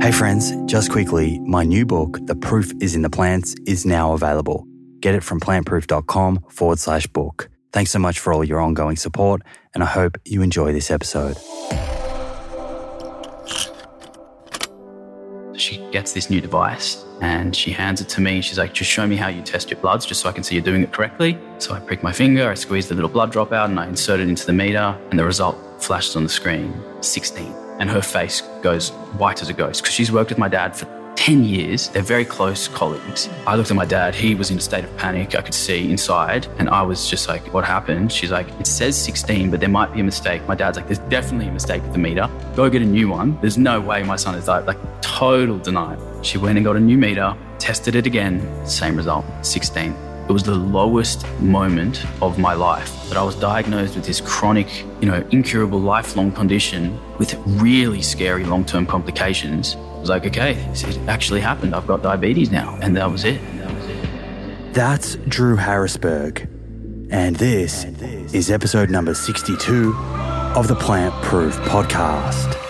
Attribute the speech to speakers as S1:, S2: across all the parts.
S1: Hey friends, just quickly, my new book, The Proof is in the Plants, is now available. Get it from plantproof.com forward slash book. Thanks so much for all your ongoing support, and I hope you enjoy this episode.
S2: She gets this new device and she hands it to me. She's like, just show me how you test your bloods just so I can see you're doing it correctly. So I prick my finger, I squeeze the little blood drop out, and I insert it into the meter, and the result flashes on the screen 16. And her face goes white as a ghost because she's worked with my dad for 10 years. They're very close colleagues. I looked at my dad. He was in a state of panic. I could see inside. And I was just like, what happened? She's like, it says 16, but there might be a mistake. My dad's like, there's definitely a mistake with the meter. Go get a new one. There's no way my son is died. Like, total denial. She went and got a new meter, tested it again, same result, 16. It was the lowest moment of my life that I was diagnosed with this chronic, you know, incurable lifelong condition with really scary long term complications. I was like, okay, it actually happened. I've got diabetes now. And that was it.
S1: That's Drew Harrisberg, and this is episode number 62 of the Plant Proof Podcast.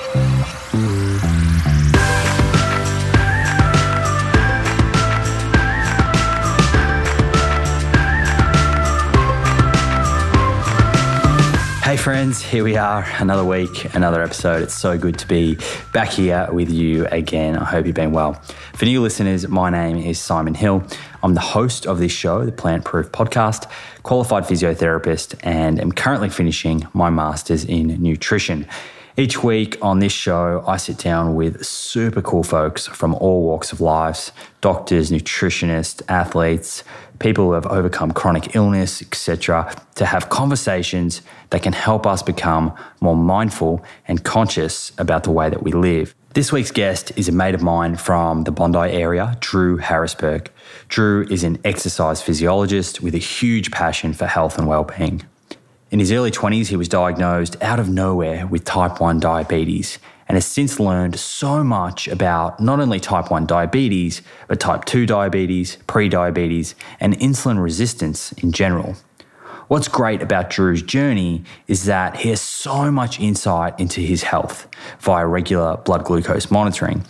S1: Friends, here we are, another week, another episode. It's so good to be back here with you again. I hope you've been well. For new listeners, my name is Simon Hill. I'm the host of this show, the Plant Proof Podcast, qualified physiotherapist, and am currently finishing my master's in nutrition. Each week on this show, I sit down with super cool folks from all walks of life doctors, nutritionists, athletes, people who have overcome chronic illness, etc., to have conversations that can help us become more mindful and conscious about the way that we live. This week's guest is a mate of mine from the Bondi area, Drew Harrisberg. Drew is an exercise physiologist with a huge passion for health and well-being. In his early 20s, he was diagnosed out of nowhere with type 1 diabetes and has since learned so much about not only type 1 diabetes, but type 2 diabetes, pre-diabetes, and insulin resistance in general. What's great about Drew's journey is that he has so much insight into his health via regular blood glucose monitoring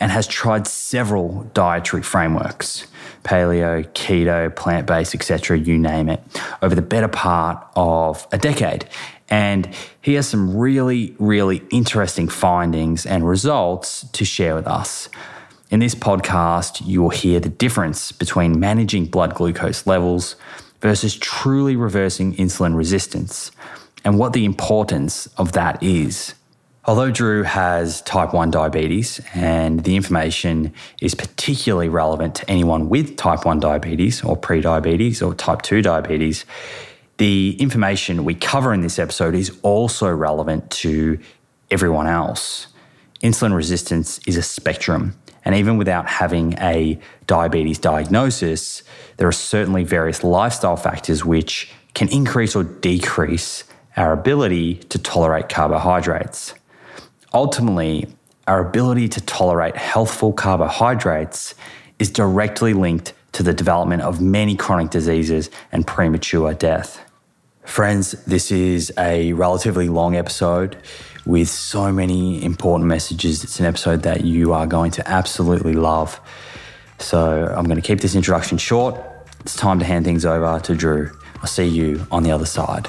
S1: and has tried several dietary frameworks paleo, keto, plant based, etc., you name it, over the better part of a decade. And he has some really, really interesting findings and results to share with us. In this podcast, you will hear the difference between managing blood glucose levels versus truly reversing insulin resistance and what the importance of that is. Although Drew has type 1 diabetes, and the information is particularly relevant to anyone with type 1 diabetes or pre-diabetes or type 2 diabetes, the information we cover in this episode is also relevant to everyone else. Insulin resistance is a spectrum, and even without having a diabetes diagnosis, there are certainly various lifestyle factors which can increase or decrease our ability to tolerate carbohydrates. Ultimately, our ability to tolerate healthful carbohydrates is directly linked to the development of many chronic diseases and premature death. Friends, this is a relatively long episode with so many important messages. It's an episode that you are going to absolutely love. So I'm going to keep this introduction short. It's time to hand things over to Drew. I'll see you on the other side.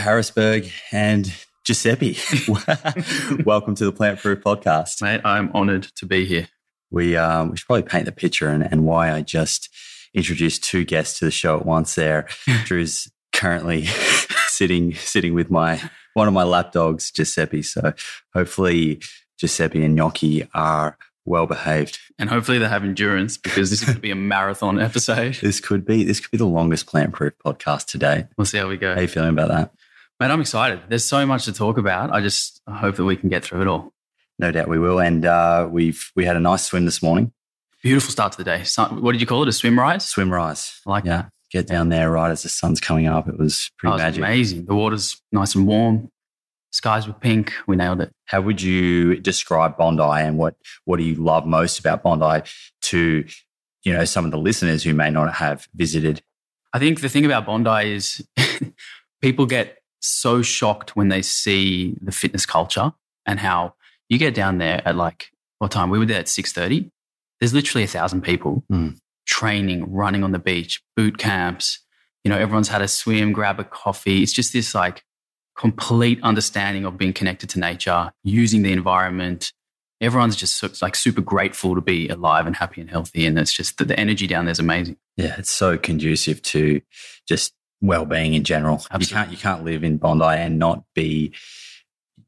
S1: Drew Harrisberg and Giuseppe. Welcome to the Plant Proof Podcast.
S2: Mate, I'm honored to be here.
S1: We, um, we should probably paint the picture and, and why I just introduced two guests to the show at once there. Drew's currently sitting sitting with my one of my lap dogs, Giuseppe. So hopefully Giuseppe and Gnocchi are well behaved.
S2: And hopefully they have endurance because this could be a marathon episode.
S1: This could be this could be the longest plant proof podcast today.
S2: We'll see how we go.
S1: How you feeling about that?
S2: Mate, I'm excited. There's so much to talk about. I just hope that we can get through it all.
S1: No doubt we will. And uh, we've we had a nice swim this morning.
S2: Beautiful start to the day. So, what did you call it? A swim rise?
S1: Swim rise.
S2: I like
S1: yeah.
S2: that.
S1: get down there right as the sun's coming up. It was pretty
S2: was
S1: magic.
S2: amazing. The water's nice and warm. Skies were pink. We nailed it.
S1: How would you describe Bondi and what what do you love most about Bondi to you know some of the listeners who may not have visited?
S2: I think the thing about Bondi is people get so shocked when they see the fitness culture and how you get down there at like what time? We were there at six thirty. There's literally a thousand people
S1: Mm.
S2: training, running on the beach, boot camps. You know, everyone's had a swim, grab a coffee. It's just this like complete understanding of being connected to nature, using the environment. Everyone's just so, like super grateful to be alive and happy and healthy, and it's just the, the energy down there is amazing.
S1: Yeah, it's so conducive to just well-being in general. You can't you can't live in Bondi and not be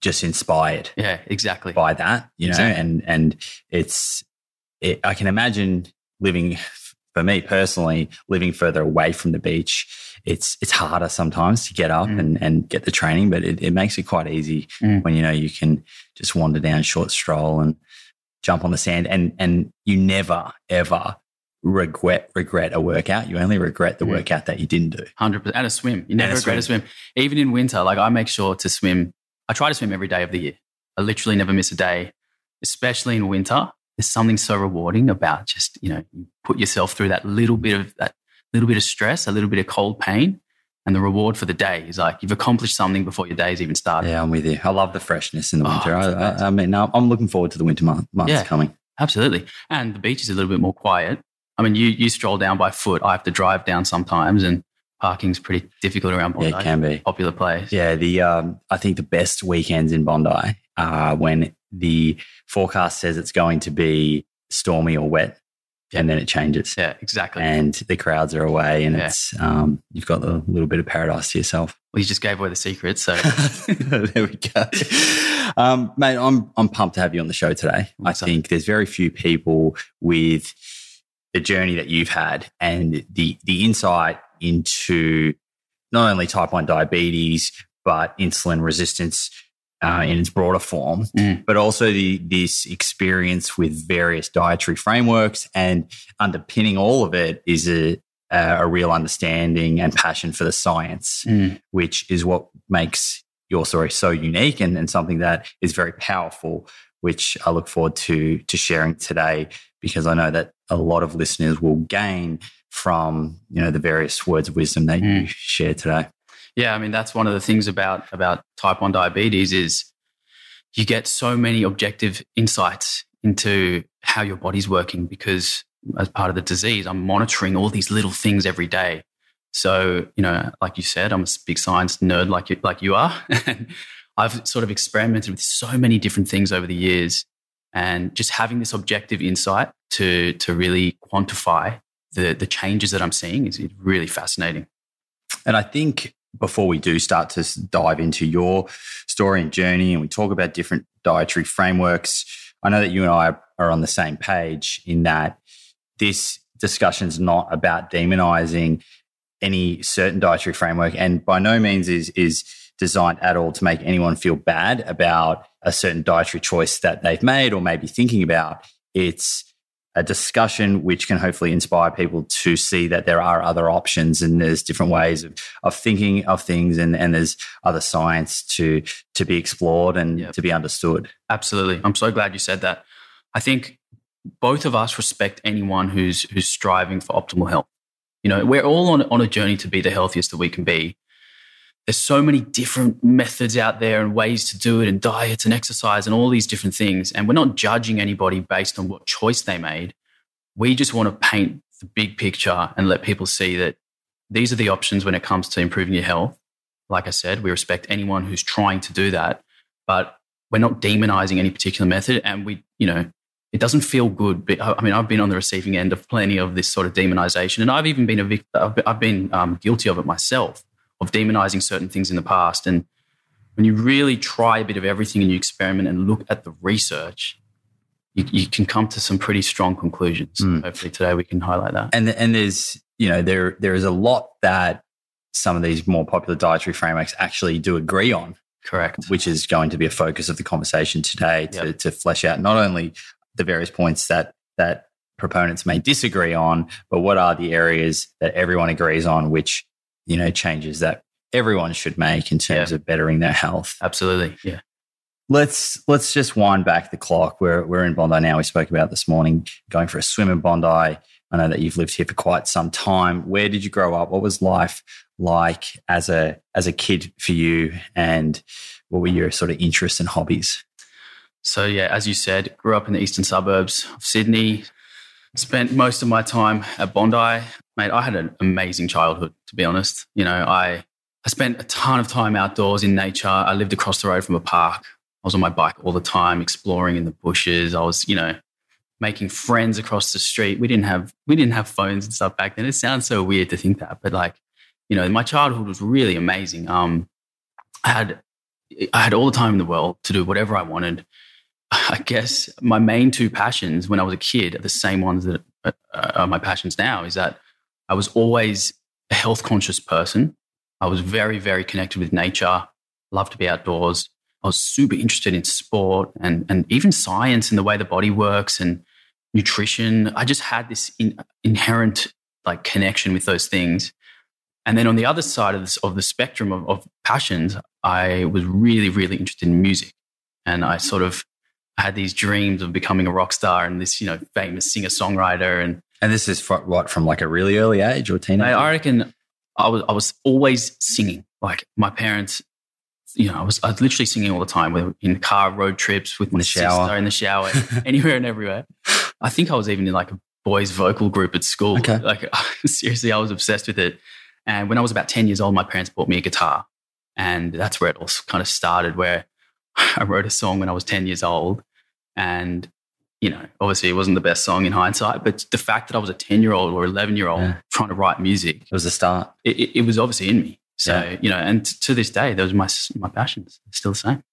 S1: just inspired
S2: Yeah, exactly.
S1: by that, you know.
S2: Exactly.
S1: And and it's it, I can imagine living for me personally living further away from the beach. It's it's harder sometimes to get up
S2: Mm.
S1: and and get the training, but it, it makes it quite easy
S2: Mm.
S1: when you know you can just wander down, short stroll, and jump on the sand, and and you never ever regret regret a workout. You only regret the
S2: Mm.
S1: workout that you didn't do.
S2: Hundred percent, and a swim. You never
S1: a
S2: regret a swim. Even in winter, like I make sure to swim. I try to swim every day of the year. I literally never miss a day, especially in winter. There's something so rewarding about just you know you put yourself through that little bit of that little bit of stress, a little bit of cold pain, and the reward for the day is like you've accomplished something before your day's even started.
S1: Yeah, I'm with you. I love the freshness in the
S2: Oh,
S1: winter.
S2: it's
S1: I. I, I mean, I'm I'm looking forward to the winter month, months
S2: Yeah.
S1: coming.
S2: Absolutely. And the beach is a little bit more quiet. I mean, you you stroll down by foot. I have to drive down sometimes, and parking's pretty difficult around Bondi.
S1: Yeah, it can be.
S2: Popular place.
S1: Yeah, the um, I think the best weekends in Bondi are when the forecast says it's going to be stormy or wet, and then it changes,
S2: Yeah, exactly.
S1: and the crowds are away, and
S2: Yeah.
S1: it's um, you've got a little bit of paradise to yourself.
S2: well, you just gave away the secret. So
S1: there we go, um, mate. I'm I'm pumped to have you on the show today. I think there's very few people with the journey that you've had and the the insight into not only type one diabetes but insulin resistance uh, in its broader form,
S2: Mm.
S1: but also the this experience with various dietary frameworks and underpinning all of it is a a real understanding and passion for the science
S2: Mm.
S1: which is what makes your story so unique and, and something that is very powerful, which I look forward to to sharing today because I know that a lot of listeners will gain from you know the various words of wisdom that you hmm. share today.
S2: Yeah, I mean that's one of the things about about type one diabetes is you get so many objective insights into how your body's working because as part of the disease, I'm monitoring all these little things every day. So you know, like you said, I'm a big science nerd like you like you are. and I've sort of experimented with so many different things over the years, and just having this objective insight to to really quantify the the changes that I'm seeing is really fascinating.
S1: And I think before we do start to dive into your story and journey and we talk about different dietary frameworks, I know that you and I are on the same page in that this discussion is not about demonizing any certain dietary framework and by no means is is designed at all to make anyone feel bad about a certain dietary choice that they've made or maybe thinking about. It's a discussion which can hopefully inspire people to see that there are other options and there's different ways of, of thinking of things and, and there's other science to to be explored and
S2: Yep.
S1: to be understood.
S2: Absolutely. I'm so glad you said that. I think both of us respect anyone who's who's striving for optimal health. You know, we're all on on a journey to be the healthiest that we can be. There's so many different methods out there and ways to do it and diets and exercise and all these different things and we're not judging anybody based on what choice they made. We just want to paint the big picture and let people see that these are the options when it comes to improving your health. Like I said, we respect anyone who's trying to do that, but we're not demonizing any particular method and we you know it doesn't feel good but i mean i've been on the receiving end of plenty of this sort of demonization and i've even been a victim I've been um, guilty of it myself of demonizing certain things in the past and when you really try a bit of everything and you experiment and look at the research you, you can come to some pretty strong conclusions
S1: Mm.
S2: hopefully today we can highlight that
S1: And and there's you know there there is a lot that some of these more popular dietary frameworks actually do agree on.
S2: correct
S1: which is going to be a focus of the conversation today to,
S2: Yep.
S1: to flesh out not only the various points that that proponents may disagree on, but what are the areas that everyone agrees on, which, you know, changes that everyone should make in terms
S2: Yeah.
S1: of bettering their health?
S2: Absolutely. Yeah.
S1: Let's let's just wind back the clock. We're we're in Bondi now. We spoke about this morning going for a swim in Bondi. I know that you've lived here for quite some time. Where did you grow up? What was life like as a as a kid for you? And what were your sort of interests and hobbies?
S2: So yeah, as you said, grew up in the eastern suburbs of Sydney. Spent most of my time at Bondi. Mate, I had an amazing childhood, to be honest. You know, I I spent a ton of time outdoors in nature. I lived across the road from a park. I was on my bike all the time, exploring in the bushes. I was, you know, making friends across the street. We didn't have we didn't have phones and stuff back then. It sounds so weird to think that, but like, you know, my childhood was really amazing. Um, I had I had all the time in the world to do whatever I wanted. I guess my main two passions when I was a kid are the same ones that uh, are my passions now. Is that I was always a health conscious person. I was very, very connected with nature. Loved to be outdoors. I was super interested in sport and and even science and the way the body works and nutrition. I just had this in, inherent like connection with those things. And then on the other side of, this, of the spectrum of, of passions, I was really, really interested in music. And I sort of had these dreams of becoming a rock star and this, you know, famous singer songwriter. And
S1: And this is for, what from like a really early age or teenage?
S2: I, I reckon I was, I was always singing. Like my parents, you know, I was, I was literally singing all the time in the car, road trips with my
S1: the shower.
S2: sister in the shower, anywhere and everywhere. I think I was even in like a boys vocal group at school.
S1: Okay.
S2: Like seriously, I was obsessed with it. And when I was about 10 years old, my parents bought me a guitar. And that's where it all kind of started, where I wrote a song when I was 10 years old. And, you know, obviously it wasn't the best song in hindsight, but the fact that I was a 10 year old or 11 year old
S1: Yeah.
S2: trying to write music,
S1: it was the start.
S2: it, it, it was obviously in me. So,
S1: Yeah.
S2: you know, and t- to this day, those are my, my passions. Still the same.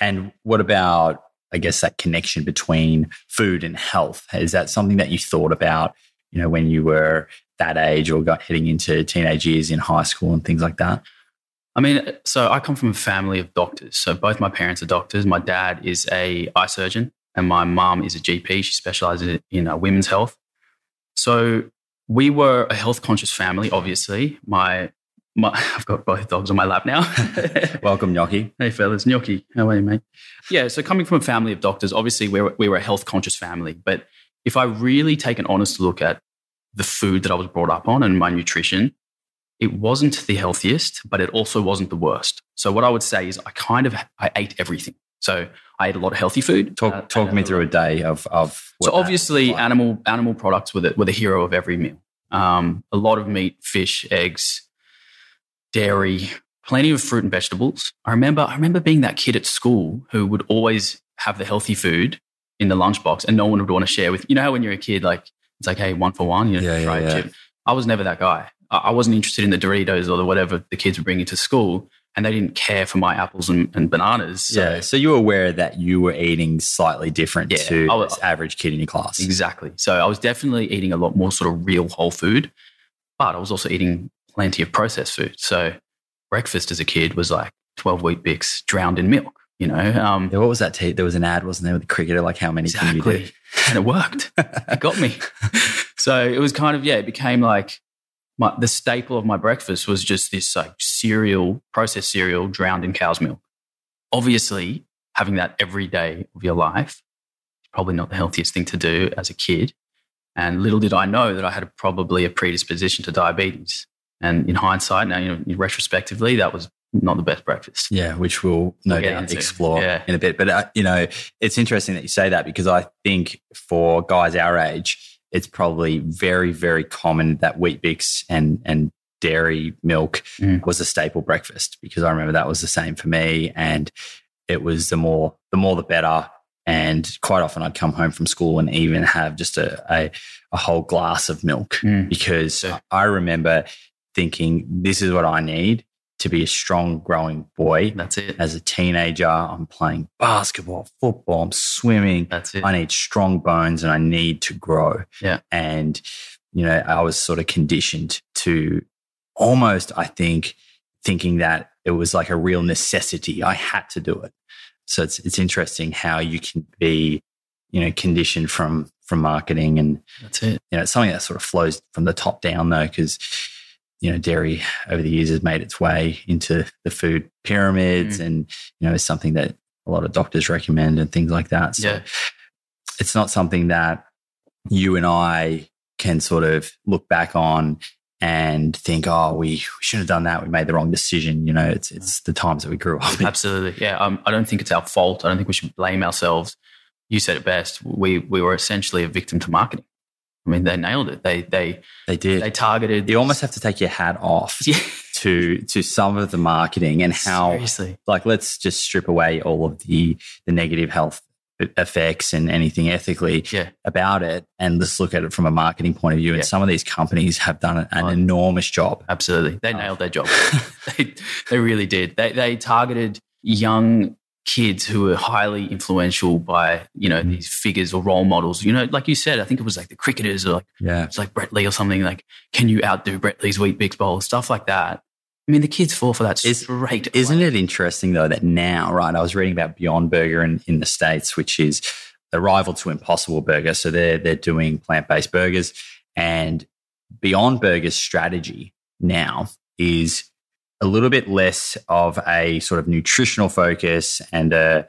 S1: And what about, I guess, that connection between food and health? Is that something that you thought about, you know, when you were that age or got heading into teenage years in high school and things like that?
S2: I mean, so I come from a family of doctors. So both my parents are doctors. My dad is a eye surgeon, and my mom is a GP. She specializes in uh, women's health. So we were a health conscious family. Obviously, my, my I've got both dogs on my lap now.
S1: Welcome, Gnocchi.
S2: Hey fellas, gnocchi, how are you, mate? Yeah, so coming from a family of doctors, obviously we were, we were a health conscious family. But if I really take an honest look at the food that I was brought up on and my nutrition, it wasn't the healthiest, but it also wasn't the worst. So what I would say is I kind of I ate everything. So I ate a lot of healthy food.
S1: Talk,
S2: Uh,
S1: talk me through a day of, of
S2: so obviously,
S1: like.
S2: animal animal products were the, were the hero of every meal. Um, a lot of meat, fish, eggs, dairy, plenty of fruit and vegetables. I remember I remember being that kid at school who would always have the healthy food in the lunchbox, and no one would want to share with. You know how when you're a kid, like it's like, hey, one for one, you know,
S1: Yeah, yeah,
S2: try a
S1: yeah.
S2: chip. I was never that guy. I, I wasn't interested in the Doritos or the whatever the kids were bringing to school, and they didn't care for my apples and, and bananas. So
S1: yeah, so you were aware that you were eating slightly different
S2: Yeah,
S1: to
S2: I was-
S1: average kid in your class.
S2: Exactly. So I was definitely eating a lot more sort of real whole food, but I was also eating plenty of processed food. So breakfast as a kid was like 12 Weet-Bix drowned in milk, you know? Um,
S1: Yeah, what was that? T- there was an ad, wasn't there, with the cricketer? Like, how many can you do?
S2: And it worked. it got me. So it was kind of, yeah, it became like my, the staple of my breakfast was just this like cereal, processed cereal drowned in cow's milk. Obviously, having that every day of your life is probably not the healthiest thing to do as a kid. And little did I know that I had probably a predisposition to diabetes. And in hindsight, now, you know, retrospectively, that was not the best breakfast.
S1: Yeah, which we'll no
S2: We'll
S1: doubt
S2: into.
S1: explore
S2: Yeah.
S1: in a bit. But, uh, you know, it's interesting that you say that because I think for guys our age, it's probably very, very common that Weet-Bix and, and dairy milk
S2: Mm.
S1: was a staple breakfast because I remember that was the same for me. And it was the more, the more the better. And quite often I'd come home from school and even have just a, a, a whole glass of milk
S2: Mm.
S1: because
S2: Yeah.
S1: I remember thinking, this is what I need to be a strong, growing boy.
S2: That's it.
S1: As a teenager, I'm playing basketball, football, I'm swimming.
S2: That's it.
S1: I need strong bones and I need to grow.
S2: Yeah.
S1: And, you know, I was sort of conditioned to almost, I think, thinking that it was like a real necessity. I had to do it. So it's it's interesting how you can be, you know, conditioned from from marketing and
S2: That's it.
S1: you know it's something that sort of flows from the top down though because you know dairy over the years has made its way into the food pyramids
S2: Mm.
S1: and you know it's something that a lot of doctors recommend and things like that so
S2: Yeah.
S1: it's not something that you and i can sort of look back on and think oh we, shouldn't have done that we made the wrong decision you know it's it's the times that we grew up in
S2: Absolutely. Yeah. Um, I don't think it's our fault. I don't think we should blame ourselves. You said it best. We we were essentially a victim to marketing. I mean, they nailed it. They they
S1: they did
S2: they targeted.
S1: you almost have to take your hat off
S2: yeah.
S1: to to some of the marketing and how
S2: Seriously.
S1: like let's just strip away all of the the negative health effects and anything ethically
S2: Yeah.
S1: about it and let's look at it from a marketing point of view and
S2: Yeah.
S1: some of these companies have done an, enormous job
S2: Absolutely. They
S1: Oh.
S2: nailed their job. they, they really did. They, they targeted young kids who were highly influential by, you know,
S1: Mm.
S2: these figures or role models. You know, like you said, I think it was like the cricketers or like,
S1: yeah
S2: it's like Brett Lee or something like, can you outdo Brett Lee's Weet-Bix Bowl? Stuff like that. I mean, the kids fall for that
S1: Is-
S2: straight.
S1: isn't
S2: away.
S1: it interesting though that now right i was reading about beyond burger in, in the states which is the rival to impossible burger so they're they're doing plant-based burgers and beyond burger's strategy now is a little bit less of a sort of nutritional focus and a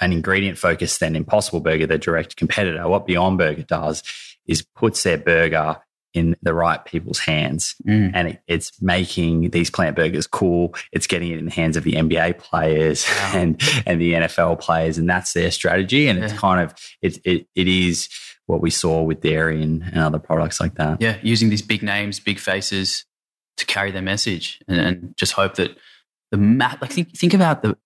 S1: an ingredient focus than impossible burger the direct competitor what beyond burger does is puts their burger in the right people's hands
S2: Mm.
S1: and it, it's making these plant burgers cool. It's getting it in the hands of the NBA players
S2: Wow.
S1: and and the NFL players, and that's their strategy. And it's kind of it it it is what we saw with dairy and, and other products like that.
S2: Yeah, using these big names, big faces to carry their message, and, and just hope that the ma- like think think about the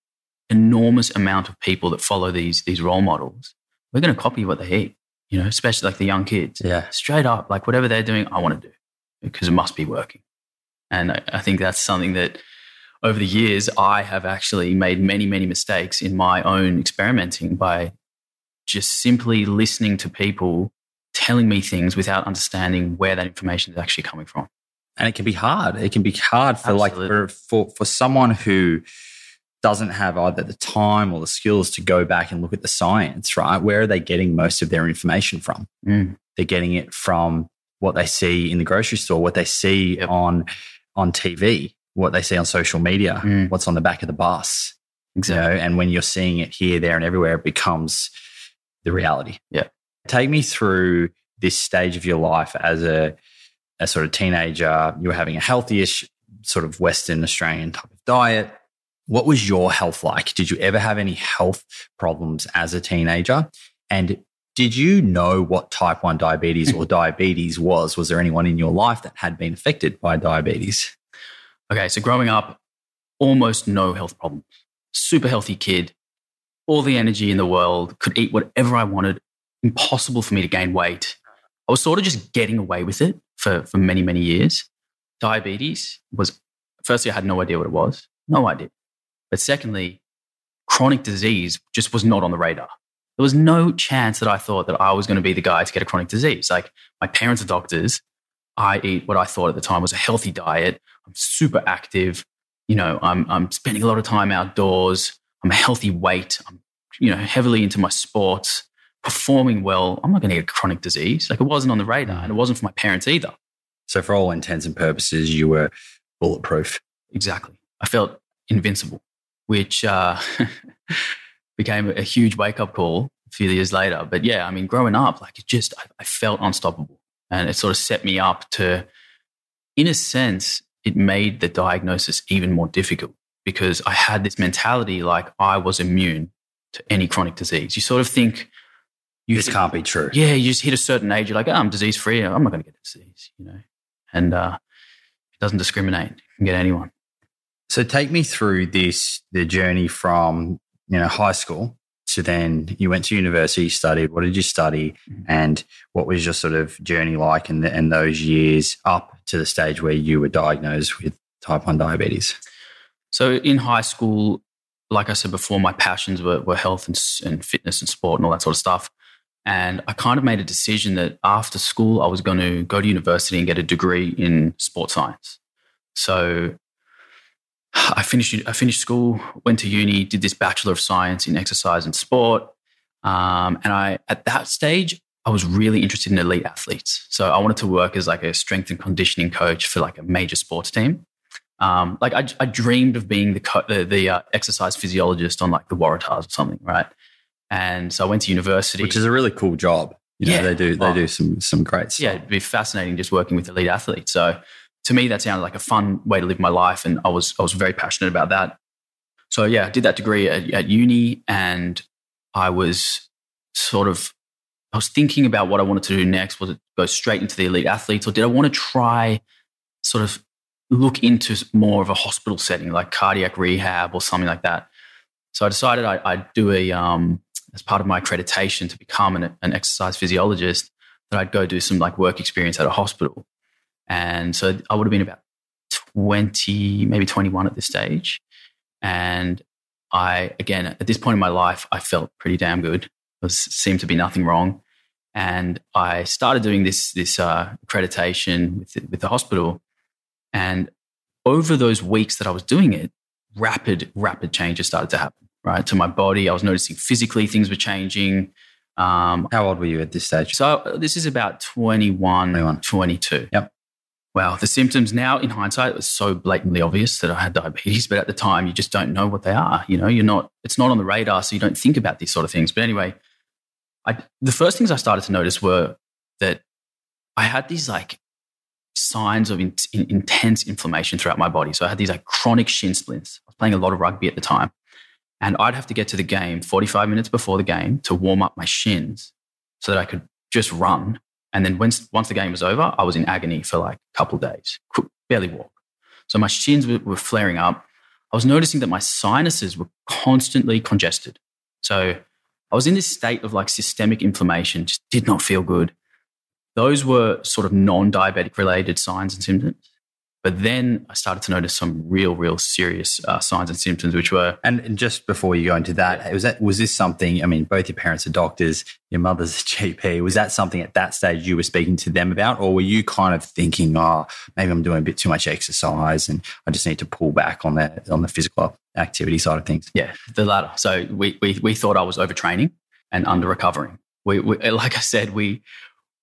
S2: enormous amount of people that follow these these role models. We're going to copy what they eat, you know, especially like the young kids.
S1: Yeah,
S2: Straight up, like whatever they're doing, I want to do because it must be working. And I, I think that's something that over the years I have actually made many many mistakes in my own experimenting by just simply listening to people telling me things without understanding where that information is actually coming from.
S1: And it can be hard. It can be hard for like for, for for someone who doesn't have either the time or the skills to go back and look at the science. Right, where are they getting most of their information from?
S2: Mm.
S1: they're getting it from what they see in the grocery store, what they see
S2: Yep.
S1: on on TV, what they see on social media,
S2: Mm.
S1: what's on the back of the bus. You know, and when you're seeing it here, there, and everywhere, it becomes the reality.
S2: Yeah.
S1: Take me through this stage of your life as a a sort of teenager. You were having a healthy-ish sort of Western Australian type of diet. What was your health like? Did you ever have any health problems as a teenager? And did you know what type 1 diabetes or diabetes was? Was there anyone in your life that had been affected by diabetes?
S2: Okay, so growing up, almost no health problems. Super healthy kid, all the energy in the world, could eat whatever I wanted, impossible for me to gain weight. I was sort of just getting away with it for, for many, many years. Diabetes was, firstly, I had no idea what it was, no idea. But secondly, chronic disease just was not on the radar. There was no chance that I thought that I was going to be the guy to get a chronic disease. Like my parents are doctors. I eat what I thought at the time was a healthy diet. I'm super active. You know, I'm, I'm spending a lot of time outdoors. I'm a healthy weight. I'm, you know, heavily into my sports, performing well. I'm not going to get chronic disease. Like it wasn't on the radar and it wasn't for my parents either.
S1: So, for all intents and purposes, you were bulletproof.
S2: Exactly. I felt invincible, which uh, became a huge wake up call a few years later. But yeah, I mean, growing up, like it just, I, I felt unstoppable. And it sort of set me up to, in a sense, it made the diagnosis even more difficult because I had this mentality like I was immune to any chronic disease. You sort of think, you
S1: This can't be true.
S2: yeah, you just hit a certain age, you're like, oh, I'm disease free. I'm not going to get disease, you know. And uh, it doesn't discriminate. It can get anyone.
S1: So, take me through this the journey from you know high school to then you went to university, studied. What did you study,
S2: Mhm.
S1: and what was your sort of journey like in, the, in those years up to the stage where you were diagnosed with type one diabetes?
S2: So in high school, like I said before, my passions were, were health and, and fitness and sport and all that sort of stuff. And I kind of made a decision that after school, I was going to go to university and get a degree in sports science. So I finished, I finished school, went to uni, did this Bachelor of Science in Exercise and Sport. Um, and I, at that stage, I was really interested in elite athletes. So I wanted to work as like a strength and conditioning coach for like a major sports team. Um, like I, I dreamed of being the co- the, the uh, exercise physiologist on like the Waratahs or something, right? And so I went to university,
S1: which is a really cool job. You know,
S2: Yeah.
S1: they do they
S2: Oh.
S1: do some some great stuff.
S2: yeah, it'd be fascinating just working with elite athletes. So to me, that sounded like a fun way to live my life, and I was I was very passionate about that. So yeah, I did that degree at, at uni, and I was sort of I was thinking about what I wanted to do next. Was it go straight into the elite athletes, or did I want to try sort of look into more of a hospital setting, like cardiac rehab or something like that? So I decided I, I'd do a um, as part of my accreditation to become an, an exercise physiologist that I'd go do some like work experience at a hospital. And so I would have been about 20, maybe 21 at this stage. And I, again, at this point in my life, I felt pretty damn good. There seemed to be nothing wrong. And I started doing this, this uh, accreditation with the, with the hospital. And over those weeks that I was doing it, rapid, rapid changes started to happen, right? To my body. I was noticing physically things were changing. Um,
S1: How old were you at this stage?
S2: so uh, this is about 21,
S1: 21.
S2: 22.
S1: Yep.
S2: Wow. The symptoms now in hindsight, it was so blatantly obvious that I had diabetes, but at the time you just don't know what they are. You know, you're not, it's not on the radar. So you don't think about these sort of things. But anyway, I, the first things I started to notice were that I had these like signs of in, in- intense inflammation throughout my body. So I had these like chronic shin splints. I was playing a lot of rugby at the time. And I'd have to get to the game 45 minutes before the game to warm up my shins so that I could just run. And then once, once the game was over, I was in agony for like a couple days, could barely walk. So my shins were, were flaring up. I was noticing that my sinuses were constantly congested. So I was in this state of like systemic inflammation, just did not feel good. Those were sort of non diabetic related signs and symptoms. But then I started to notice some real, real serious uh, signs and symptoms, which were
S1: And, and just before you go into that, was that was this something? I mean, both your parents are doctors. Your mother's a GP. Was that something at that stage you were speaking to them about, or were you kind of thinking, "Oh, maybe I'm doing a bit too much exercise, and I just need to pull back on that on the physical activity side of things"?
S2: Yeah, the latter. So we we we thought I was overtraining and under recovering. We, we like I said, we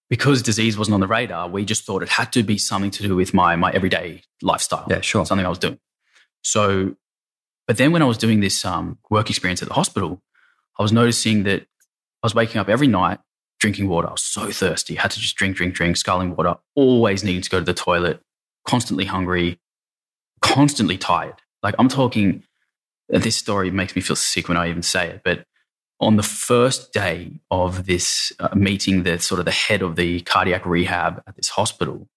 S2: because disease wasn't on the radar, we just thought it had to be something to do with my my everyday lifestyle.
S1: Yeah, sure.
S2: something I was doing. So, but then when I was doing this um, work experience at the hospital, I was noticing that I was waking up every night drinking water. I was so thirsty, had to just drink, drink, drink, sculling water. Always needing to go to the toilet. Constantly hungry. Constantly tired. Like I'm talking. This story makes me feel sick when I even say it, but on the first day of this uh, meeting, the sort of the head of the cardiac rehab at this hospital,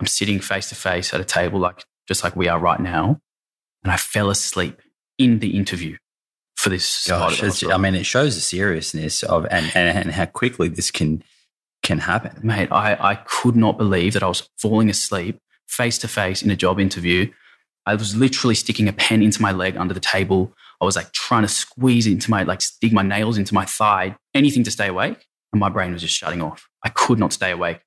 S2: I'm sitting face to face at a table, like just like we are right now, and I fell asleep in the interview for this.
S1: Gosh. I mean, it shows the seriousness of and, and and how quickly this can can happen.
S2: mate, I, I could not believe that I was falling asleep face to face in a job interview. I was literally sticking a pen into my leg under the table. I was like trying to squeeze into my, like, dig my nails into my thigh, anything to stay awake. And my brain was just shutting off. I could not stay awake.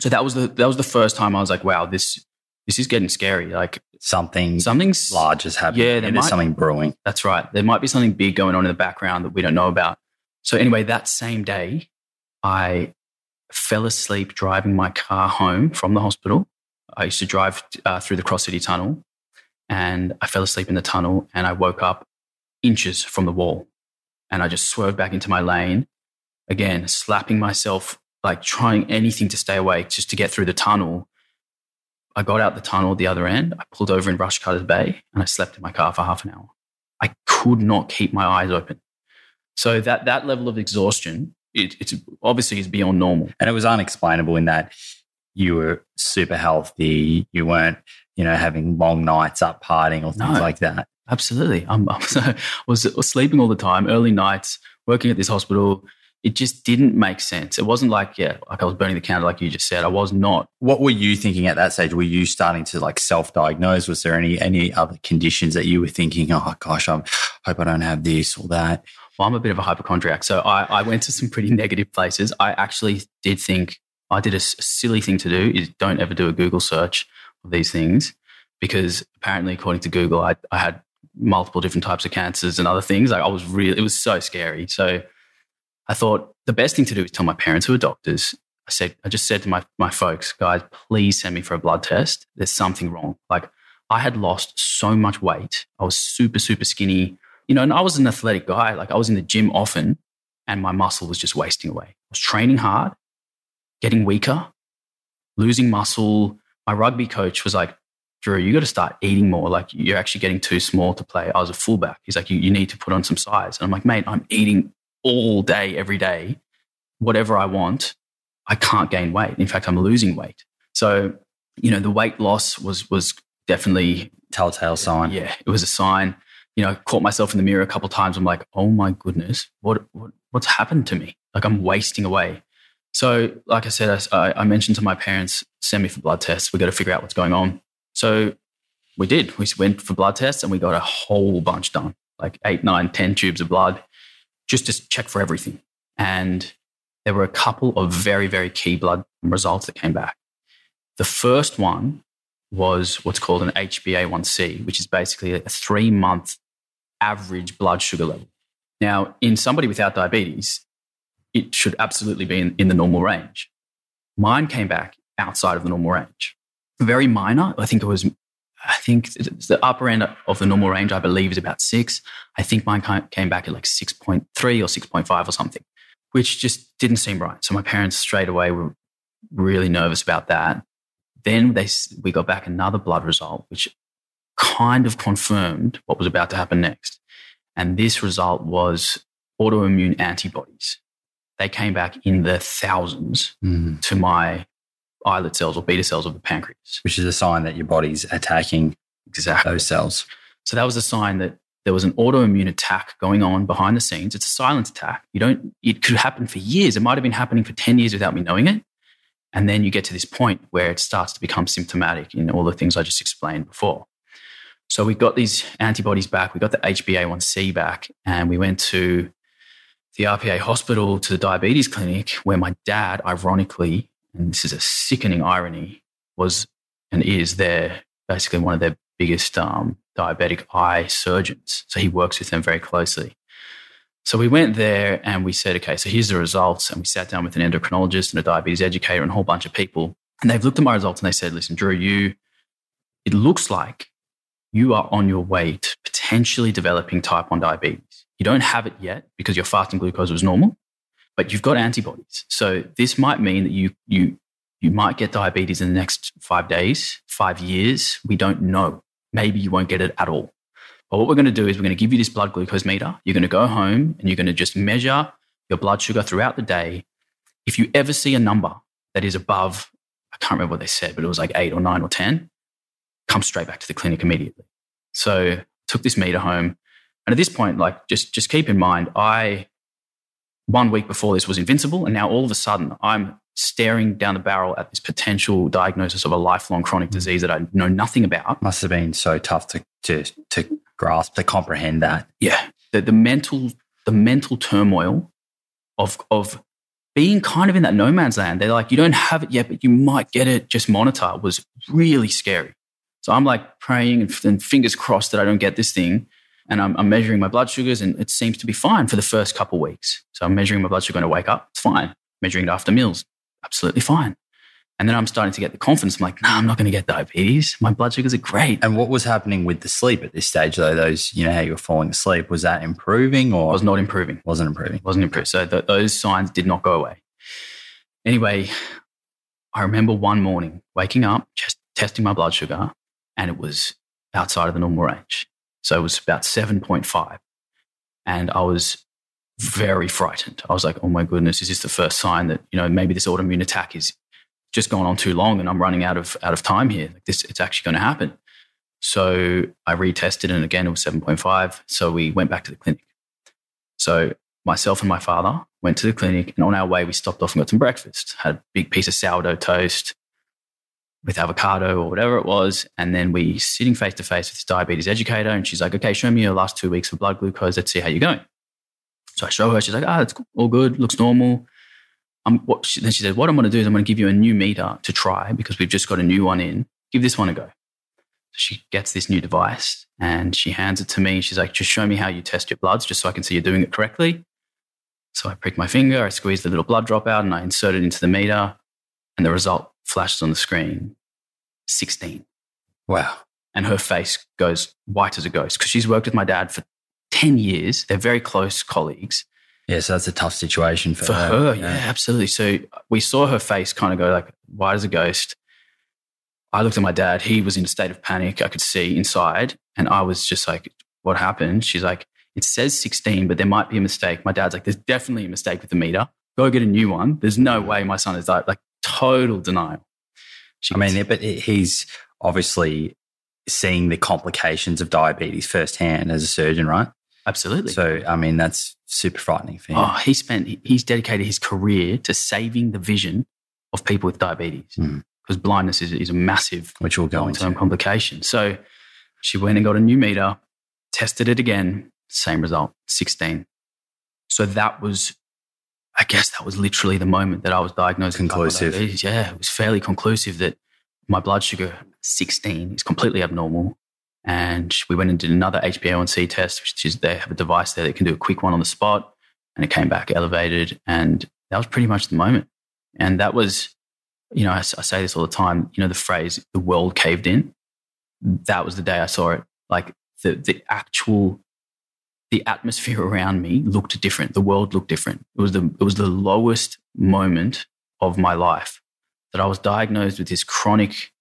S2: So that was the, that was the first time I was like, wow, this, this is getting scary. Like
S1: Something
S2: something's
S1: large is happening.
S2: Yeah,
S1: Yeah,
S2: there
S1: there's
S2: might-
S1: something brewing.
S2: That's right. There might be something big going on in the background that we don't know about. So, anyway, that same day, I fell asleep driving my car home from the hospital. I used to drive uh, through the Cross City Tunnel and I fell asleep in the tunnel and I woke up inches from the wall and I just swerved back into my lane. Again, slapping myself, like trying anything to stay awake just to get through the tunnel. I got out the tunnel at the other end. I pulled over in Rushcutters Bay and I slept in my car for half an hour. I could not keep my eyes open. So that that level of exhaustion, it, it's obviously is beyond normal.
S1: And it was unexplainable in that you were super healthy. You weren't, you know, having long nights up partying or things
S2: No.
S1: like that.
S2: Absolutely, I'm, I was, was, was sleeping all the time, early nights, working at this hospital. It just didn't make sense. It wasn't like yeah, like I was burning the candle, like you just said. I was not.
S1: What were you thinking at that stage? Were you starting to like self-diagnose? Was there any any other conditions that you were thinking, oh gosh, I hope I don't have this or that?
S2: Well, I'm a bit of a hypochondriac, so I, I went to some pretty negative places. I actually did think I did a silly thing to do is don't ever do a Google search of these things because apparently, according to Google, I, I had multiple different types of cancers and other things. Like I was really, it was so scary. So I thought the best thing to do is tell my parents who are doctors. I said, I just said to my, my folks, guys, please send me for a blood test. There's something wrong. Like I had lost so much weight. I was super, super skinny, you know, and I was an athletic guy. Like I was in the gym often and my muscle was just wasting away. I was training hard, getting weaker, losing muscle. My rugby coach was like, Drew, you got to start eating more. Like you're actually getting too small to play. I was a fullback. He's like, you, you need to put on some size. And I'm like, mate, I'm eating all day, every day, whatever I want. I can't gain weight. In fact, I'm losing weight. So, you know, the weight loss was was definitely
S1: telltale sign.
S2: Yeah, it was a sign. You know, I caught myself in the mirror a couple times. I'm like, oh my goodness, what, what what's happened to me? Like I'm wasting away. So, like I said, I, I mentioned to my parents, send me for blood tests. We got to figure out what's going on. So we did. We went for blood tests and we got a whole bunch done, like eight, nine, ten tubes of blood, just to check for everything. And there were a couple of very, very key blood results that came back. The first one was what's called an HbA1c, which is basically a three month average blood sugar level. Now, in somebody without diabetes, it should absolutely be in, in the normal range. Mine came back outside of the normal range. Very minor. I think it was, I think the upper end of the normal range, I believe, is about six. I think mine came back at like 6.3 or 6.5 or something, which just didn't seem right. So my parents straight away were really nervous about that. Then they, we got back another blood result, which kind of confirmed what was about to happen next. And this result was autoimmune antibodies. They came back in the thousands mm. to my islet cells or beta cells of the pancreas.
S1: Which is a sign that your body's attacking exactly those cells.
S2: So that was a sign that there was an autoimmune attack going on behind the scenes. It's a silent attack. You don't, it could happen for years. It might have been happening for 10 years without me knowing it. And then you get to this point where it starts to become symptomatic in all the things I just explained before. So we got these antibodies back. We got the HbA1c back, and we went to the RPA hospital to the diabetes clinic where my dad, ironically, and this is a sickening irony, was and is their basically one of their biggest um, diabetic eye surgeons. So he works with them very closely. So we went there and we said, okay, so here's the results. And we sat down with an endocrinologist and a diabetes educator and a whole bunch of people. And they've looked at my results and they said, listen, Drew, you, it looks like you are on your way to potentially developing type 1 diabetes. You don't have it yet because your fasting glucose was normal, but you've got antibodies. So this might mean that you, you, you might get diabetes in the next five days, five years. We don't know. Maybe you won't get it at all. But what we're going to do is we're going to give you this blood glucose meter. You're going to go home and you're going to just measure your blood sugar throughout the day. If you ever see a number that is above, I can't remember what they said, but it was like eight or nine or 10, come straight back to the clinic immediately. So took this meter home. And at this point, like just just keep in mind, I one week before this was invincible, and now all of a sudden I'm staring down the barrel at this potential diagnosis of a lifelong chronic mm. disease that I know nothing about.
S1: Must have been so tough to to to grasp, to comprehend that.
S2: Yeah. The the mental the mental turmoil of of being kind of in that no man's land. They're like, you don't have it yet, but you might get it. Just monitor was really scary. So I'm like praying and, and fingers crossed that I don't get this thing. And I'm, I'm, measuring my blood sugars and it seems to be fine for the first couple weeks. So I'm measuring my blood sugar when I wake up. It's fine. Measuring it after meals. Absolutely fine. And then I'm starting to get the confidence. I'm like, nah, I'm not going to get diabetes. My blood sugars are great.
S1: And what was happening with the sleep at this stage, though? Those, you know, how you were falling asleep, was that improving or?
S2: was not improving.
S1: Wasn't improving.
S2: Wasn't improving. So th- those signs did not go away. Anyway, I remember one morning waking up, just testing my blood sugar, and it was outside of the normal range. So it was about 7.5. And I was very frightened. I was like, oh my goodness, is this the first sign that, you know, maybe this autoimmune attack is just gone on too long and I'm running out of out of time here. Like this, it's actually going to happen. So I retested and again it was 7.5. So we went back to the clinic. So myself and my father went to the clinic and on our way we stopped off and got some breakfast. Had a big piece of sourdough toast, with avocado or whatever it was. And then we sitting face to face with this diabetes educator. And she's like, okay, show me your last two weeks of blood glucose. Let's see how you're going. So I show her. She's like, ah, oh, it's all good. Looks normal. What she, then she said, what I'm going to do is I'm going to give you a new meter to try because we've just got a new one in. Give this one a go. She gets this new device and she hands it to me. She's like, just show me how you test your bloods just so I can see you're doing it correctly. So I pricked my finger, I squeezed the little blood drop out, and I inserted it into the meter, and the result flashes on the screen 16.
S1: Wow.
S2: And her face goes white as a ghost because she's worked with my dad for 10 years. They're very close colleagues.
S1: Yeah, so that's a tough situation for,
S2: For her, yeah, absolutely. So we saw her face kind of go like white as a ghost. I looked at my dad. He was in a state of panic. I could see inside. And I was just like, what happened? She's like, it says 16, but there might be a mistake. My dad's like, there's definitely a mistake with the meter. Go get a new one. There's no way my son is died. Like total denial. She
S1: I mean, but he's obviously seeing the complications of diabetes firsthand as a surgeon, right?
S2: absolutely.
S1: So, I mean, that's super frightening for him.
S2: Oh, he spent, he's dedicated his career to saving the vision of people with diabetes
S1: Mm.
S2: because blindness is, is a massive
S1: which we'll go
S2: long
S1: into.
S2: term complication. So she went and got a new meter, tested it again, same result, 16. So that was, I guess that was literally the moment that I was diagnosed with
S1: Conclusive.
S2: diabetes. Yeah, it was fairly conclusive that my blood sugar, 16, is completely abnormal. And we went and did another HbA1c test, which is they have a device there that can do a quick one on the spot. And it came back elevated. And that was pretty much the moment. And that was, you know, I say this all the time, you know, the phrase, the world caved in. That was the day I saw it. Like the, the actual, the atmosphere around me looked different. The world looked different. It was the, it was the lowest moment of my life that I was diagnosed with this chronic,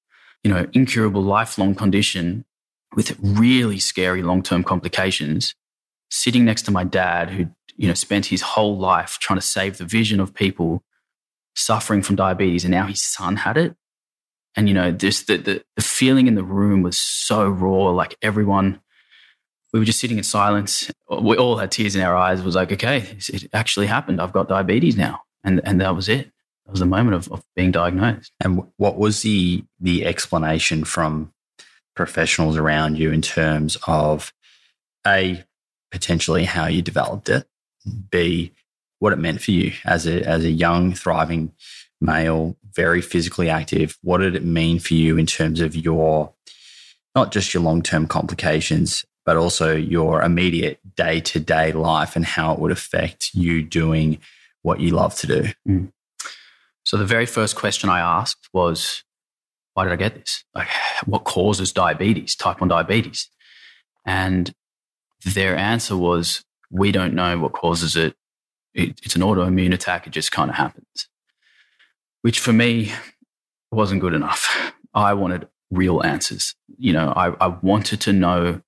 S2: you know, incurable lifelong condition with really scary long-term complications sitting next to my dad who you know spent his whole life trying to save the vision of people suffering from diabetes and now his son had it and you know this the, the, the feeling in the room was so raw like everyone we were just sitting in silence. We all had tears in our eyes. It was like okay it actually happened. I've got diabetes now. And and that was it. That was the moment of, of being diagnosed.
S1: And what was the the explanation from professionals around you in terms of a potentially how you developed it, b what it meant for you as a as a young thriving male, very physically active. What did it mean for you in terms of your not just your long term complications, but also your immediate day to day life and how it would affect you doing what you love to do? Mm.
S2: So the very first question I asked was, why did I get this? Like, what causes diabetes, type 1 diabetes? And their answer was, we don't know what causes it. it it's an autoimmune attack. It just kind of happens. Which for me wasn't good enough. I wanted real answers. You know, I, I wanted to know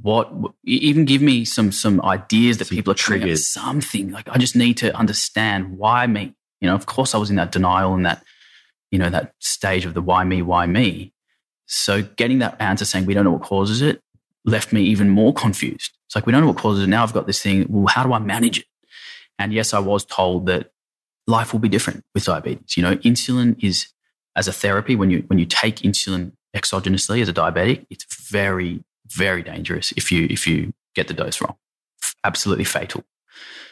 S2: what, even give me some, some ideas that
S1: Some
S2: people are triggering
S1: triggers.
S2: something. Like, I just need to understand why me. You know, of course, I was in that denial and that, you know, that stage of the why me, why me. So getting that answer saying we don't know what causes it left me even more confused. It's like we don't know what causes it. Now I've got this thing. Well, how do I manage it? And yes, I was told that life will be different with diabetes. You know, insulin is as a therapy when you when you take insulin exogenously as a diabetic, it's very very dangerous if you if you get the dose wrong. Absolutely fatal.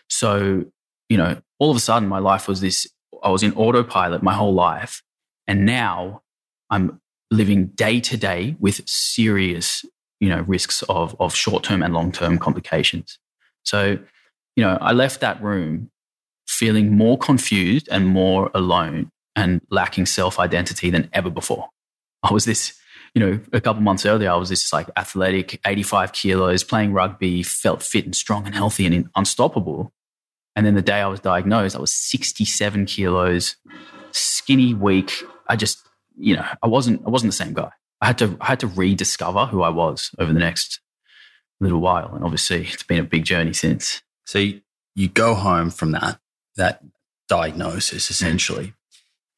S2: So, you know, all of a sudden my life was this I was in autopilot my whole life and now I'm living day to day with serious, you know, risks of of short-term and long-term complications. So, you know, I left that room feeling more confused and more alone and lacking self-identity than ever before. I was this, you know, a couple months earlier, I was this like athletic, 85 kilos, playing rugby, felt fit and strong and healthy and unstoppable. And then the day I was diagnosed, I was 67 kilos, skinny, weak. I just, you know, I wasn't, I wasn't the same guy. I had to, I had to rediscover who I was over the next little while. And obviously it's been a big journey since.
S1: So you, go home from that that diagnosis essentially,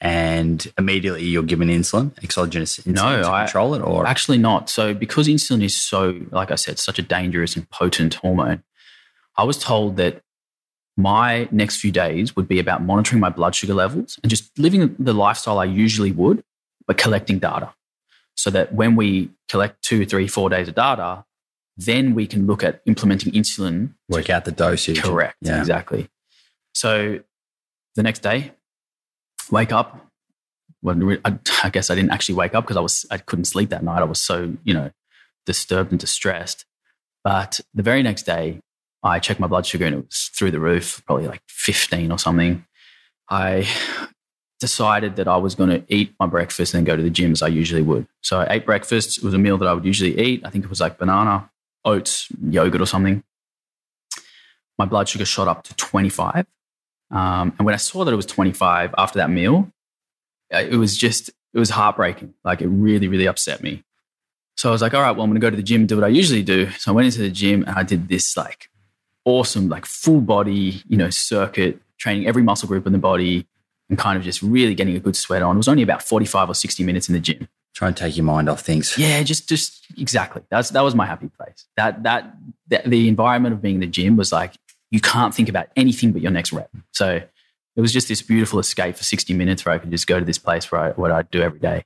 S1: and immediately you're given insulin, exogenous insulin
S2: No,
S1: to
S2: I-
S1: control it, or
S2: Actually, not. So, because insulin is so, like I said, such a dangerous and potent hormone, I was told that my next few days would be about monitoring my blood sugar levels and just living the lifestyle I usually would, but collecting data. So that when we collect two, three, four days of data, then we can look at implementing insulin
S1: work out the dosage.
S2: Correct.
S1: Yeah.
S2: Exactly. So the next day, wake up. Well, I, guess I didn't actually wake up because I was I couldn't sleep that night. I was so you know disturbed and distressed. But the very next day, I checked my blood sugar and it was through the roof, probably like 15 or something. I decided that I was going to eat my breakfast and go to the gym as I usually would. So I ate breakfast. It was a meal that I would usually eat. I think it was like banana, oats, yogurt, or something. My blood sugar shot up to 25. Um, and when I saw that it was 25 after that meal, it was just, it was heartbreaking. Like it really, really upset me. So I was like, all right, well, I'm going to go to the gym and do what I usually do. So I went into the gym and I did this like awesome, like full body, you know, circuit, training every muscle group in the body and kind of just really getting a good sweat on. It was only about 45 or 60 minutes in the gym.
S1: Try and take your mind off things.
S2: Yeah, just just exactly. That's that was my happy place. That that, that the environment of being in the gym was like you can't think about anything but your next rep. So it was just this beautiful escape for 60 minutes where I could just go to this place where I, what I do every day.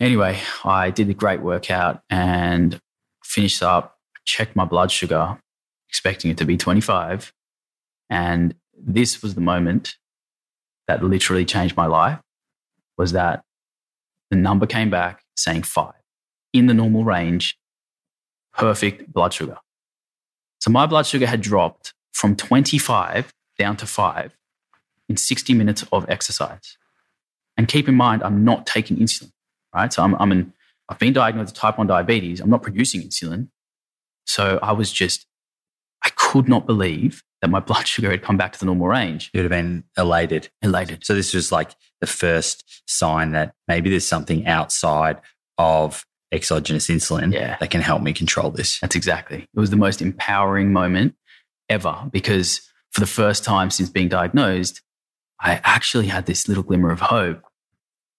S2: Anyway, I did a great workout and finished up, checked my blood sugar, expecting it to be 25. And this was the moment that literally changed my life was that the number came back saying five in the normal range, perfect blood sugar. So my blood sugar had dropped from 25 down to five in 60 minutes of exercise. And keep in mind, I'm not taking insulin, right? So I'm, I'm in, I've been diagnosed with type 1 diabetes. I'm not producing insulin. So I was just, I could not believe that my blood sugar had come back to the normal range.
S1: You'd have been elated.
S2: Elated.
S1: So this was like the first sign that maybe there's something outside of exogenous insulin
S2: Yeah.
S1: that can help me control this.
S2: That's exactly. It was the most empowering moment ever because for the first time since being diagnosed, I actually had this little glimmer of hope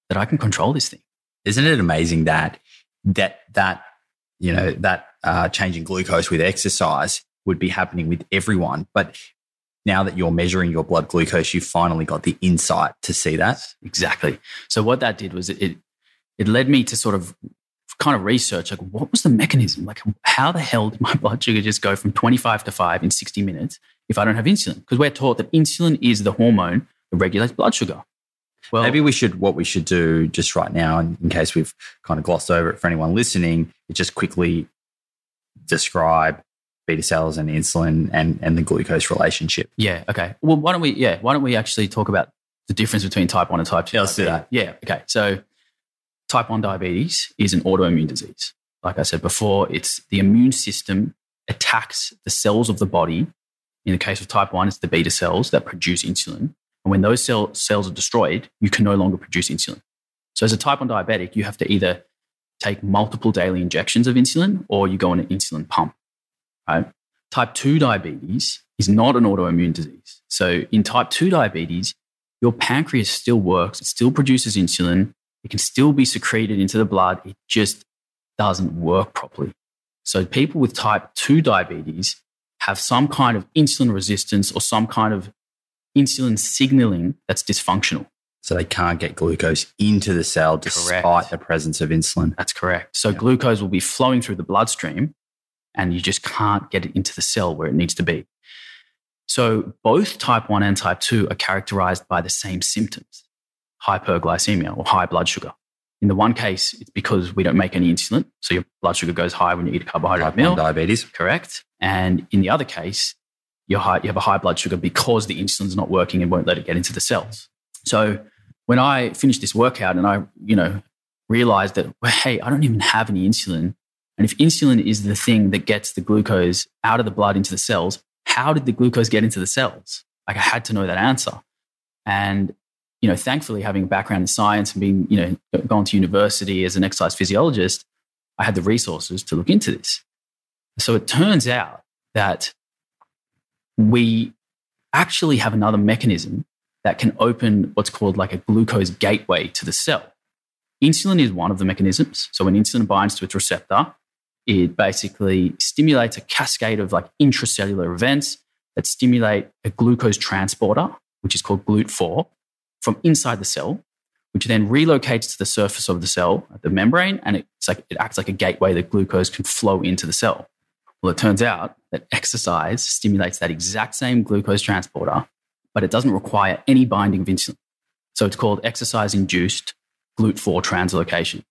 S2: that I can control this thing.
S1: Isn't it amazing that that that you know that uh, changing glucose with exercise would be happening with everyone, but now that you're measuring your blood glucose, you finally got the insight to see that.
S2: Exactly. So what that did was it, it led me to sort of kind of research like what was the mechanism? Like how the hell did my blood sugar just go from 25 to 5 in 60 minutes if I don't have insulin? Because we're taught that insulin is the hormone that regulates blood sugar. Well,
S1: Maybe we should, what we should do just right now, in, in case we've kind of glossed over it for anyone listening, is just quickly describe beta cells and insulin and, and the glucose relationship.
S2: Yeah. Okay. Well, why don't we? Yeah. Why don't we actually talk about the difference between type one and type two?
S1: Yeah, let's do that.
S2: Yeah. Okay. So, type one diabetes is an autoimmune disease. Like I said before, it's the immune system attacks the cells of the body. In the case of type one, it's the beta cells that produce insulin. And when those cell, cells are destroyed, you can no longer produce insulin. So, as a type one diabetic, you have to either take multiple daily injections of insulin or you go on an insulin pump. Right? Type 2 diabetes is not an autoimmune disease. So, in type 2 diabetes, your pancreas still works, it still produces insulin, it can still be secreted into the blood, it just doesn't work properly. So, people with type 2 diabetes have some kind of insulin resistance or some kind of insulin signaling that's dysfunctional.
S1: So they can't get glucose into the cell despite
S2: Correct.
S1: the presence of insulin.
S2: That's correct. So
S1: Yeah.
S2: glucose will be flowing through the bloodstream and you just can't get it into the cell where it needs to be. So both type 1 and type 2 are characterized by the same symptoms hyperglycemia or high blood sugar. In the one case, it's because we don't make any insulin. So your blood sugar goes high when you eat a carbohydrate
S1: Type
S2: meal.
S1: diabetes.
S2: Correct. And in the other case, you're high, you have a high blood sugar because the insulin's not working and won't let it get into the cells. So when I finished this workout and I, you know, realized that, well, hey, I don't even have any insulin. And if insulin is the thing that gets the glucose out of the blood into the cells, how did the glucose get into the cells? Like I had to know that answer. And, you know, thankfully having a background in science and being, you know, gone to university as an exercise physiologist, I had the resources to look into this. So it turns out that we actually have another mechanism that can open what's called like a glucose gateway to the cell. Insulin is one of the mechanisms. So when insulin binds to its receptor, it basically stimulates a cascade of like intracellular events that stimulate a glucose transporter, which is called GLUT4, from inside the cell, which then relocates to the surface of the cell, the membrane, and it's like it acts like a gateway that glucose can flow into the cell. Well, it turns out that exercise stimulates that exact same glucose transporter, but it doesn't require any binding of insulin. So it's called exercise induced GLUT4 translocation.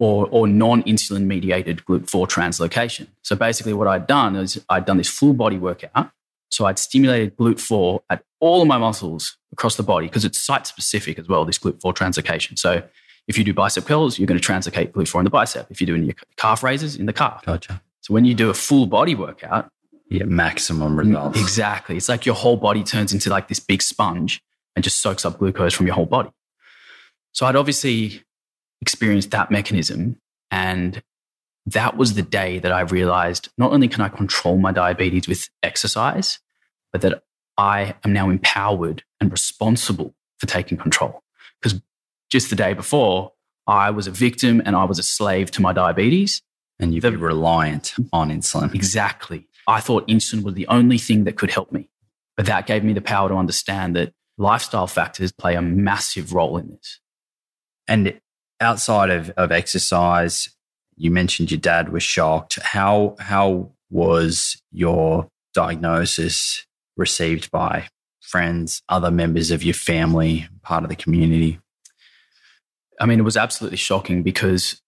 S2: or, or non insulin mediated GLUT4 translocation. So basically, what I'd done is I'd done this full body workout. So I'd stimulated GLUT4 at all of my muscles across the body because it's site specific as well, this GLUT4 translocation. So if you do bicep curls, you're going to translocate GLUT4 in the bicep. If you're doing your calf raises, in the calf.
S1: Gotcha.
S2: So when you do a full body workout,
S1: Yeah, maximum mm, results.
S2: Exactly. It's like your whole body turns into like this big sponge and just soaks up glucose from your whole body. So I'd obviously experienced that mechanism. And that was the day that I realized not only can I control my diabetes with exercise, but that I am now empowered and responsible for taking control. Because just the day before, I was a victim and I was a slave to my diabetes.
S1: And you'd
S2: The-
S1: reliant on insulin.
S2: Exactly. I thought insulin was the only thing that could help me. But that gave me the power to understand that lifestyle factors play a massive role in this.
S1: And outside of, of exercise, you mentioned your dad was shocked. How how was your diagnosis received by friends, other members of your family, part of the community?
S2: I mean, it was absolutely shocking because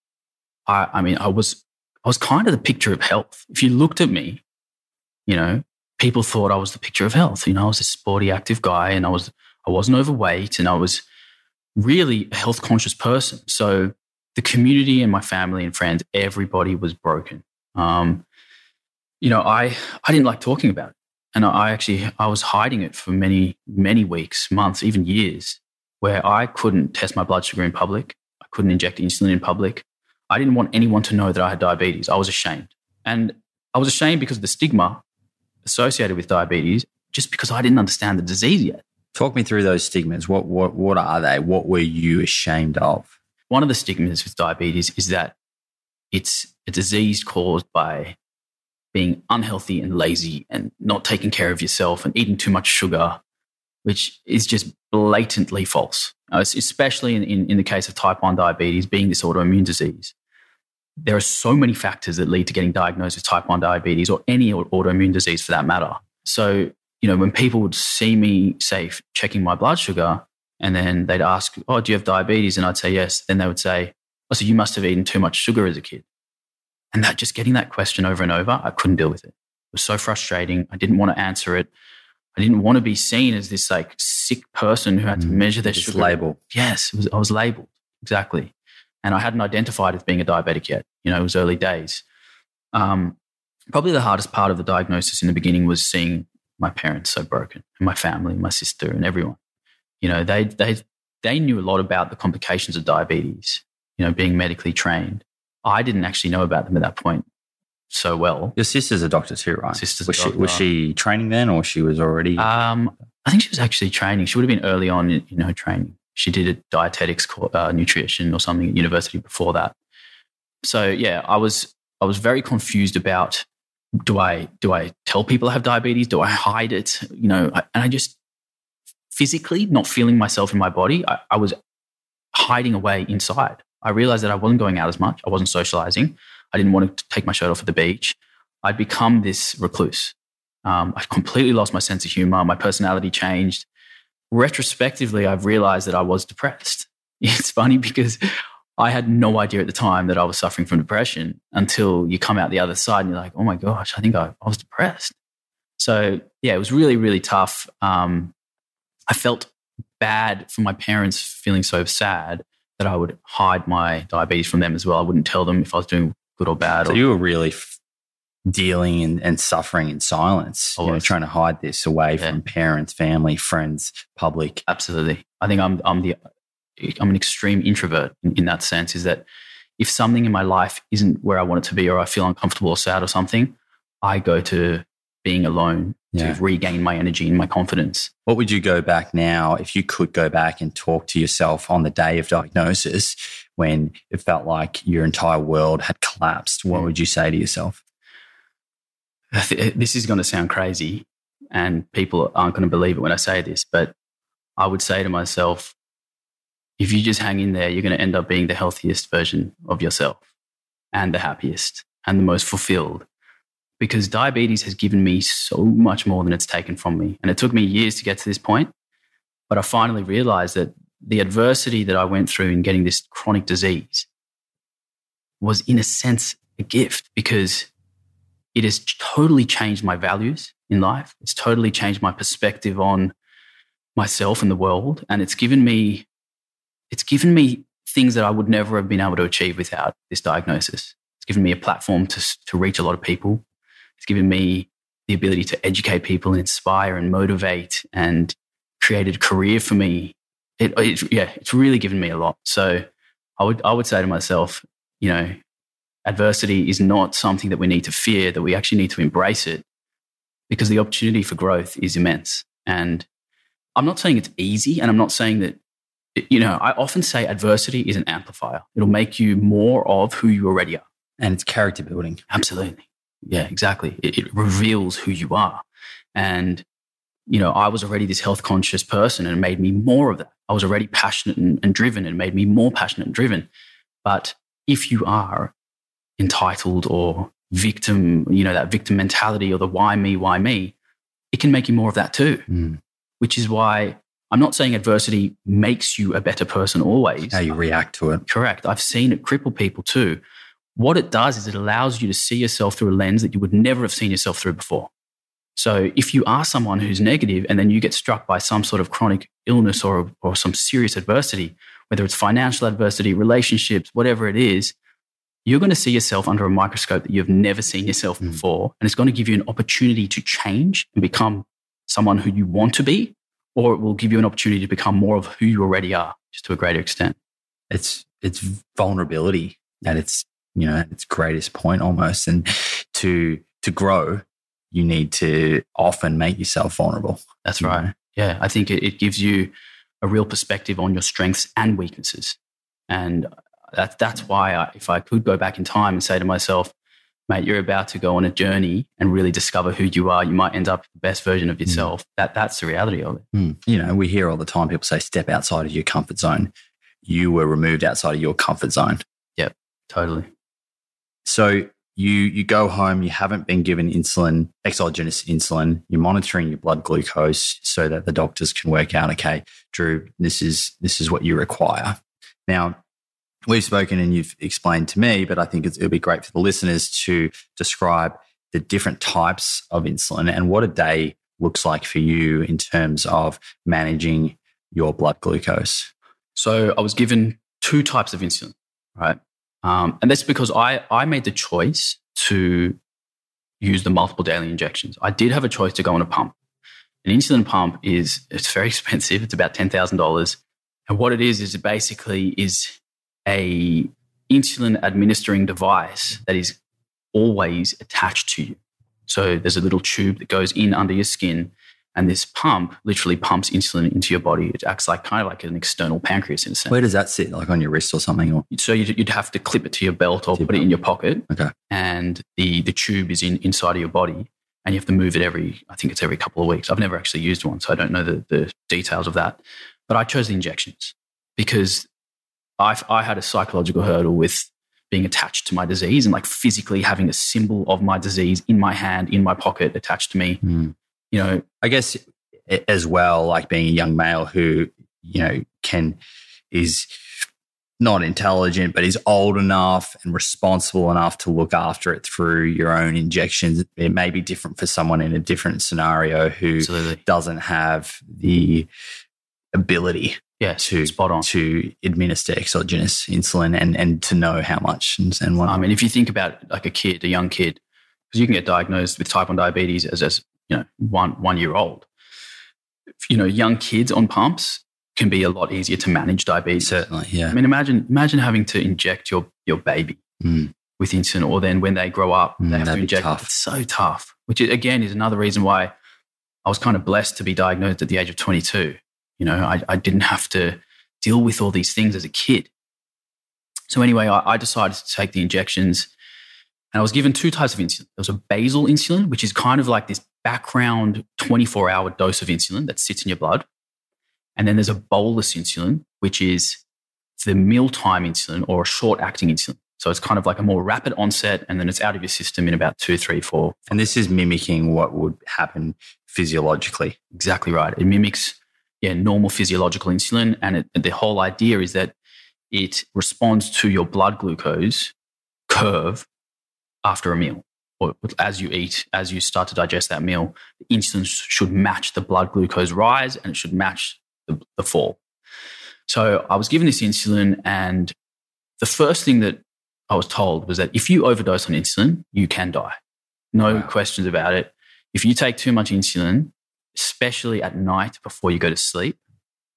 S2: I, I mean, I was, I was kind of the picture of health. If you looked at me, you know, people thought I was the picture of health. You know, I was a sporty, active guy, and I was, I wasn't overweight, and I was really a health conscious person. So the community and my family and friends, everybody was broken. Um, you know, I, I didn't like talking about it, and I actually, I was hiding it for many, many weeks, months, even years where I couldn't test my blood sugar in public. I couldn't inject insulin in public. I didn't want anyone to know that I had diabetes. I was ashamed. And I was ashamed because of the stigma associated with diabetes, just because I didn't understand the disease yet.
S1: Talk me through those stigmas. What what what are they? What were you ashamed of?
S2: One of the stigmas with diabetes is that it's a disease caused by being unhealthy and lazy and not taking care of yourself and eating too much sugar, which is just blatantly false, especially in, in, in the case of type 1 diabetes being this autoimmune disease. There are so many factors that lead to getting diagnosed with type 1 diabetes or any autoimmune disease for that matter. So, you know, when people would see me, say, checking my blood sugar, and then they'd ask, Oh, do you have diabetes? And I'd say yes. Then they would say, Oh, so you must have eaten too much sugar as a kid. And that just getting that question over and over, I couldn't deal with it. It was so frustrating. I didn't want to answer it. I didn't want to be seen as this like sick person who had to
S1: Mm,
S2: measure their
S1: This
S2: sugar.
S1: label.
S2: Yes, it was, I was labeled exactly, and I hadn't identified as being a diabetic yet. You know, it was early days. Um, probably the hardest part of the diagnosis in the beginning was seeing my parents so broken, and my family, my sister, and everyone. You know, they they they knew a lot about the complications of diabetes. You know, being medically trained, I didn't actually know about them at that point so well.
S1: Your sister's a doctor too, right?
S2: Sister's a
S1: was she was she training then, or she was already?
S2: Um, I think she was actually training. She would have been early on in, in her training. She did a dietetics uh, nutrition or something at university before that. So yeah, I was I was very confused about do I do I tell people I have diabetes? Do I hide it? You know, I, and I just physically not feeling myself in my body. I, I was hiding away inside. I realized that I wasn't going out as much. I wasn't socializing. I didn't want to take my shirt off at the beach. I'd become this recluse. Um, I completely lost my sense of humor. My personality changed. Retrospectively, I've realized that I was depressed. It's funny because I had no idea at the time that I was suffering from depression until you come out the other side and you're like, oh my gosh, I think I, I was depressed. So, yeah, it was really, really tough. Um, I felt bad for my parents feeling so sad that I would hide my diabetes from them as well. I wouldn't tell them if I was doing good or bad.
S1: so
S2: or,
S1: you were really f- dealing and, and suffering in silence. You know, trying to hide this away
S2: Yeah.
S1: from parents, family, friends, public.
S2: Absolutely. I think I'm I'm the I'm an extreme introvert in, in that sense. Is that if something in my life isn't where I want it to be, or I feel uncomfortable or sad or something, I go to being alone
S1: Yeah.
S2: to regain my energy and my confidence.
S1: What would you go back now if you could go back and talk to yourself on the day of diagnosis when it felt like your entire world had collapsed? What
S2: Mm.
S1: would you say to yourself?
S2: This is going to sound crazy, and people aren't going to believe it when I say this, but I would say to myself, if you just hang in there, you're going to end up being the healthiest version of yourself and the happiest and the most fulfilled. Because diabetes has given me so much more than it's taken from me. And it took me years to get to this point. But I finally realized that the adversity that I went through in getting this chronic disease was, in a sense, a gift because it has totally changed my values in life. It's totally changed my perspective on myself and the world. And it's given me, it's given me things that I would never have been able to achieve without this diagnosis. It's given me a platform to, to reach a lot of people. It's given me the ability to educate people and inspire and motivate and created a career for me. It, it, yeah, it's really given me a lot. So I would, I would say to myself, you know, adversity is not something that we need to fear, that we actually need to embrace it because the opportunity for growth is immense. And I'm not saying it's easy, and I'm not saying that, you know, I often say adversity is an amplifier. It'll make you more of who you already are.
S1: And it's character building.
S2: Absolutely. Yeah, exactly. It, it reveals who you are. And, you know, I was already this health conscious person and it made me more of that. I was already passionate and, and driven and made me more passionate and driven. But if you are entitled or victim, you know, that victim mentality or the why me, why me, it can make you more of that too.
S1: Mm.
S2: Which is why I'm not saying adversity makes you a better person always.
S1: How you react to it.
S2: Correct. I've seen it cripple people too. What it does is it allows you to see yourself through a lens that you would never have seen yourself through before. So if you are someone who's negative and then you get struck by some sort of chronic illness or, or some serious adversity, whether it's financial adversity, relationships, whatever it is, you're going to see yourself under a microscope that you've never seen yourself mm. before. And it's going to give you an opportunity to change and become someone who you want to be, or it will give you an opportunity to become more of who you already are, just to a greater extent.
S1: It's it's vulnerability at its you know at its greatest point almost, and to to grow, you need to often make yourself vulnerable.
S2: That's right. Know? Yeah, I think it, it gives you a real perspective on your strengths and weaknesses. And that's that's why I, if I could go back in time and say to myself, mate, you're about to go on a journey and really discover who you are. You might end up the best version of hmm. yourself. Mm. That that's the reality of it.
S1: Mm. You know, we hear all the time people say, step outside of your comfort zone. You were removed outside of your comfort zone.
S2: Yep, totally.
S1: So you you go home, you haven't been given insulin, exogenous insulin, you're monitoring your blood glucose so that the doctors can work out, okay, Drew, this is this is what you require. Now, we've spoken and you've explained to me, but I think it'll be great for the listeners to describe the different types of insulin and what a day looks like for you in terms of managing your blood glucose.
S2: So I was given two types of insulin, right? Um, and that's because I, I made the choice to use the multiple daily injections. I did have a choice to go on a pump. An insulin pump is it's very expensive. It's about ten thousand dollars. And what it is is it basically is a insulin administering device that is always attached to you. So there's a little tube that goes in under your skin, and this pump literally pumps insulin into your body. It acts like kind of like an external pancreas in a sense.
S1: Where does that sit? Like on your wrist or something? Or?
S2: So you'd, you'd have to clip it to your belt or put belt. it in your pocket.
S1: Okay.
S2: And the the tube is in inside of your body, and you have to move it every. I think it's every couple of weeks. I've never actually used one, so I don't know the, the details of that. But I chose the injections because I, I had a psychological hurdle with being attached to my disease and like physically having a symbol of my disease in my hand, in my pocket, attached to me.
S1: Mm.
S2: You know,
S1: I guess as well, like being a young male who, you know, can, is not intelligent, but is old enough and responsible enough to look after it through your own injections. It may be different for someone in a different scenario who
S2: Absolutely.
S1: doesn't have the ability
S2: yeah,
S1: to
S2: spot on
S1: to administer exogenous insulin and and to know how much and, and what.
S2: I mean, if you think about like a kid, a young kid, because you can get diagnosed with type one diabetes as as you know one one year old. You know, young kids on pumps can be a lot easier to manage diabetes.
S1: Certainly, yeah.
S2: I mean, imagine imagine having to inject your your baby
S1: mm.
S2: with insulin, or then when they grow up,
S1: mm,
S2: they have to inject.
S1: Tough.
S2: It's so tough. Which again is another reason why I was kind of blessed to be diagnosed at the age of 22 you know, I, I didn't have to deal with all these things as a kid. So anyway, I, I decided to take the injections and I was given two types of insulin. There was a basal insulin, which is kind of like this background 24 hour dose of insulin that sits in your blood. And then there's a bolus insulin, which is the mealtime insulin or a short acting insulin. So it's kind of like a more rapid onset and then it's out of your system in about two, three, four.
S1: And this is mimicking what would happen physiologically.
S2: Exactly right. It mimics yeah, normal physiological insulin. And it, the whole idea is that it responds to your blood glucose curve after a meal or as you eat, as you start to digest that meal, the insulin should match the blood glucose rise and it should match the, the fall. So I was given this insulin, and the first thing that I was told was that if you overdose on insulin, you can die. No wow. questions about it. If you take too much insulin, especially at night before you go to sleep,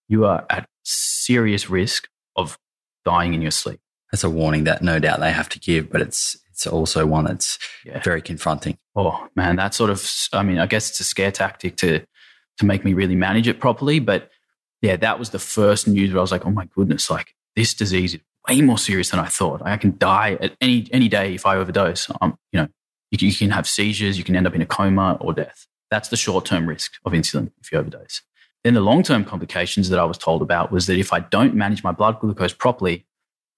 S2: you are at serious risk of dying in your sleep.
S1: That's a warning that no doubt they have to give, but it's it's also one that's yeah. very confronting.
S2: Oh man, that sort of I mean, I guess it's a scare tactic to to make me really manage it properly. But yeah, that was the first news where I was like, oh my goodness, like this disease is way more serious than I thought. I can die at any any day if I overdose. Um, you know, you, you can have seizures, you can end up in a coma or death. That's the short term risk of insulin if you overdose. Then the long term complications that I was told about was that if I don't manage my blood glucose properly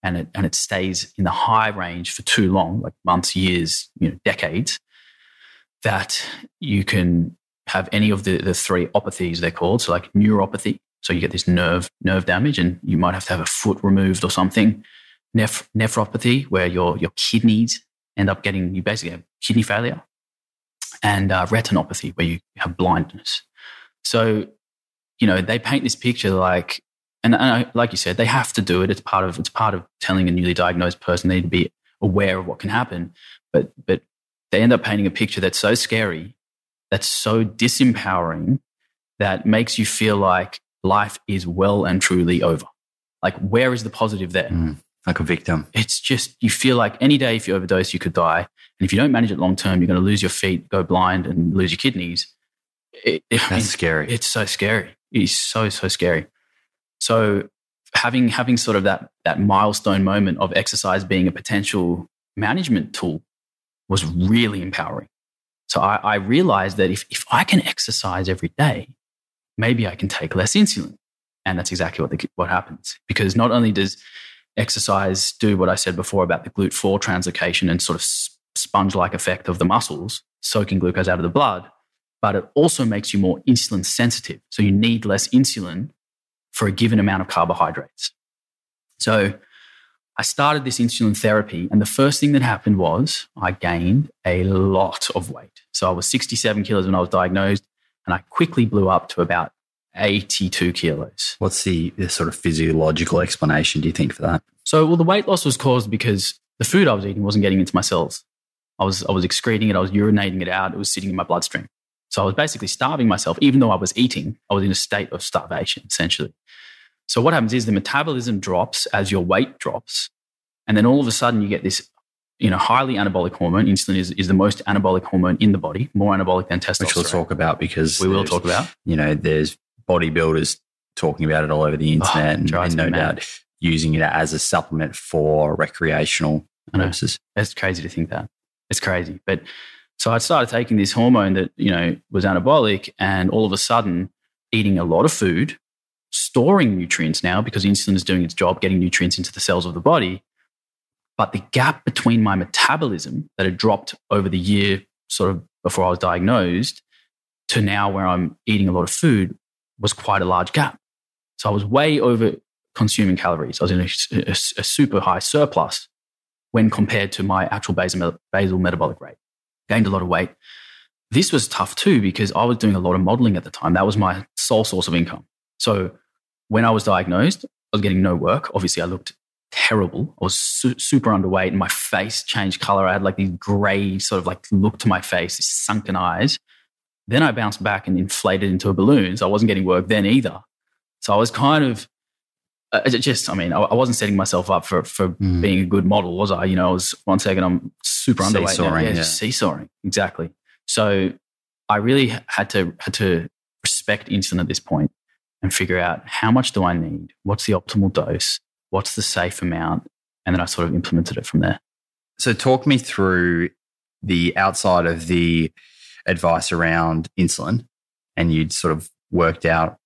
S2: and it, and it stays in the high range for too long, like months, years, you know, decades, that you can have any of the, the three opathies they're called. So like neuropathy. So you get this nerve, nerve damage and you might have to have a foot removed or something. Neph- nephropathy, where your, your kidneys end up getting, you basically have kidney failure. And uh, retinopathy, where you have blindness. So, you know, they paint this picture like and, and I, like you said, they have to do it. It's part of it's part of telling a newly diagnosed person they need to be aware of what can happen. But but they end up painting a picture that's so scary, that's so disempowering, that makes you feel like life is well and truly over. Like where is the positive there? Mm,
S1: like a victim.
S2: It's just you feel like any day if you overdose, you could die, and if you don't manage it long term, you're going to lose your feet, go blind, and lose your kidneys.
S1: It, that's I mean, scary.
S2: It's so scary. It's so so scary. So having having sort of that that milestone moment of exercise being a potential management tool was really empowering. So I, I realized that if, if I can exercise every day, maybe I can take less insulin. And that's exactly what, the, what happens. Because not only does exercise do what I said before about the GLUT4 translocation and sort of sponge like effect of the muscles, soaking glucose out of the blood, but it also makes you more insulin sensitive. So you need less insulin for a given amount of carbohydrates. So I started this insulin therapy, and the first thing that happened was I gained a lot of weight. So I was 67 kilos when I was diagnosed, and I quickly blew up to about 82 kilos.
S1: What's the, the sort of physiological explanation, do you think, for that?
S2: So, well, the weight loss was caused because the food I was eating wasn't getting into my cells. I was, I was excreting it, I was urinating it out, it was sitting in my bloodstream. So I was basically starving myself, even though I was eating, I was in a state of starvation, essentially. So what happens is the metabolism drops as your weight drops. And then all of a sudden you get this, you know, highly anabolic hormone. Insulin is, is the most anabolic hormone in the body, more anabolic than testosterone.
S1: Which we'll talk about because
S2: we will talk about.
S1: You know, there's bodybuilders talking about it all over the oh, internet oh, and, and no doubt using it as a supplement for recreational purposes.
S2: It's crazy to think that. It's crazy. But so I started taking this hormone that, you know, was anabolic and all of a sudden eating a lot of food, storing nutrients now because insulin is doing its job getting nutrients into the cells of the body. But the gap between my metabolism that had dropped over the year, sort of before I was diagnosed, to now where I'm eating a lot of food was quite a large gap. So I was way over consuming calories. I was in a, a, a super high surplus when compared to my actual basal, basal metabolic rate gained a lot of weight. This was tough too because I was doing a lot of modeling at the time. That was my sole source of income. So when I was diagnosed, I was getting no work. Obviously, I looked terrible. I was su- super underweight and my face changed color. I had like these gray sort of like look to my face, these sunken eyes. Then I bounced back and inflated into a balloon. So I wasn't getting work then either. So I was kind of just, I mean, I, I, wasn't setting myself up for for mm. being a good model, was I? You know, I was one second I'm super underweight, seesawing, yeah, yeah. seesawing, exactly. So I really had to had to respect insulin at this point and figure out how much do I need, what's the optimal dose, what's the safe amount, and then I sort of implemented it from there.
S1: So talk me through the outside of the advice around insulin, and you'd sort of worked out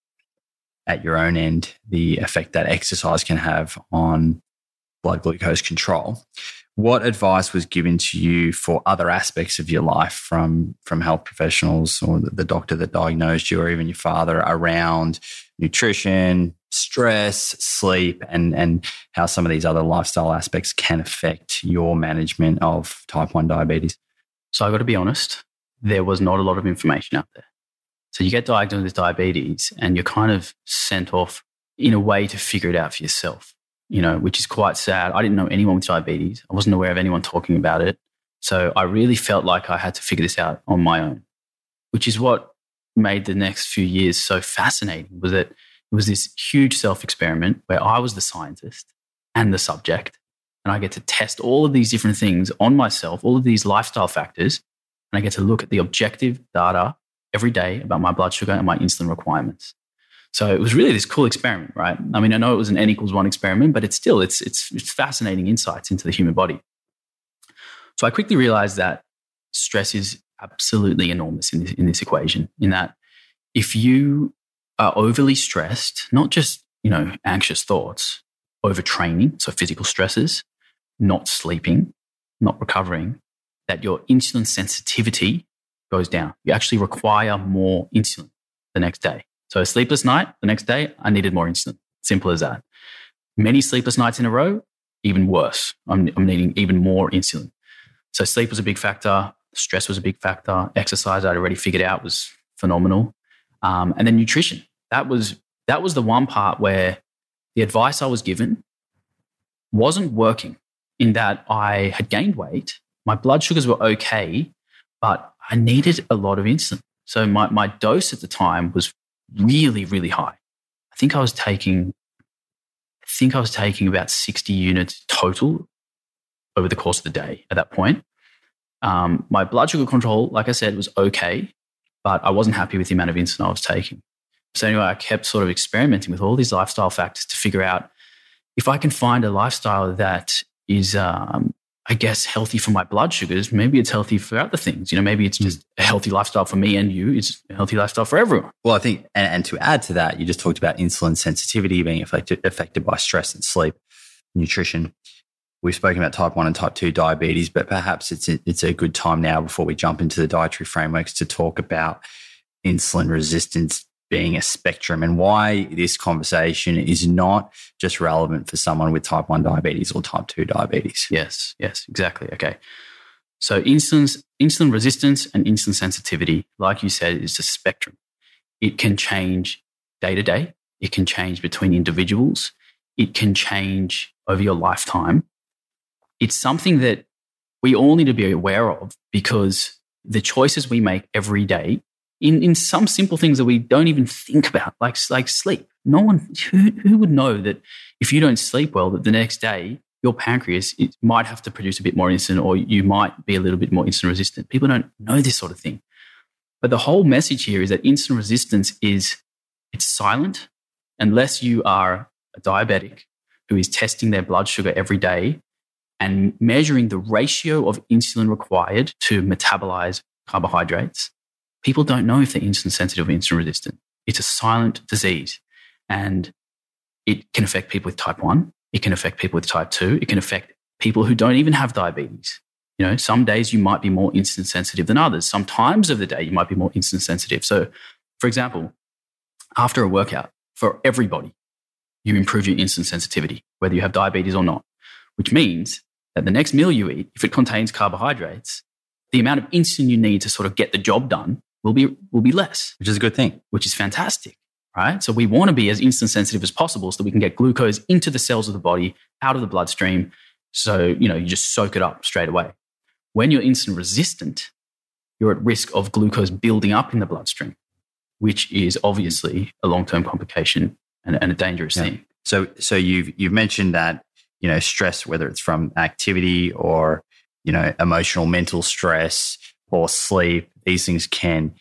S1: at your own end the effect that exercise can have on blood glucose control. what advice was given to you for other aspects of your life from from health professionals or the, doctor that diagnosed you or even your father around nutrition stress sleep and and how some of these other lifestyle aspects can affect your management of type 1 diabetes
S2: so i got to be honest there was not a lot of information out there so you get diagnosed with diabetes and you're kind of sent off in a way to figure it out for yourself you know, which is quite sad. I didn't know anyone with diabetes. I wasn't aware of anyone talking about it. So I really felt like I had to figure this out on my own, which is what made the next few years so fascinating was that it was this huge self experiment where I was the scientist and the subject. And I get to test all of these different things on myself, all of these lifestyle factors. And I get to look at the objective data every day about my blood sugar and my insulin requirements. So it was really this cool experiment, right? I mean, I know it was an n equals one experiment, but it's still it's it's it's fascinating insights into the human body. So I quickly realized that stress is absolutely enormous in this, in this equation. In that, if you are overly stressed, not just you know anxious thoughts, overtraining, so physical stresses, not sleeping, not recovering, that your insulin sensitivity goes down. You actually require more insulin the next day. So a sleepless night, the next day, I needed more insulin. Simple as that. Many sleepless nights in a row, even worse. I'm, I'm needing even more insulin. So sleep was a big factor. Stress was a big factor. Exercise I'd already figured out was phenomenal. Um, and then nutrition. That was that was the one part where the advice I was given wasn't working. In that I had gained weight, my blood sugars were okay, but I needed a lot of insulin. So my, my dose at the time was really, really high. I think I was taking, I think I was taking about 60 units total over the course of the day at that point. Um, my blood sugar control, like I said, was okay, but I wasn't happy with the amount of insulin I was taking. So anyway, I kept sort of experimenting with all these lifestyle factors to figure out if I can find a lifestyle that is um, I guess, healthy for my blood sugars, maybe it's healthy for other things. You know, maybe it's hmm. just a healthy lifestyle for me and you. It's a healthy lifestyle for everyone.
S1: Well, I think, and, and to add to that, you just talked about insulin sensitivity being affected, affected by stress and sleep, nutrition. We've spoken about type 1 and type 2 diabetes, but perhaps it's a, it's a good time now before we jump into the dietary frameworks to talk about insulin resistance being a spectrum and why this conversation is not just relevant for someone with type 1 diabetes or type 2 diabetes.
S2: Yes, yes, exactly. Okay. So insulin insulin resistance and insulin sensitivity, like you said, is a spectrum. It can change day to day. It can change between individuals. It can change over your lifetime. It's something that we all need to be aware of because the choices we make every day in, in some simple things that we don't even think about, like, like sleep. No one, who, who would know that if you don't sleep well, that the next day your pancreas it might have to produce a bit more insulin or you might be a little bit more insulin resistant. People don't know this sort of thing. But the whole message here is that insulin resistance is it's silent unless you are a diabetic who is testing their blood sugar every day and measuring the ratio of insulin required to metabolize carbohydrates people don't know if they're insulin sensitive or insulin resistant. It's a silent disease and it can affect people with type 1. It can affect people with type 2. It can affect people who don't even have diabetes. You know, some days you might be more insulin sensitive than others. Some times of the day you might be more insulin sensitive. So, for example, after a workout, for everybody, you improve your insulin sensitivity, whether you have diabetes or not, which means that the next meal you eat, if it contains carbohydrates, the amount of insulin you need to sort of get the job done will be will be less,
S1: which is a good thing,
S2: which is fantastic, right? So we want to be as insulin sensitive as possible so that we can get glucose into the cells of the body, out of the bloodstream. So you know you just soak it up straight away. When you're insulin resistant, you're at risk of glucose building up in the bloodstream, which is obviously a long term complication and, and, a dangerous yeah. thing.
S1: So so you've you've mentioned that you know stress, whether it's from activity or you know emotional mental stress or sleep these things can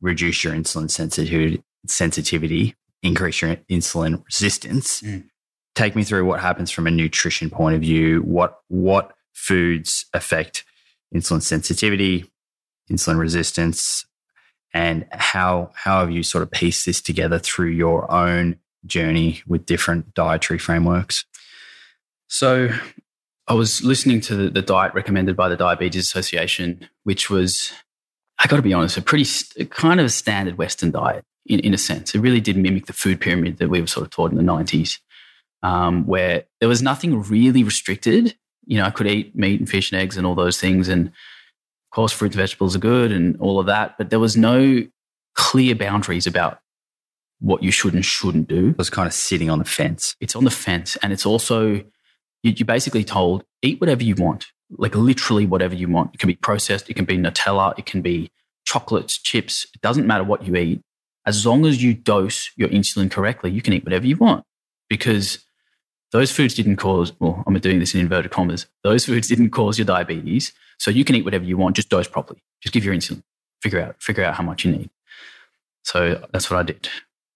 S1: reduce your insulin sensitivity, sensitivity increase your insulin resistance. Mm. Take me through what happens from a nutrition point of view. What what foods affect insulin sensitivity, insulin resistance, and how how have you sort of pieced this together through your own journey with different dietary frameworks?
S2: So I was listening to the, the diet recommended by the Diabetes Association, which was, I got to be honest, a pretty st- kind of a standard Western diet in, in a sense. It really did mimic the food pyramid that we were sort of taught in the 90s, um, where there was nothing really restricted. You know, I could eat meat and fish and eggs and all those things. And of course, fruits and vegetables are good and all of that. But there was no clear boundaries about what you should and shouldn't do.
S1: It was kind of sitting on the fence.
S2: It's on the fence. And it's also, you're basically told, eat whatever you want, like literally whatever you want. It can be processed, it can be Nutella, it can be chocolates, chips. It doesn't matter what you eat. As long as you dose your insulin correctly, you can eat whatever you want because those foods didn't cause, well, I'm doing this in inverted commas, those foods didn't cause your diabetes. So you can eat whatever you want, just dose properly. Just give your insulin. Figure out, figure out how much you need. So that's what I did.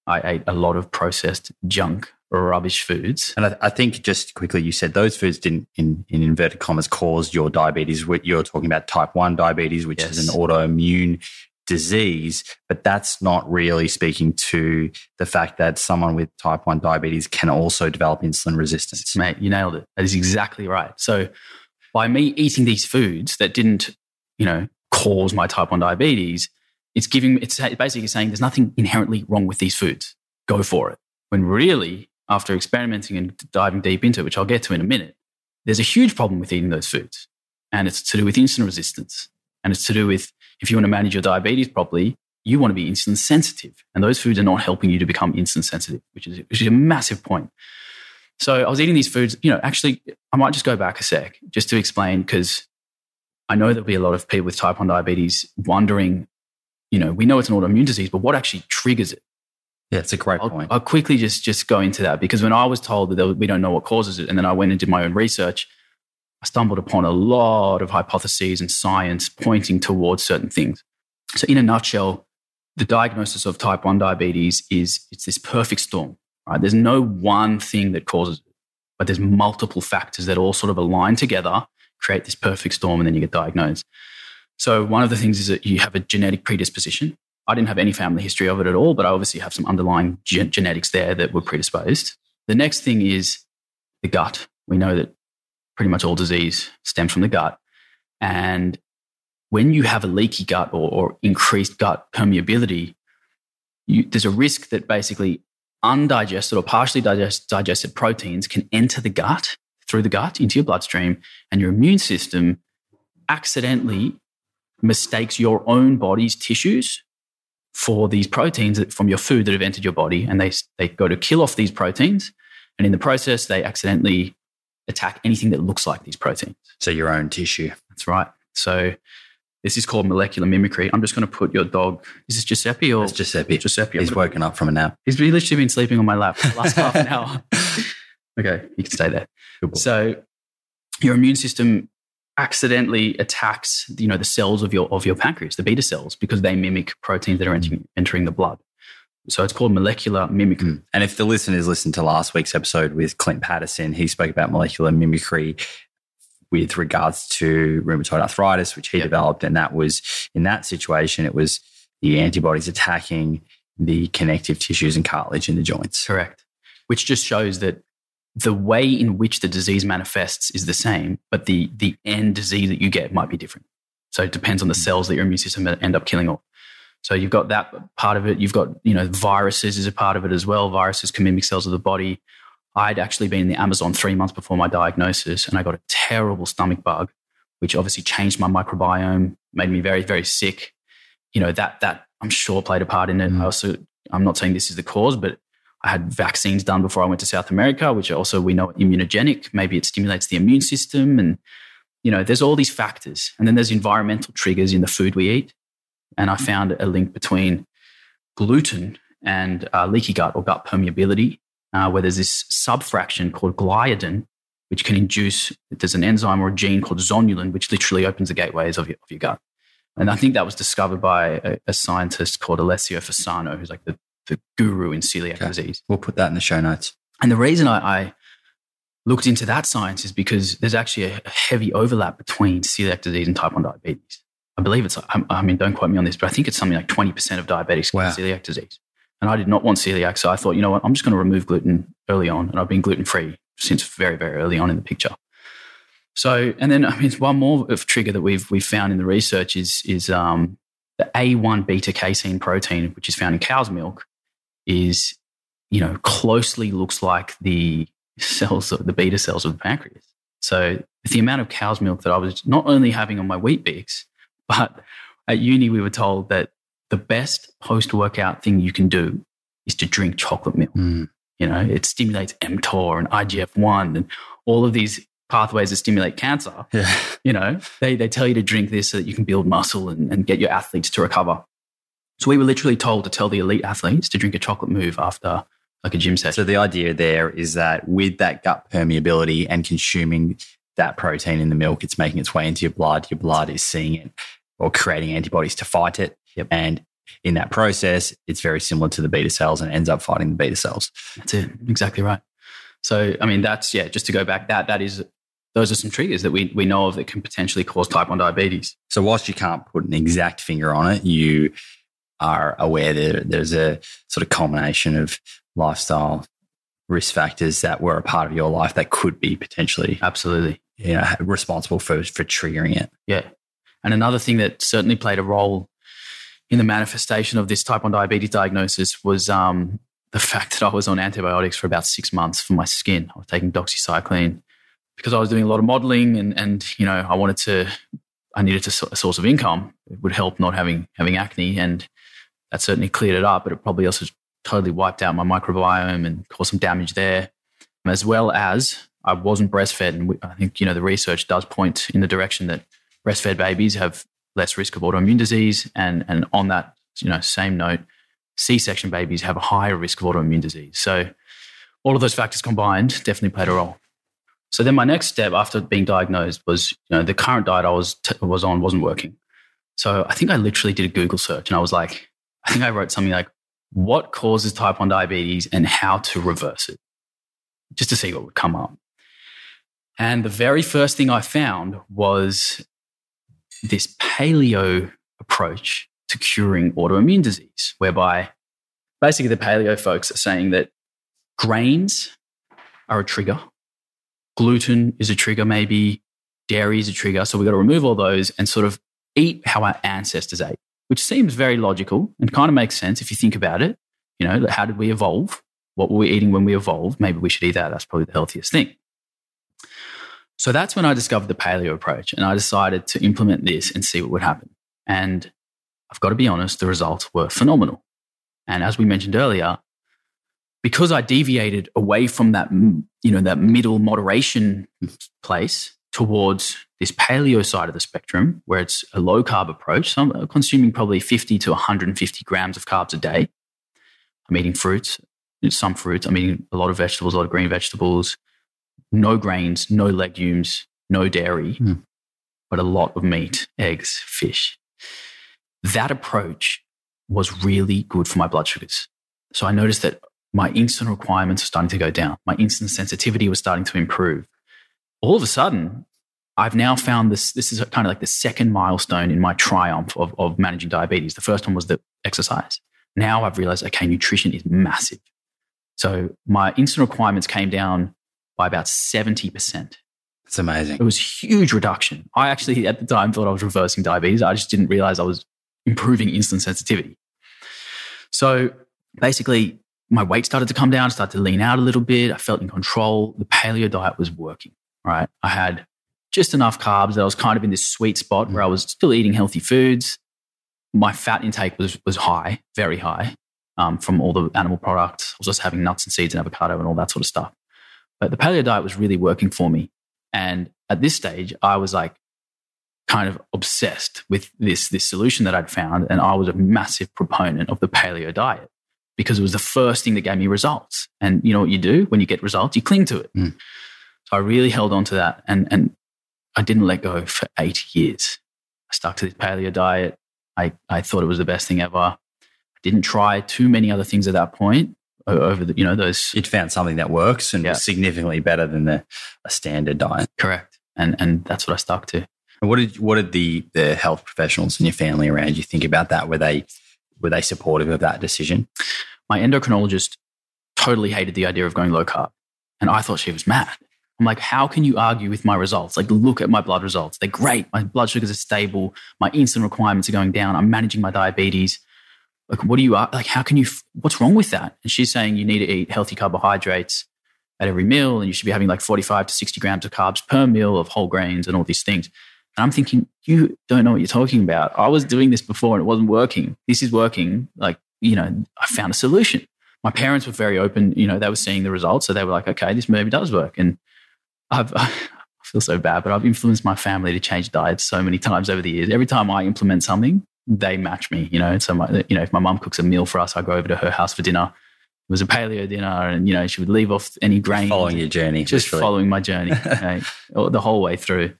S2: I ate a lot of processed junk, rubbish foods.
S1: And I, I, think just quickly, you said those foods didn't, in, in inverted commas, cause your diabetes. You're talking about type 1 diabetes, which yes. is an autoimmune disease, but that's not really speaking to the fact that someone with type 1 diabetes can also develop insulin resistance.
S2: Mate, you nailed it. That is exactly right. So by me eating these foods that didn't, you know, cause my type 1 diabetes, it's giving, it's basically saying there's nothing inherently wrong with these foods. Go for it. When really, after experimenting and diving deep into it, which I'll get to in a minute, there's a huge problem with eating those foods. And it's to do with insulin resistance. And it's to do with if you want to manage your diabetes properly, you want to be insulin sensitive. And those foods are not helping you to become insulin sensitive, which is, which is a massive point. So I was eating these foods, you know, actually, I might just go back a sec just to explain because I know there'll be a lot of people with type 1 diabetes wondering you know, we know it's an autoimmune disease, but what actually triggers it?
S1: Yeah, it's a great
S2: I'll,
S1: point.
S2: I'll quickly just just go into that because when I was told that we don't know what causes it, and then I went and did my own research, I stumbled upon a lot of hypotheses and science pointing towards certain things. So, in a nutshell, the diagnosis of type 1 diabetes is it's this perfect storm, right? There's no one thing that causes it, but there's multiple factors that all sort of align together, create this perfect storm, and then you get diagnosed. So one of the things is that you have a genetic predisposition. I didn't have any family history of it at all, but I obviously have some underlying ge- genetics there that were predisposed. The next thing is the gut. We know that pretty much all disease stems from the gut. And when you have a leaky gut or, or increased gut permeability, you, there's a risk that basically undigested or partially digest, digested proteins can enter the gut through the gut into your bloodstream, and your immune system accidentally mistakes your own body's tissues for these proteins from your food that have entered your body. And they, they go to kill off these proteins. And in the process, they accidentally attack anything that looks like these proteins.
S1: So your own tissue.
S2: That's right. So this is called molecular mimicry. I'm just going to put your dog. Is this Giuseppe or?
S1: It's Giuseppe.
S2: Giuseppe.
S1: He's woken up from a nap.
S2: He's literally been sleeping on my lap for the last half an hour. Okay, you can stay there. So your immune system accidentally attacks you know the cells of your of your pancreas the beta cells because they mimic proteins that are entering, entering the blood. So it's called molecular mimicry. Mm.
S1: and if the listeners listened to last week's episode with Clint Paddison he spoke about molecular mimicry with regards to rheumatoid arthritis which he yep. developed and that was in that situation it was the antibodies attacking the connective tissues and cartilage in the joints.
S2: Correct. Which just shows that the way in which the disease manifests is the same, but the, the end disease that you get might be different. So it depends on the mm. cells that your immune system end up killing off. So you've got that part of it. You've got, you know, viruses is a part of it as well. Viruses can mimic cells of the body. I'd actually been in the Amazon three months before my diagnosis and I got a terrible stomach bug, which obviously changed my microbiome, made me very, very sick. You know, that, that I'm sure played a part in it. Mm. I also, I'm not saying this is the cause, but I had vaccines done before I went to South America, which also we know immunogenic. Maybe it stimulates the immune system. And, you know, there's all these factors. And then there's environmental triggers in the food we eat. And I found a link between gluten and uh, leaky gut or gut permeability, uh, where there's this subfraction called gliadin, which can induce, there's an enzyme or a gene called zonulin, which literally opens the gateways of your, of your gut. And I think that was discovered by a, a scientist called Alessio Fasano, who's like the the guru in celiac okay. disease.
S1: We'll put that in the show notes.
S2: And the reason I, I looked into that science is because there's actually a, heavy overlap between celiac disease and type 1 diabetes. I believe it's, I, I mean, don't quote me on this, but I think it's something like 20% of diabetics wow. get celiac disease. And I did not want celiac. So I thought, you know what, I'm just going to remove gluten early on. And I've been gluten free since very, very early on in the picture. So, and then I mean, one more of trigger that we've we've found in the research is is um, the A1 beta casein protein, which is found in cow's milk, is you know closely looks like the cells, the beta cells of the pancreas. So, the amount of cow's milk that I was not only having on my Weet-Bix, but at uni we were told that the best post workout thing you can do is to drink chocolate milk.
S1: Mm.
S2: You know, it stimulates mTOR and IGF 1 and all of these pathways that stimulate cancer.
S1: Yeah.
S2: You know, they, they tell you to drink this so that you can build muscle and, and get your athletes to recover. So we were literally told to tell the elite athletes to drink a chocolate move after like a gym session.
S1: So the idea there is that with that gut permeability and consuming that protein in the milk, it's making its way into your blood. Your blood is seeing it or creating antibodies to fight it.
S2: Yep.
S1: And in that process, it's very similar to the beta cells and ends up fighting the beta cells.
S2: That's it. Exactly right. So, I mean, that's, yeah, just to go back, that, that is, those are some triggers that we, we know of that can potentially cause type 1 diabetes.
S1: So whilst you can't put an exact finger on it, you are aware that there's a sort of culmination of lifestyle risk factors that were a part of your life that could be potentially
S2: Absolutely.
S1: you know, responsible for, for triggering it.
S2: Yeah. And another thing that certainly played a role in the manifestation of this type 1 diabetes diagnosis was um, the fact that I was on antibiotics for about six months for my skin. I was taking doxycycline because I was doing a lot of modeling and, and you know, I wanted to, I needed to, a source of income. It would help not having, having acne. And that certainly cleared it up, but it probably also totally wiped out my microbiome and caused some damage there. As well as I wasn't breastfed. And I think, you know, the research does point in the direction that breastfed babies have less risk of autoimmune disease. And, and on that, you know, same note, C-section babies have a higher risk of autoimmune disease. So all of those factors combined definitely played a role. So then my next step after being diagnosed was, you know, the current diet I was t- was on wasn't working. So I think I literally did a Google search and I was like, I think I wrote something like, what causes type 1 diabetes and how to reverse it, just to see what would come up. And the very first thing I found was this paleo approach to curing autoimmune disease, whereby basically the paleo folks are saying that grains are a trigger, gluten is a trigger, maybe dairy is a trigger. So we've got to remove all those and sort of eat how our ancestors ate, which seems very logical and kind of makes sense if you think about it. You know, how did we evolve? What were we eating when we evolved? Maybe we should eat that. That's probably the healthiest thing. So that's when I discovered the paleo approach and I decided to implement this and see what would happen. And I've got to be honest, the results were phenomenal. And as we mentioned earlier, because I deviated away from that, you know, that middle moderation place towards this paleo side of the spectrum, where it's a low carb approach. So I'm consuming probably 50 to 150 grams of carbs a day. I'm eating fruits, some fruits. I'm eating a lot of vegetables, a lot of green vegetables, no grains, no legumes, no dairy,
S1: Mm.
S2: but a lot of meat, eggs, fish. That approach was really good for my blood sugars. So I noticed that my insulin requirements were starting to go down. My insulin sensitivity was starting to improve. All of a sudden, I've now found this. This is kind of like the second milestone in my triumph of, of managing diabetes. The first one was the exercise. Now I've realized, okay, nutrition is massive. So my insulin requirements came down by about 70%.
S1: That's amazing.
S2: It was a huge reduction. I actually, at the time, thought I was reversing diabetes. I just didn't realize I was improving insulin sensitivity. So basically, my weight started to come down, started to lean out a little bit. I felt in control. The paleo diet was working, right? I had just enough carbs that I was kind of in this sweet spot where I was still eating healthy foods. My fat intake was, was high, very high um, from all the animal products. I was just having nuts and seeds and avocado and all that sort of stuff. But the paleo diet was really working for me. And at this stage, I was like kind of obsessed with this, this solution that I'd found. And I was a massive proponent of the paleo diet because it was the first thing that gave me results. And you know what you do when you get results? You cling to it.
S1: Mm.
S2: So I really held on to that. And, and I didn't let go for eight years. I stuck to this paleo diet. I, I thought it was the best thing ever. I didn't try too many other things at that point over the, you know, those
S1: You'd found something that works and
S2: Yeah.
S1: was significantly better than the a standard diet.
S2: correct. And, and that's what I stuck to.
S1: And what did what did the the health professionals and your family around you think about that? Were they were they supportive of that decision?
S2: my endocrinologist totally hated the idea of going low carb. And I thought she was mad. I'm like, how can you argue with my results? Like, look at my blood results. They're great. My blood sugars are stable. My insulin requirements are going down. I'm managing my diabetes. Like, what do you, like, how can you, what's wrong with that? And she's saying you need to eat healthy carbohydrates at every meal and you should be having like 45 to 60 grams of carbs per meal of whole grains and all these things. And I'm thinking, you don't know what you're talking about. I was doing this before and it wasn't working. This is working. Like, you know, I found a solution. My parents were very open. You know, they were seeing the results. So they were like, okay, this maybe does work. And I've, I feel so bad, but I've influenced my family to change diets so many times over the years. Every time I implement something, they match me, you know. So, my, you know, if my mum cooks a meal for us, I go over to her house for dinner. It was a paleo dinner, and you know, she would leave off any grain.
S1: Following your journey,
S2: just literally. following my journey okay, the whole way through.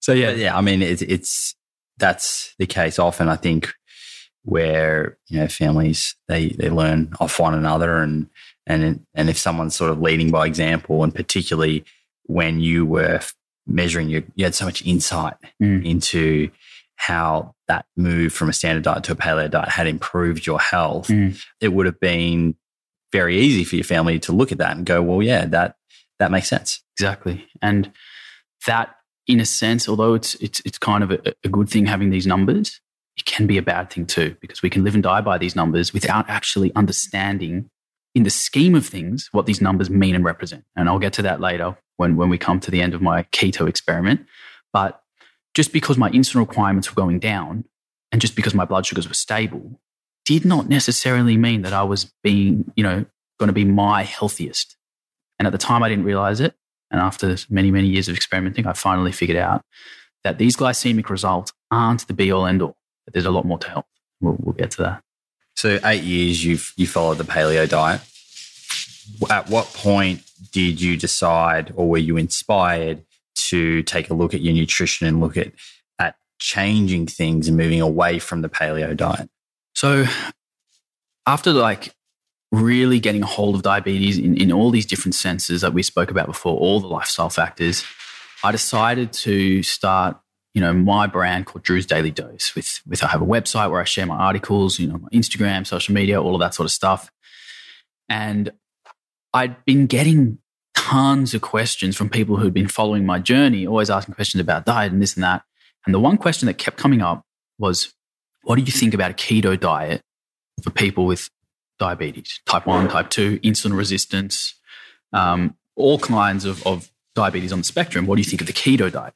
S2: So yeah,
S1: but yeah. I mean, it's it's that's the case often. I think where you know families they they learn off one another, and and and if someone's sort of leading by example, and particularly when you were measuring your, you had so much insight mm. into how that move from a standard diet to a paleo diet had improved your health, mm. it would have been very easy for your family to look at that and go, well, yeah, that that makes sense.
S2: Exactly. And that in a sense, although it's it's it's kind of a, a good thing having these numbers, it can be a bad thing too, because we can live and die by these numbers without actually understanding in the scheme of things what these numbers mean and represent. And I'll get to that later when, when we come to the end of my keto experiment. But just because my insulin requirements were going down and just because my blood sugars were stable did not necessarily mean that I was being, you know, going to be my healthiest. And at the time, I didn't realize it. And after many, many years of experimenting, I finally figured out that these glycemic results aren't the be all end all, that there's a lot more to health. We'll, we'll get to that.
S1: So, eight years you've you followed the paleo diet. At what point did you decide, or were you inspired to take a look at your nutrition and look at at changing things and moving away from the paleo diet?
S2: So, after like really getting a hold of diabetes in, in all these different senses that we spoke about before, all the lifestyle factors, I decided to start, you know, my brand called Drew's Daily Dose. With with I have a website where I share my articles, you know, my Instagram, social media, all of that sort of stuff. And I'd been getting tons of questions from people who'd been following my journey, always asking questions about diet and this and that. And the one question that kept coming up was, what do you think about a keto diet for people with diabetes, type 1, type 2, insulin resistance, um, all kinds of, of diabetes on the spectrum? What do you think of the keto diet?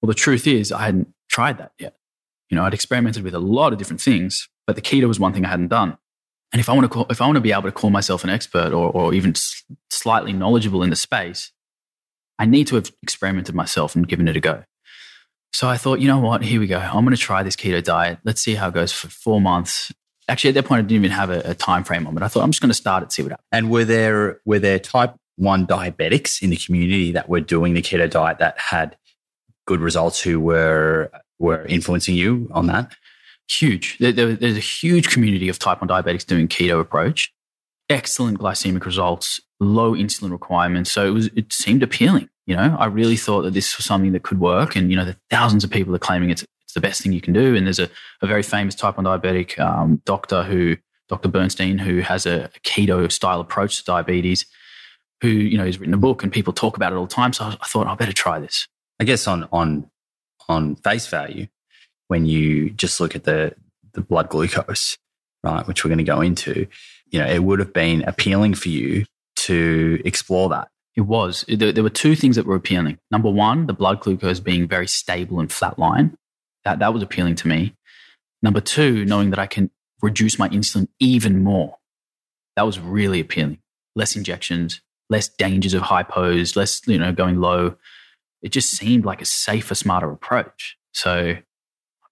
S2: Well, the truth is, I hadn't tried that yet. You know, I'd experimented with a lot of different things, but the keto was one thing I hadn't done. And if I want to call, if I want to be able to call myself an expert or, or even slightly knowledgeable in the space, I need to have experimented myself and given it a go. So I thought, you know what? Here we go. I'm going to try this keto diet. Let's see how it goes for four months. Actually, at that point, I didn't even have a, a time frame on it. I thought I'm just going to start it, see what happens.
S1: And were there were there type one diabetics in the community that were doing the keto diet that had good results who were were influencing you on that?
S2: Huge. There, there, there's a huge community of type 1 diabetics doing keto approach. Excellent glycemic results, low insulin requirements. So it was it seemed appealing. You know, I really thought that this was something that could work. And you know, the thousands of people are claiming it's it's the best thing you can do. And there's a, a very famous type 1 diabetic um, doctor who Dr. Bernstein, who has a, keto style approach to diabetes, who you know has written a book and people talk about it all the time. So I, I thought I better try this.
S1: I guess on on on face value, when you just look at the the blood glucose, right, which we're going to go into, you know, it would have been appealing for you to explore that.
S2: It was. There, were two things that were appealing. Number one, the blood glucose being very stable and flatline. That that was appealing to me. Number two, knowing that I can reduce my insulin even more. That was really appealing. Less injections, less dangers of hypos, less, you know, going low. It just seemed like a safer, smarter approach. So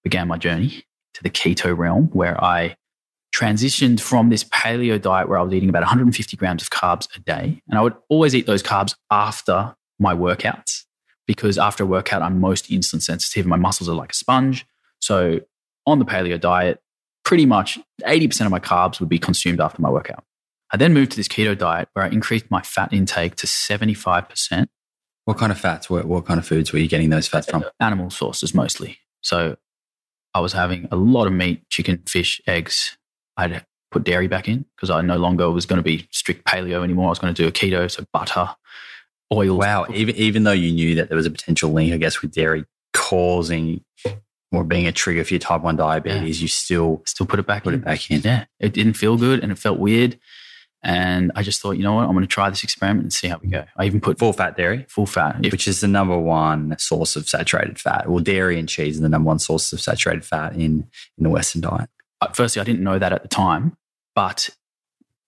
S2: began my journey to the keto realm where I transitioned from this paleo diet where I was eating about 150 grams of carbs a day. And I would always eat those carbs after my workouts because after a workout, I'm most insulin sensitive. My muscles are like a sponge. So on the paleo diet, pretty much 80% of my carbs would be consumed after my workout. I then moved to this keto diet where I increased my fat intake to 75%.
S1: What kind of fats? What, what kind of foods were you getting those fats from?
S2: Animal sources mostly. So I was having a lot of meat, chicken, fish, eggs. I'd put dairy back in because I no longer was going to be strict paleo anymore. I was going to do a keto, so butter, oils.
S1: Wow. Even even though you knew that there was a potential link, I guess, with dairy causing or being a trigger for your type one diabetes, you still
S2: Still put it back
S1: put
S2: in.
S1: it back in.
S2: Yeah, it didn't feel good and it felt weird. And I just thought, you know what, I'm going to try this experiment and see how we go. I even put
S1: Full fat dairy,
S2: full fat.
S1: Which is the number one source of saturated fat. Well, dairy and cheese are the number one source of saturated fat in in the Western diet.
S2: uh, firstly, I didn't know that at the time, but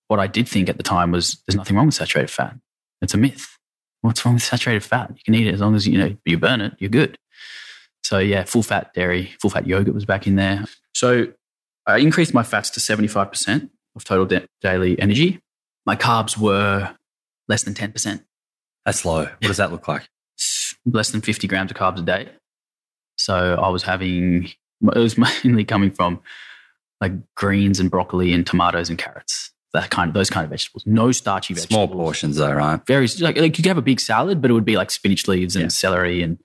S2: what I did think at the time was there's nothing wrong with saturated fat. It's a myth. What's wrong with saturated fat? You can eat it as long as you know you burn it. You're good. So yeah, full fat dairy, full fat yogurt was back in there. So I increased my fats to 75% of total da- daily energy. My carbs were less than 10%,
S1: That's low. What does that look like?
S2: less than 50 grams of carbs a day. So I was having, it was mainly coming from like greens and broccoli and tomatoes and carrots, that kind of, those kind of vegetables. No starchy vegetables.
S1: Small portions, though, right?
S2: Very, like, like you could have a big salad, but it would be like spinach leaves and
S1: Yeah.
S2: celery and,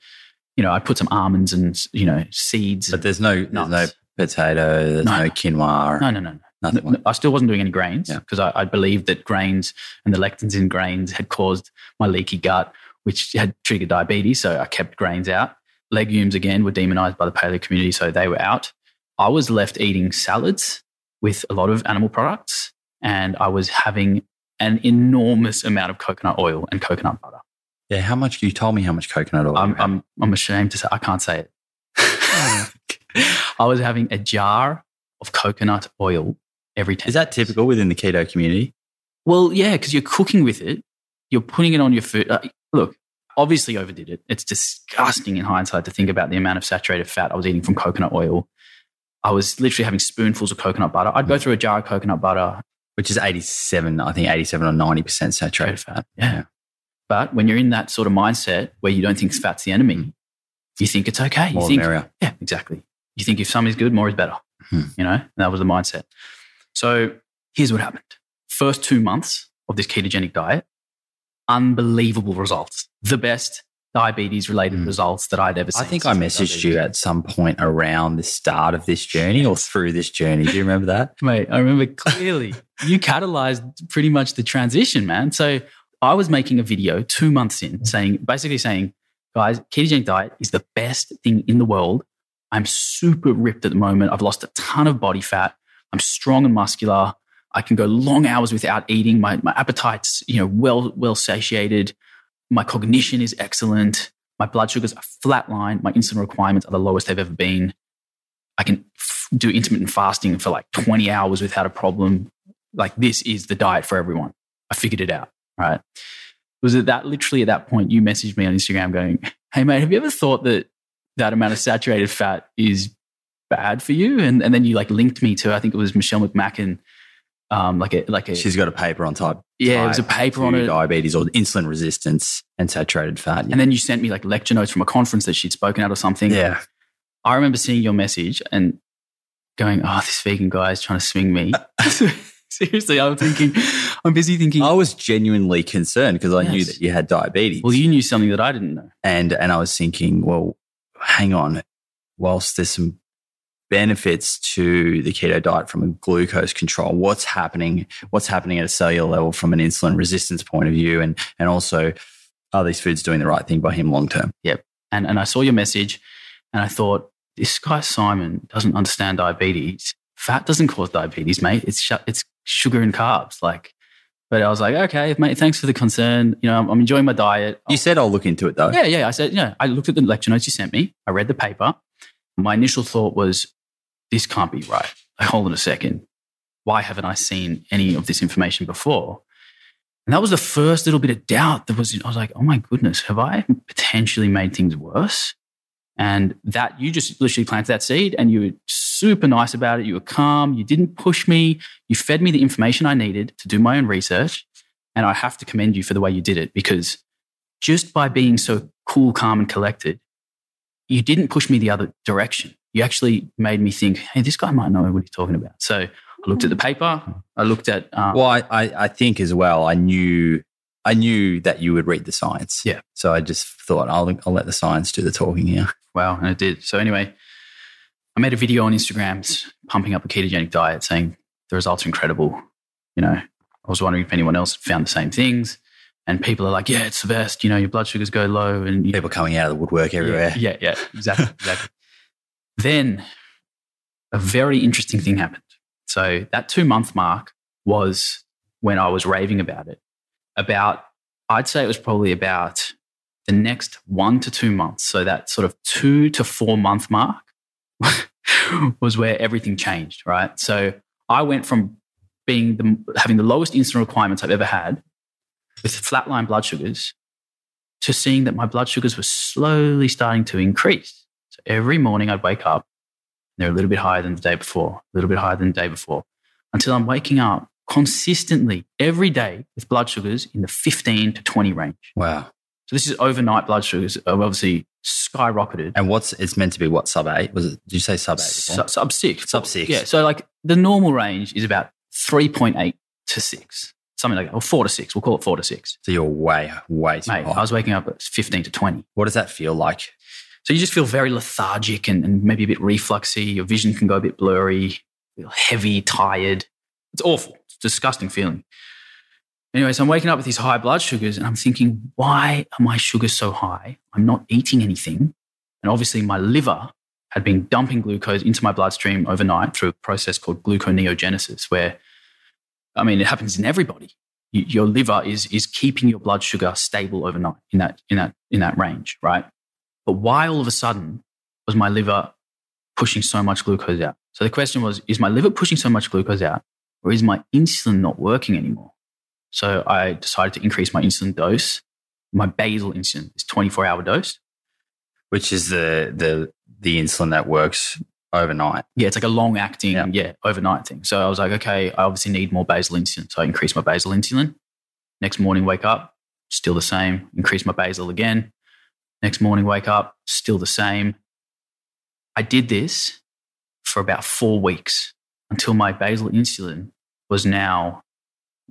S2: you know, I'd put some almonds and, you know, seeds.
S1: But there's no there's no potato, there's no,
S2: No.
S1: quinoa,
S2: no, no, no, no.
S1: Nothing.
S2: I still wasn't doing any grains
S1: Yeah.
S2: because I, I believed that grains and the lectins in grains had caused my leaky gut, which had triggered diabetes. So I kept grains out. Legumes, again, were demonized by the paleo community. So they were out. I was left eating salads with a lot of animal products, and I was having an enormous amount of coconut oil and coconut butter.
S1: Yeah, how much? You told me how much coconut oil.
S2: I'm. I'm, I'm ashamed to say, I can't say it. Hmm. I was having a jar of coconut oil every 10
S1: Is that typical within the keto community?
S2: Well, yeah, because you're cooking with it, you're putting it on your food. Uh, look, obviously overdid it. It's disgusting in hindsight to think about the amount of saturated fat I was eating from coconut oil. I was literally having spoonfuls of coconut butter. I'd go through a jar of coconut butter.
S1: Which is 87, I think 87 or 90% saturated fat.
S2: Yeah. But when you're in that sort of mindset where you don't think fat's the enemy, you think it's okay. You
S1: More the
S2: think,
S1: merrier.
S2: yeah, exactly. You think if some is good, more is better.
S1: Hmm.
S2: You know, and that was the mindset. So here's what happened. First two months of this ketogenic diet, unbelievable results. The best diabetes related
S1: Hmm.
S2: results that I'd ever seen.
S1: I think I messaged you at some point around the start of this journey or through this journey. Do you remember that?
S2: Mate, I remember clearly. you catalyzed pretty much the transition, man. So I was making a video two months in saying, basically saying, guys, ketogenic diet is the best thing in the world. I'm super ripped at the moment. I've lost a ton of body fat. I'm strong and muscular. I can go long hours without eating. My, my appetite's, you know, well, well satiated. My cognition is excellent. My blood sugars are flatline. My insulin requirements are the lowest they've ever been. I can f- do intermittent fasting for like 20 hours without a problem. Like this is the diet for everyone. I figured it out. Right. Was it that literally at that point you messaged me on Instagram going, Hey mate, have you ever thought that that amount of saturated fat is bad for you? And and then you like linked me to I think it was Michelle McMacken, um, like a like a
S1: She's got a paper on type.
S2: yeah, it was a paper on it.
S1: Diabetes or insulin resistance and saturated fat.
S2: And then you sent me like lecture notes from a conference that she'd spoken at or something.
S1: yeah.
S2: I remember seeing your message and going, "Oh, this vegan guy is trying to swing me." Seriously, I'm thinking, I'm busy thinking.
S1: I was genuinely concerned because I knew that you had diabetes.
S2: Well, you knew something that I didn't know.
S1: and and I was thinking, well, hang on. Whilst there's some benefits to the keto diet from a glucose control, what's happening? What's happening at a cellular level from an insulin resistance point of view, and and also are these foods doing the right thing by him long term?
S2: Yep and and I saw your message, and I thought, this guy Simon doesn't understand diabetes. Fat doesn't cause diabetes, mate. It's sh- it's sugar and carbs. Like, but I was like, okay, mate. Thanks for the concern. You know, I'm, I'm enjoying my diet.
S1: You said I'll look into it though.
S2: Yeah, yeah. I said, yeah. I looked at the lecture notes you sent me. I read the paper. My initial thought was, this can't be right. Like, hold on a second. Why haven't I seen any of this information before? And that was the first little bit of doubt that was, I was like, oh my goodness, have I potentially made things worse? And that you just literally planted that seed and you were super nice about it. You were calm. You didn't push me. You fed me the information I needed to do my own research. And I have to commend you for the way you did it because just by being so cool, calm, and collected, you didn't push me the other direction. You actually made me think, hey, this guy might know what he's talking about. So I looked at the paper. I looked at, um,
S1: Well, I, I think as well. I knew I knew that you would read the science.
S2: Yeah.
S1: So I just thought I'll I'll let the science do the talking here.
S2: wow, and it did. So anyway, I made a video on Instagram pumping up a ketogenic diet saying the results are incredible. You know, I was wondering if anyone else found the same things. And people are like, yeah, it's the best. You know, your blood sugars go low. And you,
S1: People coming out of the woodwork everywhere.
S2: yeah, yeah, exactly, exactly. then a very interesting thing happened. So that two month mark was when I was raving about it. About, I'd say it was probably about the next one to two months. So that sort of two to four month mark was where everything changed, right? So I went from being the, having the lowest insulin requirements I've ever had with flatline blood sugars to seeing that my blood sugars were slowly starting to increase. Every morning I'd wake up, they're a little bit higher than the day before, a little bit higher than the day before, until I'm waking up consistently every day with blood sugars in the 15 to 20 range.
S1: Wow.
S2: So this is overnight blood sugars have obviously skyrocketed.
S1: And what's it's meant to be what sub eight? Was it did you say sub eight?
S2: Sub, sub six.
S1: Sub six.
S2: Yeah. So like the normal range is about 3.8 to six, something like that, or four to six. We'll call it four to six.
S1: So you're way, way too
S2: Mate,
S1: high.
S2: I was waking up at 15 to 20.
S1: what does that feel like?
S2: So you just feel very lethargic and, and maybe a bit refluxy. Your vision can go a bit blurry, heavy, tired. It's awful. It's disgusting feeling. Anyway, so I'm waking up with these high blood sugars and I'm thinking, why are my sugars so high? I'm not eating anything. And obviously, my liver had been dumping glucose into my bloodstream overnight through a process called gluconeogenesis, where, I mean, it happens in everybody. Your liver is, is keeping your blood sugar stable overnight in that, in, that, in that range, right? But why all of a sudden was my liver pushing so much glucose out? So the question was, is my liver pushing so much glucose out or is my insulin not working anymore? So I decided to increase my insulin dose. My basal insulin is 24 hour dose.
S1: Which is the the the insulin that works overnight.
S2: Yeah, it's like a long acting,
S1: Yeah.
S2: yeah. overnight thing. So I was like, okay, I obviously need more basal insulin. So I increased my basal insulin. Next morning, wake up, still the same. Increase my basal again. Next morning, wake up, still the same. I did this for about four weeks until my basal insulin was now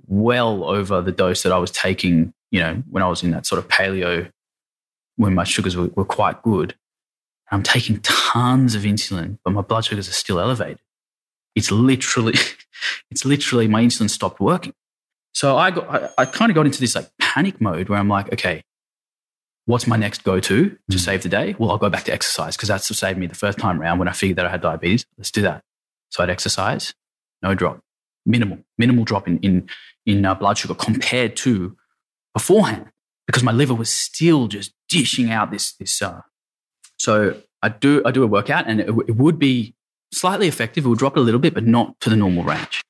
S2: well over the dose that I was taking, you know, when I was in that sort of paleo, when my sugars were, were quite good. I'm taking tons of insulin, but my blood sugars are still elevated. It's literally, it's literally my insulin stopped working. So I got, I, I kind of got into this like panic mode where I'm like, okay, what's my next go to to
S1: Mm.
S2: save the day? Well, I'll go back to exercise because that's what saved me the first time around when I figured that I had diabetes. Let's do that. So I'd exercise, no drop, minimal, minimal drop in in in uh, blood sugar compared to beforehand because my liver was still just dishing out this this. Uh, so I do I do a workout and it, it would be slightly effective. It would drop it a little bit, but not to the normal range.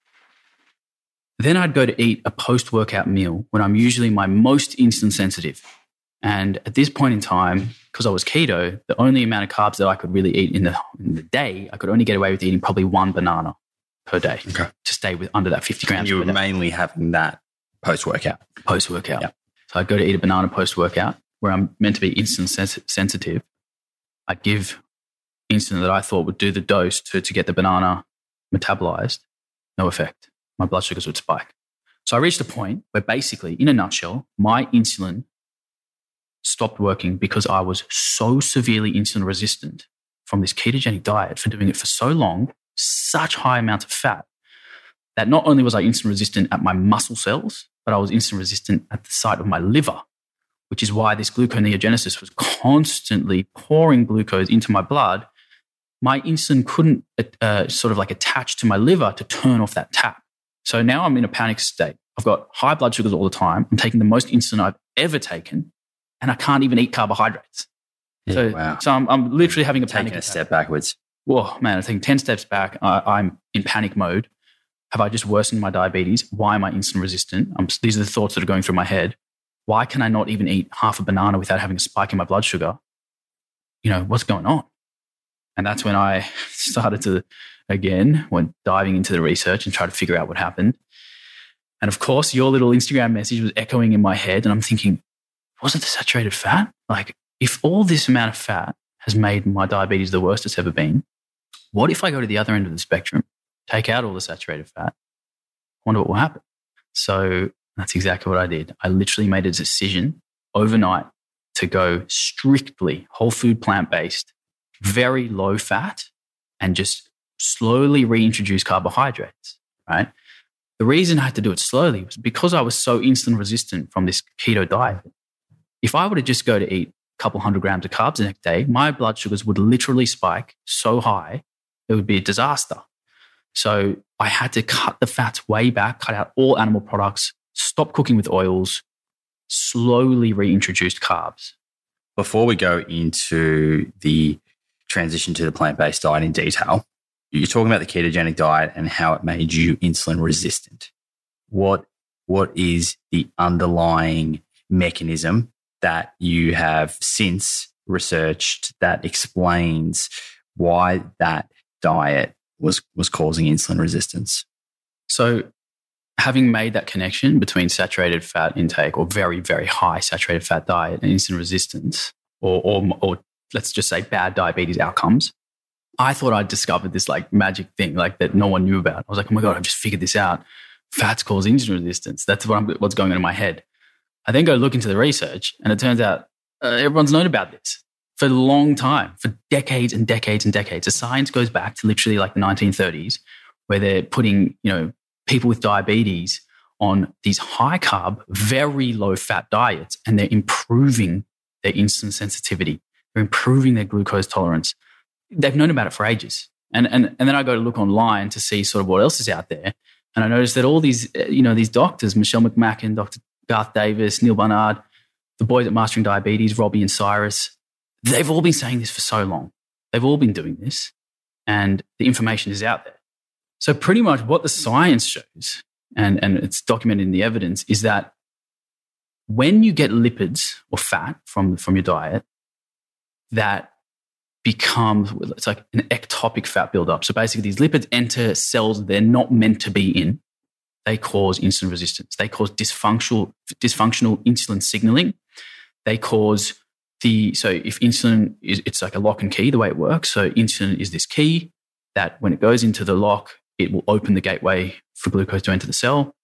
S2: Then I'd go to eat a post workout meal when I'm usually my most insulin sensitive. And at this point in time, because I was keto, the only amount of carbs that I could really eat in the, in the day, I could only get away with eating probably one banana per day
S1: Okay.
S2: to stay with under that 50 grams
S1: And you were mainly having that post workout.
S2: post workout.
S1: Yeah.
S2: So I'd go to eat a banana post workout where I'm meant to be insulin sens- sensitive. I'd give insulin that I thought would do the dose to, to get the banana metabolized. No effect. My blood sugars would spike. So I reached a point where basically, in a nutshell, my insulin stopped working because I was so severely insulin resistant from this ketogenic diet for doing it for so long, such high amounts of fat, that not only was I insulin resistant at my muscle cells, but I was insulin resistant at the site of my liver, which is why this gluconeogenesis was constantly pouring glucose into my blood. My insulin couldn't uh, sort of like attach to my liver to turn off that tap. So now I'm in a panic state. I've got high blood sugars all the time. I'm taking the most insulin I've ever taken, and I can't even eat carbohydrates. So,
S1: wow.
S2: so I'm, I'm literally having a panic
S1: Taking a step backwards.
S2: Whoa, man, I think 10 steps back, I, I'm in panic mode. Have I just worsened my diabetes? Why am I insulin resistant? Um, these are the thoughts that are going through my head. Why can I not even eat half a banana without having a spike in my blood sugar? You know, what's going on? And that's when I started to, again, went diving into the research and try to figure out what happened. And of course, your little Instagram message was echoing in my head. And I'm thinking, was it the saturated fat? Like, if all this amount of fat has made my diabetes the worst it's ever been, what if I go to the other end of the spectrum, take out all the saturated fat? Wonder what will happen. So that's exactly what I did. I literally made a decision overnight to go strictly whole food plant based, very low fat, and just slowly reintroduce carbohydrates, right? The reason I had to do it slowly was because I was so insulin resistant from this keto diet. If I were to just go to eat a couple hundred grams of carbs the next day, my blood sugars would literally spike so high, it would be a disaster. So I had to cut the fats way back, cut out all animal products, stop cooking with oils, slowly reintroduced carbs.
S1: Before we go into the transition to the plant based diet in detail, you're talking about the ketogenic diet and how it made you insulin resistant. What, what is the underlying mechanism that you have since researched that explains why that diet was, was causing insulin resistance?
S2: So, having made that connection between saturated fat intake or very, very high saturated fat diet and insulin resistance, or, or, or let's just say bad diabetes outcomes, I thought I'd discovered this like magic thing like that no one knew about. I was like, oh my God, I've just figured this out. Fats cause insulin resistance. That's what I'm, what's going on in my head. I then go look into the research and it turns out uh, everyone's known about this for a long time, for decades and decades and decades. The science goes back to literally like the 1930s where they're putting, you know, people with diabetes on these high carb, very low fat diets and they're improving their insulin sensitivity. They're improving their glucose tolerance they've known about it for ages. And, and, and then I go to look online to see sort of what else is out there. And I noticed that all these, uh, you know, these doctors, Michelle McMacken, Dr. Garth Davis, Neal Barnard, the boys at Mastering Diabetes, Robby and Cyrus, they've all been saying this for so long. They've all been doing this and the information is out there. So pretty much what the science shows, and, and it's documented in the evidence, is that when you get lipids or fat from, from your diet, that becomes it's like an ectopic fat buildup. So basically, these lipids enter cells they're not meant to be in. They cause insulin resistance. They cause dysfunctional dysfunctional insulin signaling. They cause the so if insulin is it's like a lock and key the way it works. So insulin is this key that when it goes into the lock, it will open the gateway for glucose to enter the cell.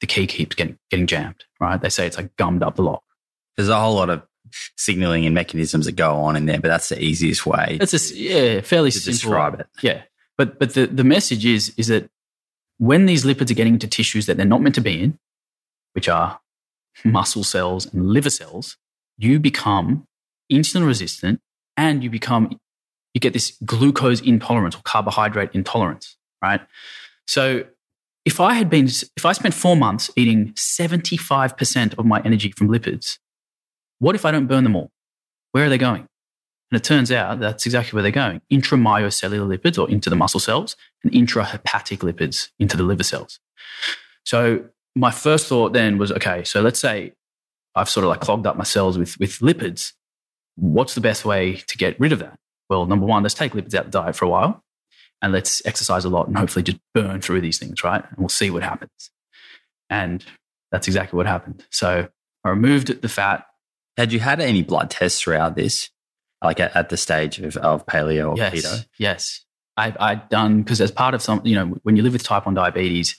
S2: The key keeps getting getting jammed. Right? They say it's like gummed up the lock.
S1: There's a whole lot of signaling and mechanisms that go on in there, but that's the easiest way.
S2: It's a yeah, fairly
S1: to
S2: simple.
S1: describe it.
S2: Yeah, but but the the message is is that when these lipids are getting into tissues that they're not meant to be in, which are muscle cells and liver cells, you become insulin resistant and you become you get this glucose intolerance or carbohydrate intolerance, right? So if I had been if I spent 4 months eating 75% of my energy from lipids, what if I don't burn them all? Where are they going? And it turns out that's exactly where they're going intramyocellular lipids or into the muscle cells, and intrahepatic lipids into the liver cells. So, my first thought then was okay, so let's say I've sort of like clogged up my cells with, with lipids. What's the best way to get rid of that? Well, number one, let's take lipids out of the diet for a while and let's exercise a lot and hopefully just burn through these things, right? And we'll see what happens. And that's exactly what happened. So I removed the fat,
S1: Had you had any blood tests throughout this, like at, at the stage of, of paleo or
S2: yes,
S1: keto?
S2: Yes. I've, I've done, because as part of some, you know, when you live with type 1 diabetes,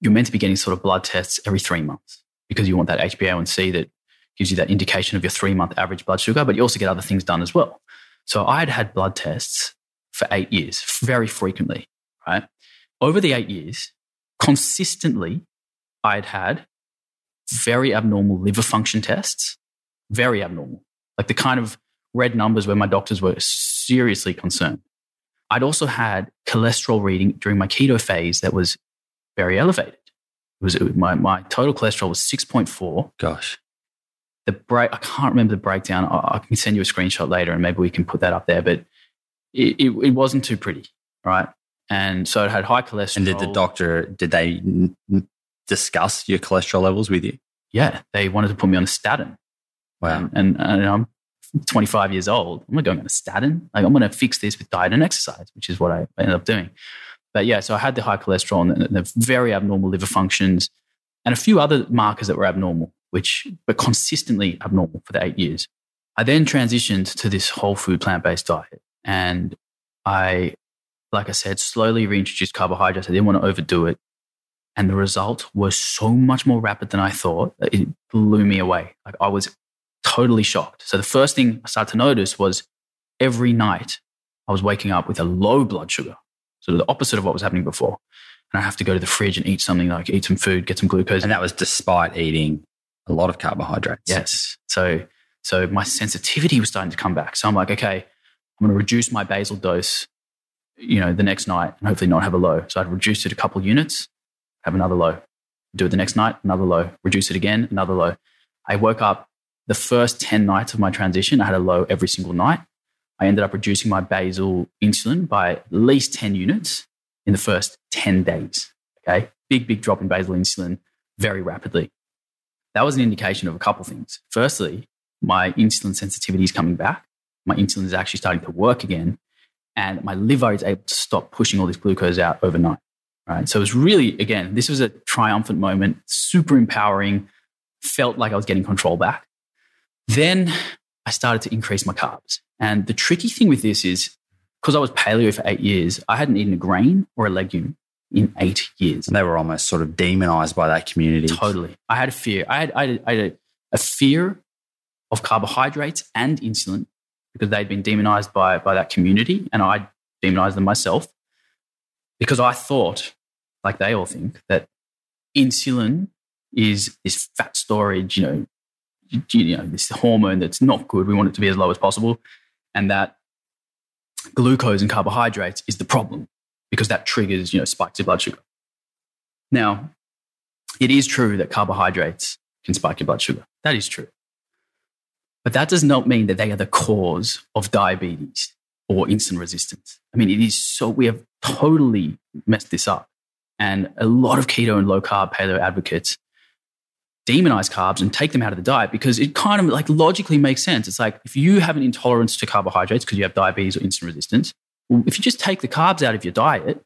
S2: you're meant to be getting sort of blood tests every three months because you want that HbA1c that gives you that indication of your three month average blood sugar, but you also get other things done as well. So I had had blood tests for eight years, very frequently, right? Over the eight years, consistently, I had had very abnormal liver function tests, very abnormal, like the kind of red numbers where my doctors were seriously concerned. I'd also had cholesterol reading during my keto phase that was very elevated. It was it, my, my total cholesterol was 6.4.
S1: Gosh.
S2: The break, I can't remember the breakdown. I, I can send you a screenshot later and maybe we can put that up there, but it, it, it wasn't too pretty, right? And so it had high cholesterol.
S1: And did the doctor, did they discuss your cholesterol levels with you?
S2: Yeah, they wanted to put me on a statin.
S1: Wow.
S2: And, and, and I'm 25 years old. I'm not going on a statin. Like I'm going to fix this with diet and exercise, which is what I ended up doing. But yeah, so I had the high cholesterol and the, very abnormal liver functions and a few other markers that were abnormal, which were consistently abnormal for the eight years. I then transitioned to this whole food plant based diet. And I, like I said, slowly reintroduced carbohydrates. I didn't want to overdo it. And the result was so much more rapid than I thought. It blew me away. Like I was totally shocked. So the first thing I started to notice was every night I was waking up with a low blood sugar, sort of the opposite of what was happening before. And I have to go to the fridge and eat something like eat some food, get some glucose.
S1: And that was despite eating a lot of carbohydrates.
S2: Yes. So so my sensitivity was starting to come back. So I'm like, okay, I'm going to reduce my basal dose, you know, the next night and hopefully not have a low. So I'd reduce it a couple units, have another low. Do it the next night, another low. Reduce it again, another low. I woke up the first 10 nights of my transition, I had a low every single night. I ended up reducing my basal insulin by at least 10 units in the first 10 days. Okay. Big, big drop in basal insulin very rapidly. That was an indication of a couple things. Firstly, my insulin sensitivity is coming back. My insulin is actually starting to work again. And my liver is able to stop pushing all this glucose out overnight. Right. So it was really, again, this was a triumphant moment, super empowering, felt like I was getting control back. Then I started to increase my carbs. And the tricky thing with this is because I was paleo for eight years, I hadn't eaten a grain or a legume in eight years.
S1: And they were almost sort of demonized by that community.
S2: Totally. I had a fear. I had, I had, I had a, a fear of carbohydrates and insulin because they'd been demonized by, by that community and I demonized them myself because I thought, like they all think, that insulin is this fat storage, you know, you, know, this hormone that's not good. We want it to be as low as possible. And that glucose and carbohydrates is the problem because that triggers, you know, spikes your blood sugar. Now, it is true that carbohydrates can spike your blood sugar. That is true. But that does not mean that they are the cause of diabetes or insulin resistance. I mean, it is so, we have totally messed this up. And a lot of keto and low carb paleo advocates demonize carbs and take them out of the diet because it kind of like logically makes sense. It's like if you have an intolerance to carbohydrates because you have diabetes or insulin resistance, well, if you just take the carbs out of your diet,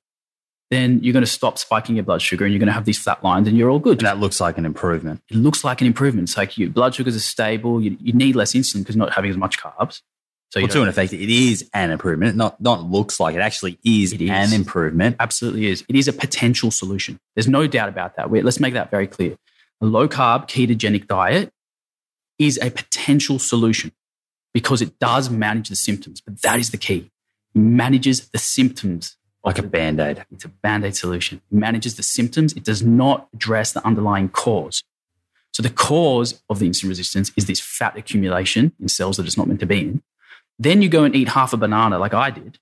S2: then you're going to stop spiking your blood sugar and you're going to have these flat lines and you're all good.
S1: And that looks like an improvement.
S2: It looks like an improvement. It's like your blood sugars are stable. You, you need less insulin because not having as much carbs.
S1: So well, to an effect, it is an improvement. Not not looks like it actually is, it is an improvement.
S2: Absolutely is. It is a potential solution. There's no doubt about that. Let's make that very clear. A low carb ketogenic diet is a potential solution because it does manage the symptoms. But that is the key. It manages the symptoms
S1: like a band aid.
S2: It's a band aid solution. It manages the symptoms. It does not address the underlying cause. So the cause of the insulin resistance is this fat accumulation in cells that it's not meant to be in. Then you go and eat half a banana like I did,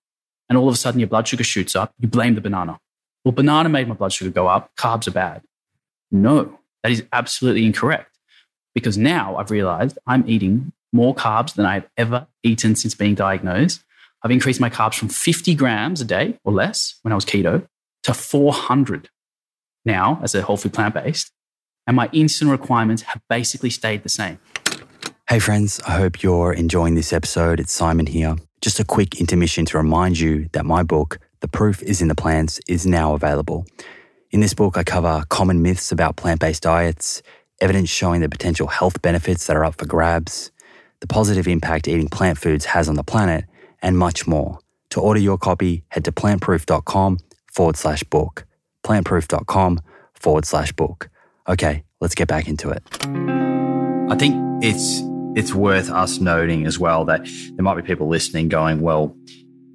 S2: and all of a sudden your blood sugar shoots up. You blame the banana. Well, banana made my blood sugar go up. Carbs are bad. No, that is absolutely incorrect. Because now I've realized I'm eating more carbs than I've ever eaten since being diagnosed. I've increased my carbs from 50 grams a day or less when I was keto to 400 now as a whole food plant based. And my insulin requirements have basically stayed the same.
S1: Hey, friends, I hope you're enjoying this episode. It's Simon here. Just a quick intermission to remind you that my book, The Proof is in the Plants, is now available. In this book, I cover common myths about plant based diets, evidence showing the potential health benefits that are up for grabs, the positive impact eating plant foods has on the planet, and much more. To order your copy, head to plantproof.com forward slash book. Plantproof.com forward slash book. Okay, let's get back into it. I think it's it's worth us noting as well that there might be people listening going, well,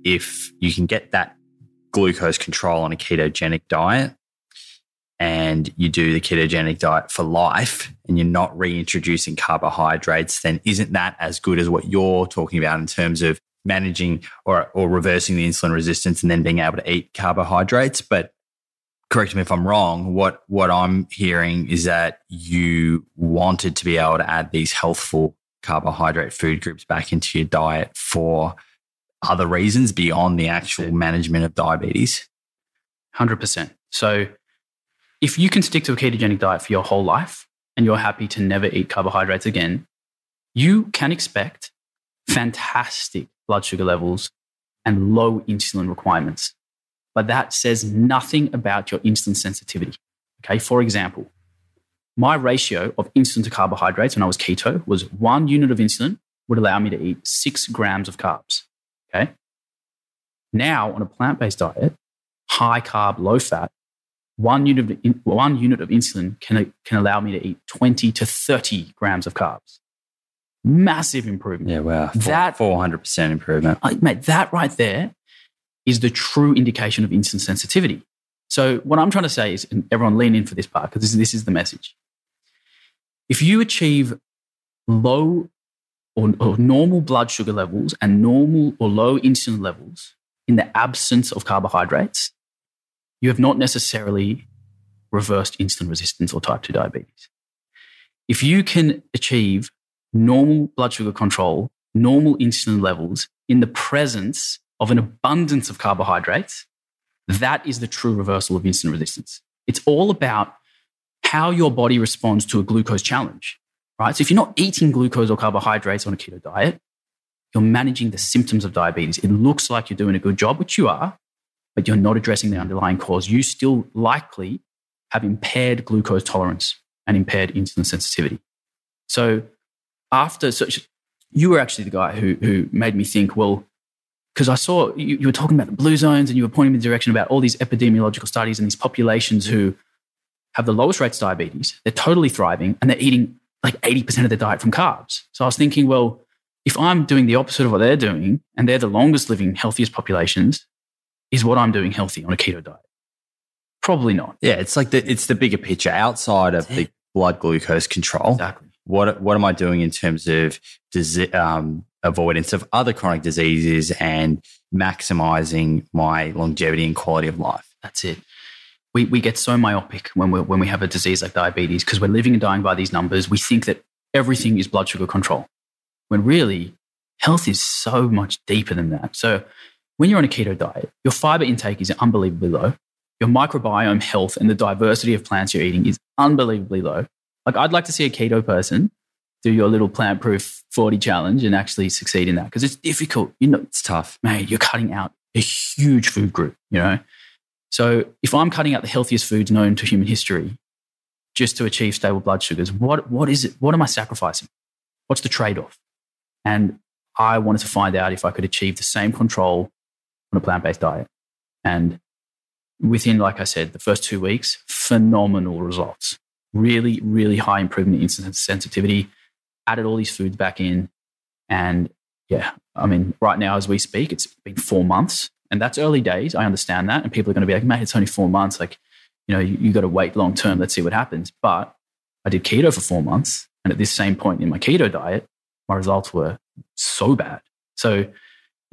S1: if you can get that glucose control on a ketogenic diet and you do the ketogenic diet for life and you're not reintroducing carbohydrates, then isn't that as good as what you're talking about in terms of managing or, or reversing the insulin resistance and then being able to eat carbohydrates? But correct me if I'm wrong. What what I'm hearing is that you wanted to be able to add these healthful carbohydrate food groups back into your diet for other reasons beyond the actual management of diabetes?
S2: 100%. So, if you can stick to a ketogenic diet for your whole life and you're happy to never eat carbohydrates again, you can expect fantastic blood sugar levels and low insulin requirements. But that says nothing about your insulin sensitivity. Okay, for example, my ratio of insulin to carbohydrates when I was keto was one unit of insulin would allow me to eat six grams of carbs. Okay. Now, on a plant based diet, high carb, low fat, one unit, of, one unit of insulin can, can allow me to eat 20 to 30 grams of carbs. Massive improvement.
S1: Yeah, wow. That 400% improvement.
S2: I, mate, that right there is the true indication of insulin sensitivity. So, what I'm trying to say is, and everyone lean in for this part because this, this is the message. If you achieve low or, or normal blood sugar levels and normal or low insulin levels in the absence of carbohydrates, you have not necessarily reversed insulin resistance or type 2 diabetes. If you can achieve normal blood sugar control, normal insulin levels in the presence of an abundance of carbohydrates, that is the true reversal of insulin resistance. It's all about how your body responds to a glucose challenge, right? So if you're not eating glucose or carbohydrates on a keto diet, you're managing the symptoms of diabetes. It looks like you're doing a good job, which you are, but you're not addressing the underlying cause. You still likely have impaired glucose tolerance and impaired insulin sensitivity. So after such, you were actually the guy who, who made me think, well, because I saw you, you, were talking about the blue zones and you were pointing in the direction about all these epidemiological studies and these populations who have the lowest rates of diabetes. They're totally thriving and they're eating like 80% of their diet from carbs. So I was thinking, well, if I'm doing the opposite of what they're doing and they're the longest living, healthiest populations, is what I'm doing healthy on a keto diet? Probably not.
S1: Yeah, it's like the it's the bigger picture outside of the blood glucose control.
S2: Exactly.
S1: What what am I doing in terms of um, avoidance of other chronic diseases and maximizing my longevity and quality of life?
S2: That's it. We, we get so myopic when we when we have a disease like diabetes because we're living and dying by these numbers. We think that everything is blood sugar control, when really health is so much deeper than that. So when you're on a keto diet, your fiber intake is unbelievably low your microbiome health and the diversity of plants you're eating is unbelievably low. Like, I'd like to see a keto person do your little plant proof 40 challenge and actually succeed in that because it's difficult. You know,
S1: it's tough.
S2: Man, you're cutting out a huge food group, you know? So, if I'm cutting out the healthiest foods known to human history just to achieve stable blood sugars, what, what is it? What am I sacrificing? What's the trade off? And I wanted to find out if I could achieve the same control on a plant based diet. And within, like I said, the first two weeks, phenomenal results. Really, really high improvement in insulin sensitivity. Added all these foods back in. And yeah, I mean, right now as we speak, it's been four months. And that's early days. I understand that. And people are going to be like, mate, it's only four months. Like, you know, you, you got to wait long term. Let's see what happens. But I did keto for four months. And at this same point in my keto diet, my results were so bad. So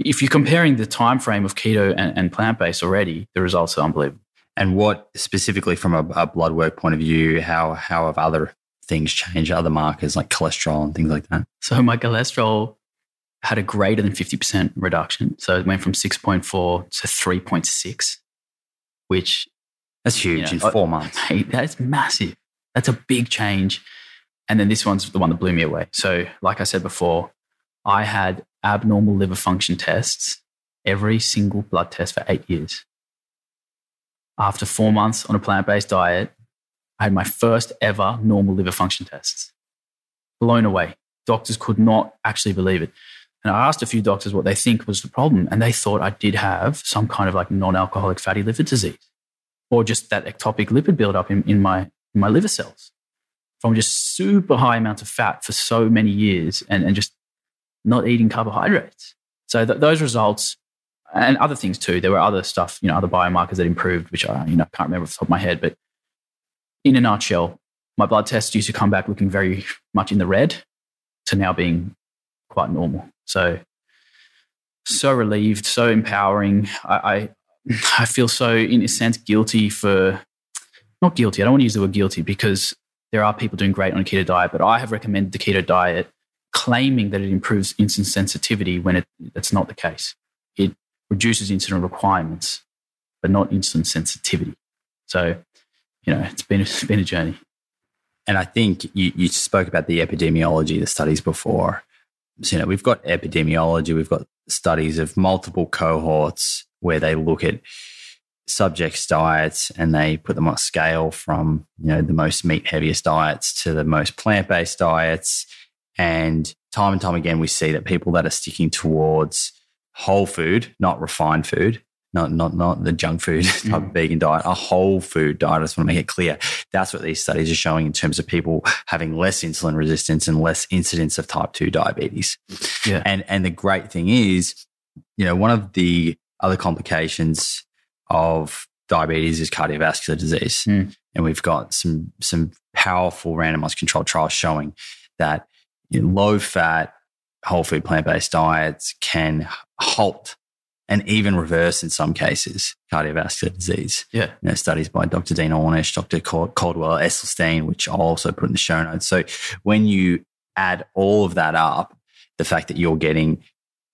S2: if you're comparing the time frame of keto and, and plant based already, the results are unbelievable.
S1: And what specifically from a, a, blood work point of view, how how have other things changed, other markers like cholesterol and things like that?
S2: So my cholesterol had a greater than 50% reduction. So it went from 6.4 to 3.6, which
S1: that's huge you know, in four months.
S2: Hey, that's massive. That's a big change. And then this one's the one that blew me away. So, like I said before, I had abnormal liver function tests every single blood test for eight years. After four months on a plant based diet, I had my first ever normal liver function tests. Blown away. Doctors could not actually believe it. And I asked a few doctors what they think was the problem, and they thought I did have some kind of like non alcoholic fatty liver disease or just that ectopic lipid buildup in, in, my, in my liver cells from just super high amounts of fat for so many years and, and just not eating carbohydrates. So th- those results and other things too. There were other stuff, you know, other biomarkers that improved, which I, you know, can't remember off the top of my head. But in a nutshell, my blood tests used to come back looking very much in the red to now being quite normal. So, so relieved, so empowering. I, I, I feel so, in a sense, guilty for, not guilty. I don't want to use the word guilty because there are people doing great on a keto diet, but I have recommended the keto diet claiming that it improves insulin sensitivity when it, that's not the case. It reduces insulin requirements, but not insulin sensitivity. So, you know, it's been, it's been a journey.
S1: And I think you, you spoke about the epidemiology, the studies before. So, you know, we've got epidemiology, we've got studies of multiple cohorts where they look at subjects' diets and they put them on a scale from, you know, the most meat heaviest diets to the most plant based diets and time and time again, we see that people that are sticking towards whole food, not refined food, not not not the junk food type mm. of vegan diet, a whole food diet. I just want to make it clear. That's what these studies are showing in terms of people having less insulin resistance and less incidence of type two diabetes.
S2: Yeah.
S1: And and the great thing is, you know, one of the other complications of diabetes is cardiovascular disease.
S2: Mm.
S1: And we've got some, some powerful randomized controlled trials showing that low fat, whole food, plant based diets can halt and even reverse in some cases cardiovascular disease.
S2: Yeah.
S1: You know, studies by Dr. Dean Ornish, Dr. Caldwell Esselstyn, which I'll also put in the show notes. So when you add all of that up, the fact that you're getting,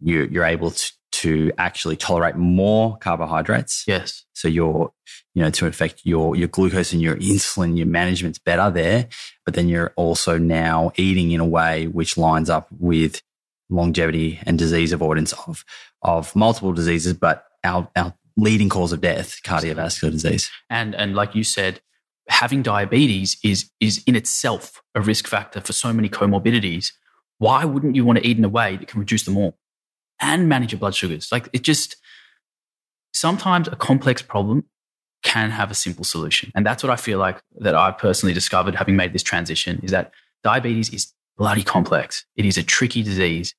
S1: you, you're able to, to actually tolerate more carbohydrates.
S2: Yes.
S1: So your, you know, to affect your your glucose and your insulin, your management's better there. But then you're also now eating in a way which lines up with longevity and disease avoidance of of multiple diseases, but our our leading cause of death, cardiovascular disease.
S2: And and like you said, having diabetes is is in itself a risk factor for so many comorbidities. Why wouldn't you want to eat in a way that can reduce them all and manage your blood sugars? Like it just sometimes a complex problem can have a simple solution. And that's what I feel like that I personally discovered having made this transition is that diabetes is bloody complex. It is a tricky disease,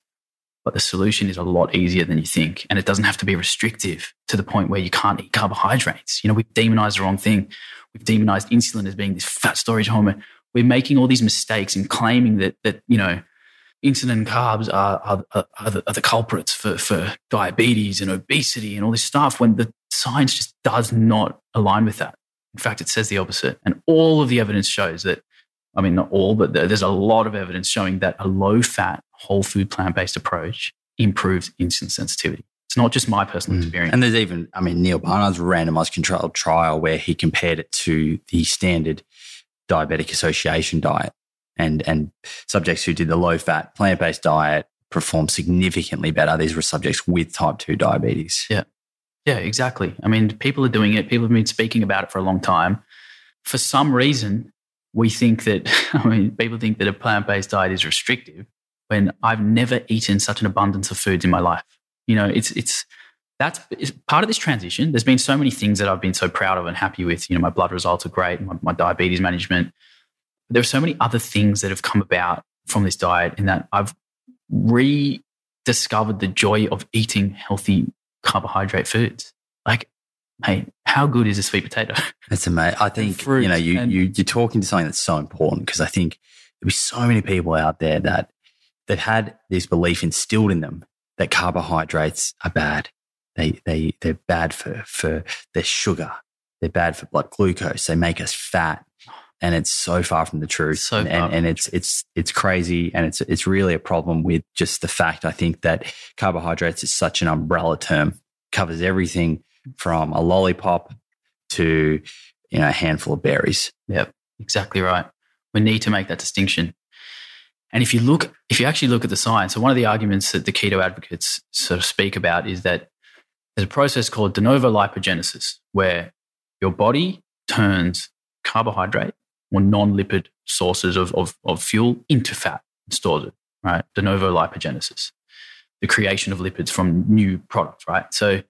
S2: but the solution is a lot easier than you think. And it doesn't have to be restrictive to the point where you can't eat carbohydrates. You know, we've demonized the wrong thing. We've demonized insulin as being this fat storage hormone. We're making all these mistakes and claiming that, that you know, insulin and carbs are, are, are, the, are the culprits for, for diabetes and obesity and all this stuff when the science just does not align with that. In fact, it says the opposite. And all of the evidence shows that, I mean, not all, but there's a lot of evidence showing that a low fat, whole food, plant based approach improves insulin sensitivity. It's not just my personal mm. experience.
S1: And there's even, I mean, Neal Barnard's randomized controlled trial where he compared it to the standard diabetic association diet and and subjects who did the low fat plant based diet performed significantly better. These were subjects with type two diabetes.
S2: Yeah, yeah, exactly. I mean, people are doing it. People have been speaking about it for a long time. For some reason, we think that I mean, people think that a plant based diet is restrictive when I've never eaten such an abundance of foods in my life. You know, it's it's that's part of this transition. There's been so many things that I've been so proud of and happy with. You know, my blood results are great, my, my diabetes management, there are so many other things that have come about from this diet in that I've rediscovered the joy of eating healthy carbohydrate foods. Like, hey, how good is a sweet potato?
S1: That's amazing. I think you know you, and, you you're talking to something that's so important because I think there'll be so many people out there that that had this belief instilled in them that carbohydrates are bad. They they they're bad for for their sugar. They're bad for blood glucose. They make us fat and it's so far from the truth.
S2: So
S1: and, and, and it's it's it's crazy, and it's it's really a problem with just the fact. I think that carbohydrates is such an umbrella term, covers everything from a lollipop to you know a handful of berries.
S2: Yep, exactly right. We need to make that distinction. And if you look, if you actually look at the science, so one of the arguments that the keto advocates sort of speak about is that there's a process called de novo lipogenesis, where your body turns carbohydrate or non-lipid sources of, of, of fuel into fat and stores it, right? De novo lipogenesis, the creation of lipids from new products, right? So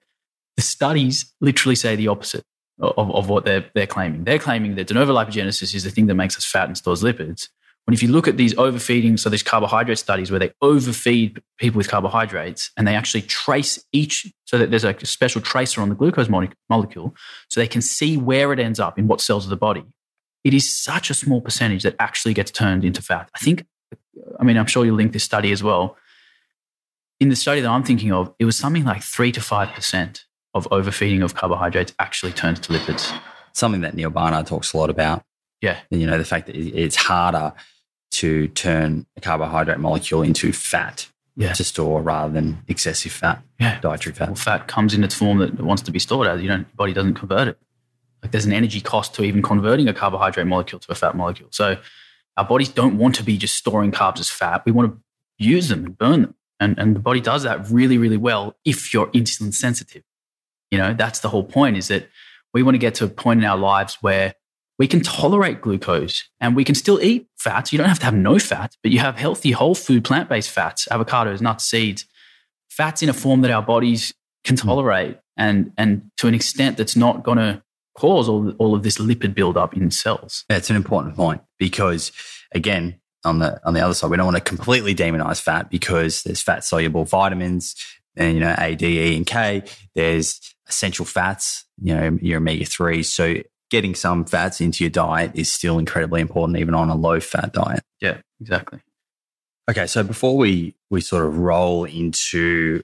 S2: the studies literally say the opposite of, of what they're, they're claiming. They're claiming that de novo lipogenesis is the thing that makes us fat and stores lipids. When if you look at these overfeeding, so these carbohydrate studies where they overfeed people with carbohydrates and they actually trace each, so that there's a special tracer on the glucose molecule, so they can see where it ends up in what cells of the body it is such a small percentage that actually gets turned into fat. I think, I mean, I'm sure you'll link this study as well. In the study that I'm thinking of, it was something like three to 5% of overfeeding of carbohydrates actually turns to lipids.
S1: Something that Neal Barnard talks a lot about.
S2: Yeah.
S1: And you know, the fact that it's harder to turn a carbohydrate molecule into fat
S2: yeah.
S1: to store rather than excessive fat,
S2: yeah.
S1: dietary fat.
S2: Well, fat comes in its form that it wants to be stored as. You don't, your body doesn't convert it. Like there's an energy cost to even converting a carbohydrate molecule to a fat molecule. So our bodies don't want to be just storing carbs as fat. We want to use them and burn them. And, and the body does that really, really well if you're insulin sensitive. You know, that's the whole point is that we want to get to a point in our lives where we can tolerate glucose and we can still eat fats. You don't have to have no fat, but you have healthy whole food plant based fats, avocados, nuts, seeds, fats in a form that our bodies can tolerate and, and to an extent that's not going to cause all, all of this lipid buildup in cells.
S1: Yeah, it's an important point because, again, on the on the other side, we don't want to completely demonize fat because there's fat soluble vitamins, and, you know, A, D, E, and K. There's essential fats, you know, your omega 3. So getting some fats into your diet is still incredibly important, even on a low fat diet.
S2: Yeah, exactly.
S1: Okay, so before we we sort of roll into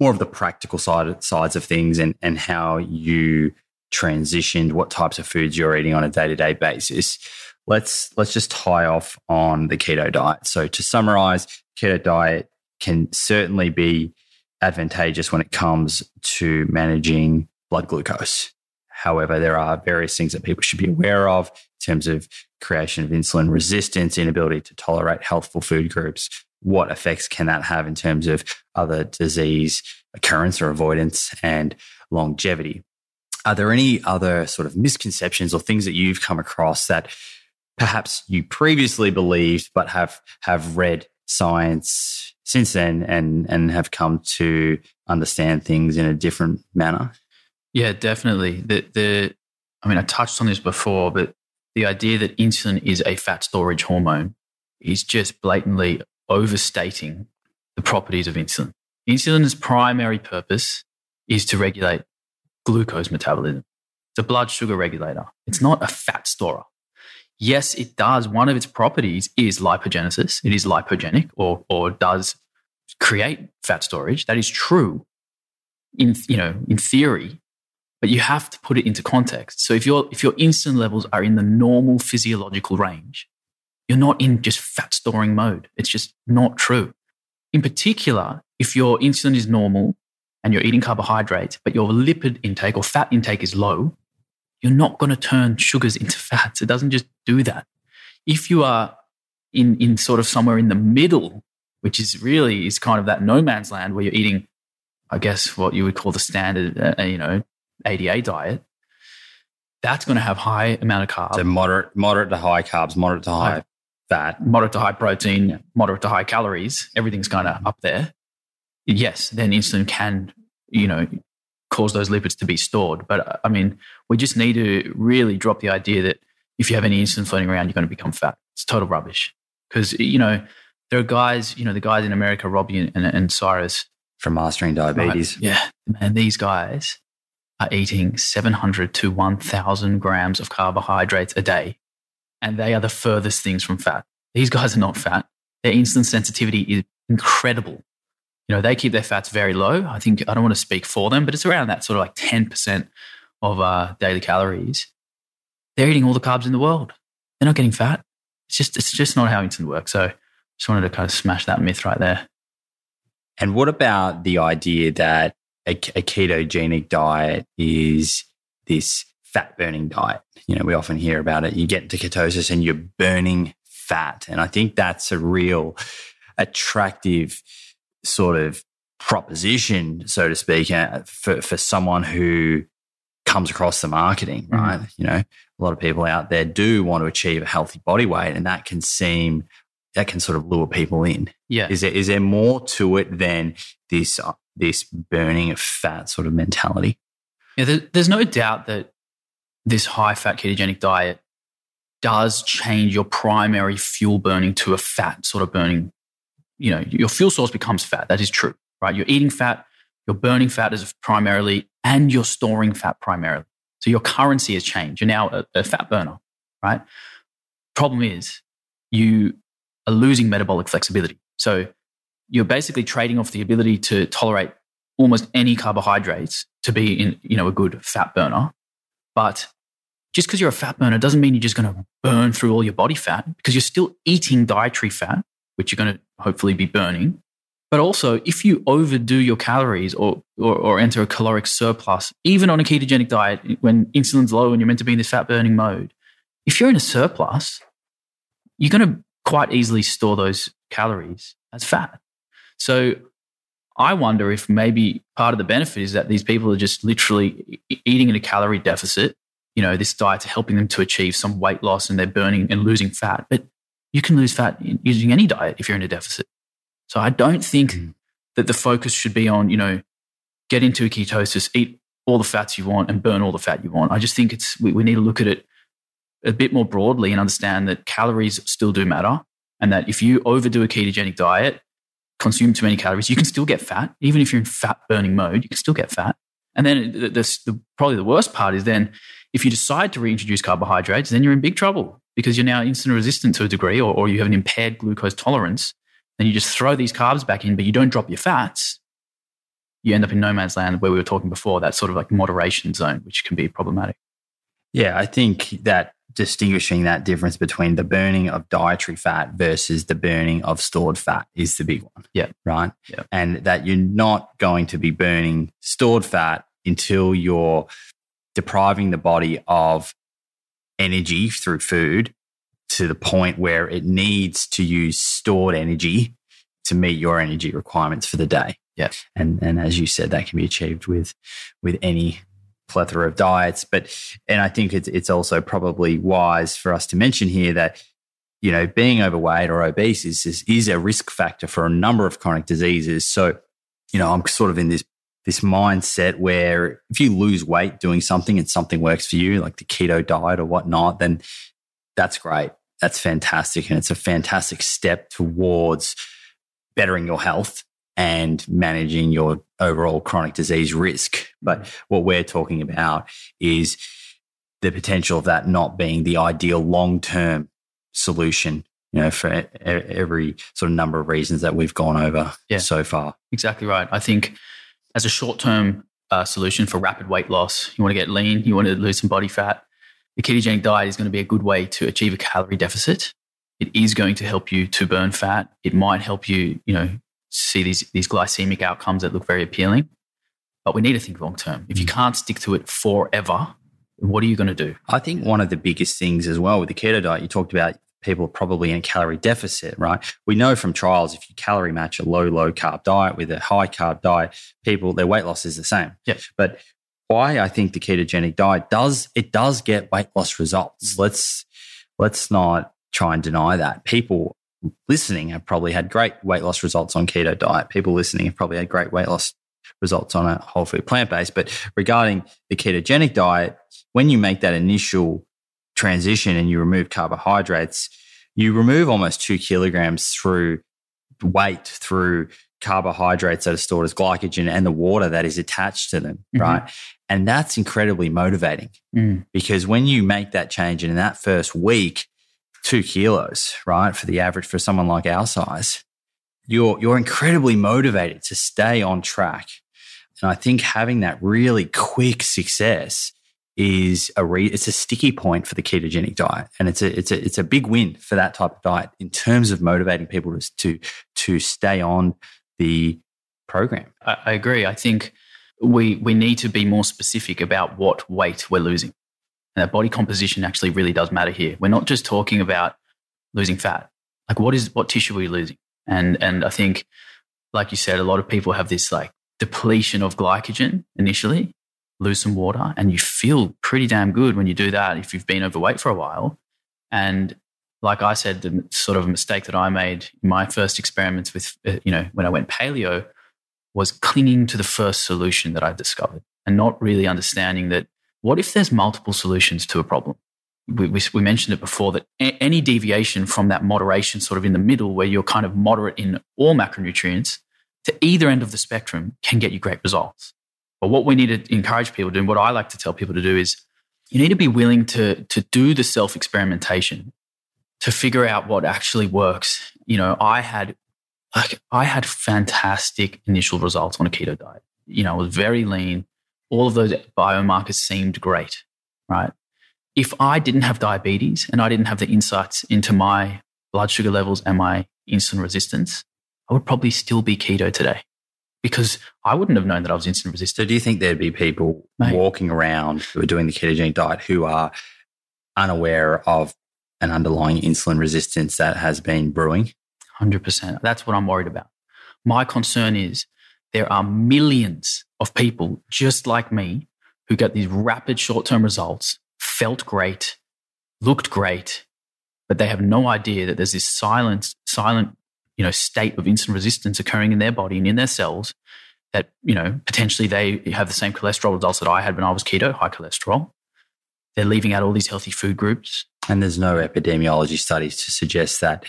S1: more of the practical side sides of things and and how you transitioned what types of foods you're eating on a day-to-day basis, let's let's just tie off on the keto diet. So to summarize, keto diet can certainly be advantageous when it comes to managing blood glucose. However, there are various things that people should be aware of in terms of creation of insulin resistance, inability to tolerate healthful food groups. What effects can that have in terms of other disease occurrence or avoidance and longevity? Are there any other sort of misconceptions or things that you've come across that perhaps you previously believed but have have read science since then and and have come to understand things in a different manner?
S2: Yeah, definitely. The the I mean, I touched on this before, but the idea that insulin is a fat storage hormone is just blatantly overstating the properties of insulin. Insulin's primary purpose is to regulate glucose metabolism. It's a blood sugar regulator. It's not a fat storer. Yes, it does. One of its properties is lipogenesis. It is lipogenic or, or does create fat storage. That is true in, you know, in theory, but you have to put it into context. So if your if your insulin levels are in the normal physiological range, you're not in just fat storing mode. It's just not true. In particular, if your insulin is normal and you're eating carbohydrates, but your lipid intake or fat intake is low, you're not going to turn sugars into fats. It doesn't just do that. If you are in in sort of somewhere in the middle, which is really is kind of that no man's land where you're eating, I guess what you would call the standard, uh, you know, ADA diet, that's going to have high amount of carbs.
S1: So moderate, moderate to high carbs, moderate to high fat,
S2: moderate to high protein, yeah. moderate to high calories. Everything's kind of up there. Yes, then insulin can, you know, cause those lipids to be stored. But uh, I mean, we just need to really drop the idea that if you have any insulin floating around, you're going to become fat. It's total rubbish. Because you know, there are guys, you know, the guys in America, Robby and, and, and Cyrus
S1: from mastering diabetes.
S2: Right? Yeah, man, these guys are eating 700 to 1,000 grams of carbohydrates a day, and they are the furthest things from fat. These guys are not fat. Their insulin sensitivity is incredible. You know, they keep their fats very low. I think I don't want to speak for them, but it's around that sort of like 10% of uh, daily calories. They're eating all the carbs in the world. They're not getting fat. It's just it's just not how insulin works. So just wanted to kind of smash that myth right there.
S1: And what about the idea that a, a ketogenic diet is this fat burning diet. You know, we often hear about it. You get into ketosis and you're burning fat. And I think that's a real attractive sort of proposition, so to speak, uh, for, for someone who comes across the marketing, mm-hmm. right? Mm. You know, a lot of people out there do want to achieve a healthy body weight, and that can seem that can sort of lure people in.
S2: Yeah.
S1: Is there is there more to it than this uh, this burning of fat sort of mentality.
S2: Yeah, there, there's no doubt that this high fat ketogenic diet does change your primary fuel burning to a fat sort of burning. You know, your fuel source becomes fat. That is true, right? You're eating fat, you're burning fat as primarily, and you're storing fat primarily. So your currency has changed. You're now a, a fat burner, right? Problem is, you are losing metabolic flexibility. So you're basically trading off the ability to tolerate almost any carbohydrates to be in, you know, a good fat burner. But just because you're a fat burner doesn't mean you're just going to burn through all your body fat because you're still eating dietary fat, which you're going to hopefully be burning. But also, if you overdo your calories or, or, or, enter a caloric surplus, even on a ketogenic diet, when insulin's low and you're meant to be in this fat burning mode, if you're in a surplus, you're going to quite easily store those calories as fat. So I wonder if maybe part of the benefit is that these people are just literally eating in a calorie deficit. You know, this diet's helping them to achieve some weight loss and they're burning and losing fat. But you can lose fat using any diet if you're in a deficit. So I don't think mm. that the focus should be on, you know, get into a ketosis, eat all the fats you want and burn all the fat you want. I just think it's, we, we need to look at it a bit more broadly and understand that calories still do matter. And that if you overdo a ketogenic diet, consume too many calories, you can still get fat. Even if you're in fat burning mode, you can still get fat. And then the, the, the, probably the worst part is then if you decide to reintroduce carbohydrates, then you're in big trouble because you're now insulin resistant to a degree or, or you have an impaired glucose tolerance. Then you just throw these carbs back in, but you don't drop your fats. You end up in no man's land where we were talking before, that sort of like moderation zone, which can be problematic.
S1: Yeah, I think that distinguishing that difference between the burning of dietary fat versus the burning of stored fat is the big one.
S2: Yeah.
S1: Right.
S2: Yeah.
S1: And that you're not going to be burning stored fat until you're depriving the body of energy through food to the point where it needs to use stored energy to meet your energy requirements for the day.
S2: Yeah.
S1: And and as you said, that can be achieved with with any plethora of diets. But and I think it's it's also probably wise for us to mention here that you know being overweight or obese is is, is a risk factor for a number of chronic diseases. So you know I'm sort of in this this mindset where if you lose weight doing something and something works for you, like the keto diet or whatnot, then that's great. That's fantastic. And it's a fantastic step towards bettering your health and managing your overall chronic disease risk. But what we're talking about is the potential of that not being the ideal long term solution you know, for every sort of number of reasons that we've gone over yeah, so far.
S2: Exactly right. I think as a short term uh, solution for rapid weight loss, you want to get lean, you want to lose some body fat, the ketogenic diet is going to be a good way to achieve a calorie deficit. It is going to help you to burn fat. It might help you, you know, see these, these glycemic outcomes that look very appealing. But we need to think long term. If you mm. can't stick to it forever, what are you going to do?
S1: I think one of the biggest things as well with the keto diet, you talked about people are probably in a calorie deficit, right? We know from trials if you calorie match a low, low carb diet with a high carb diet, people, their weight loss is the same.
S2: Yeah.
S1: But why I think the ketogenic diet does, it does get weight loss results. Let's, let's not try and deny that. People listening have probably had great weight loss results on keto diet. People listening have probably had great weight loss results on a whole food plant based. But regarding the ketogenic diet, when you make that initial transition and you remove carbohydrates, you remove almost two kilograms through weight through carbohydrates that are stored as glycogen and the water that is attached to them, mm-hmm. right? And that's incredibly motivating
S2: mm.
S1: because when you make that change and in that first week, two kilos, right, for the average for someone like our size, you're you're incredibly motivated to stay on track. And I think having that really quick success is a re- it's a sticky point for the ketogenic diet, and it's a it's a it's a big win for that type of diet in terms of motivating people to to, to stay on the program.
S2: I, I agree. I think we we need to be more specific about what weight we're losing, and that body composition actually really does matter here. We're not just talking about losing fat. Like what is what tissue are you losing? And and I think, like you said, a lot of people have this like depletion of glycogen initially lose some water, and you feel pretty damn good when you do that if you've been overweight for a while. And like I said, the sort of mistake that I made in my first experiments with, uh, you know, when I went paleo was clinging to the first solution that I discovered and not really understanding that what if there's multiple solutions to a problem? We, we, we mentioned it before that a- any deviation from that moderation sort of in the middle where you're kind of moderate in all macronutrients to either end of the spectrum can get you great results. But what we need to encourage people to do, and what I like to tell people to do is you need to be willing to, to do the self experimentation to figure out what actually works. You know, I had like I had fantastic initial results on a keto diet. You know, I was very lean. All of those biomarkers seemed great, right? If I didn't have diabetes and I didn't have the insights into my blood sugar levels and my insulin resistance, I would probably still be keto today because I wouldn't have known that I was insulin resistant.
S1: So, do you think there'd be people Mate. walking around who are doing the ketogenic diet who are unaware of an underlying insulin resistance that has been brewing?
S2: 100%. That's what I'm worried about. My concern is there are millions of people just like me who get these rapid short term results, felt great, looked great, but they have no idea that there's this silent, silent you know, state of insulin resistance occurring in their body and in their cells that, you know, potentially they have the same cholesterol results that I had when I was keto, high cholesterol. They're leaving out all these healthy food groups.
S1: And there's no epidemiology studies to suggest that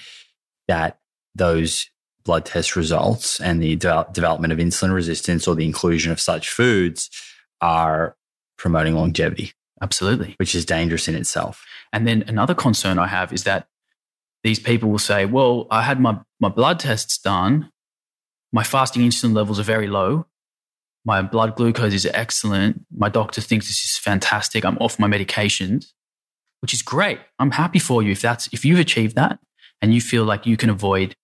S1: that those blood test results and the de- development of insulin resistance or the inclusion of such foods are promoting longevity.
S2: Absolutely.
S1: Which is dangerous in itself.
S2: And then another concern I have is that these people will say, well, I had my, my blood tests done. My fasting insulin levels are very low. My blood glucose is excellent. My doctor thinks this is fantastic. I'm off my medications, which is great. I'm happy for you if that's if you've achieved that and you feel like you can avoid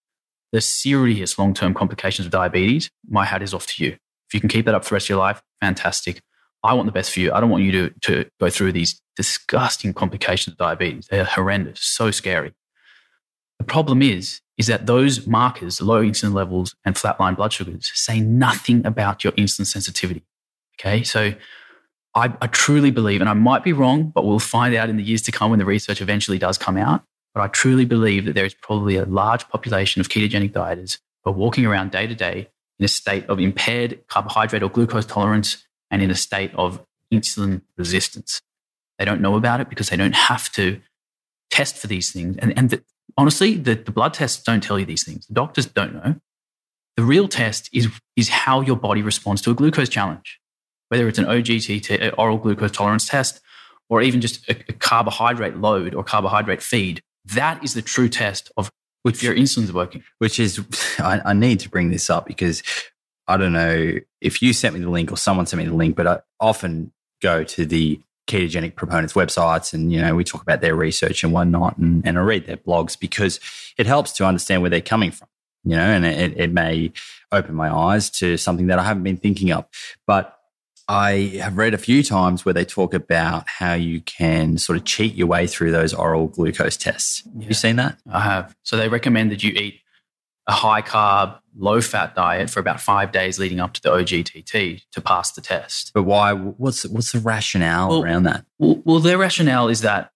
S2: the serious long-term complications of diabetes. My hat is off to you. If you can keep that up for the rest of your life, fantastic. I want the best for you. I don't want you to, to go through these disgusting complications of diabetes. They're horrendous, so scary. The problem is, is that those markers, low insulin levels and flatline blood sugars, say nothing about your insulin sensitivity. Okay. So I, I, truly believe, and I might be wrong, but we'll find out in the years to come when the research eventually does come out. But I truly believe that there is probably a large population of ketogenic dieters who are walking around day to day in a state of impaired carbohydrate or glucose tolerance and in a state of insulin resistance. They don't know about it because they don't have to test for these things. And, and the, honestly, the, the blood tests don't tell you these things. The doctors don't know. The real test is, is how your body responds to a glucose challenge, whether it's an OGTT, oral glucose tolerance test, or even just a, a carbohydrate load or carbohydrate feed. That is the true test of if your insulin's working.
S1: Which is, I, I need to bring this up because I don't know if you sent me the link or someone sent me the link, but I often go to the ketogenic proponents websites and you know we talk about their research and whatnot and, and i read their blogs because it helps to understand where they're coming from you know and it, it may open my eyes to something that i haven't been thinking of. But i have read a few times where they talk about how you can sort of cheat your way through those oral glucose tests. Yeah. have you seen that?
S2: I have. So they recommend that you eat a high carb, low fat diet for about five days leading up to the OGTT to pass the test.
S1: But why? What's what's the rationale well, around that?
S2: Well, well, their rationale is that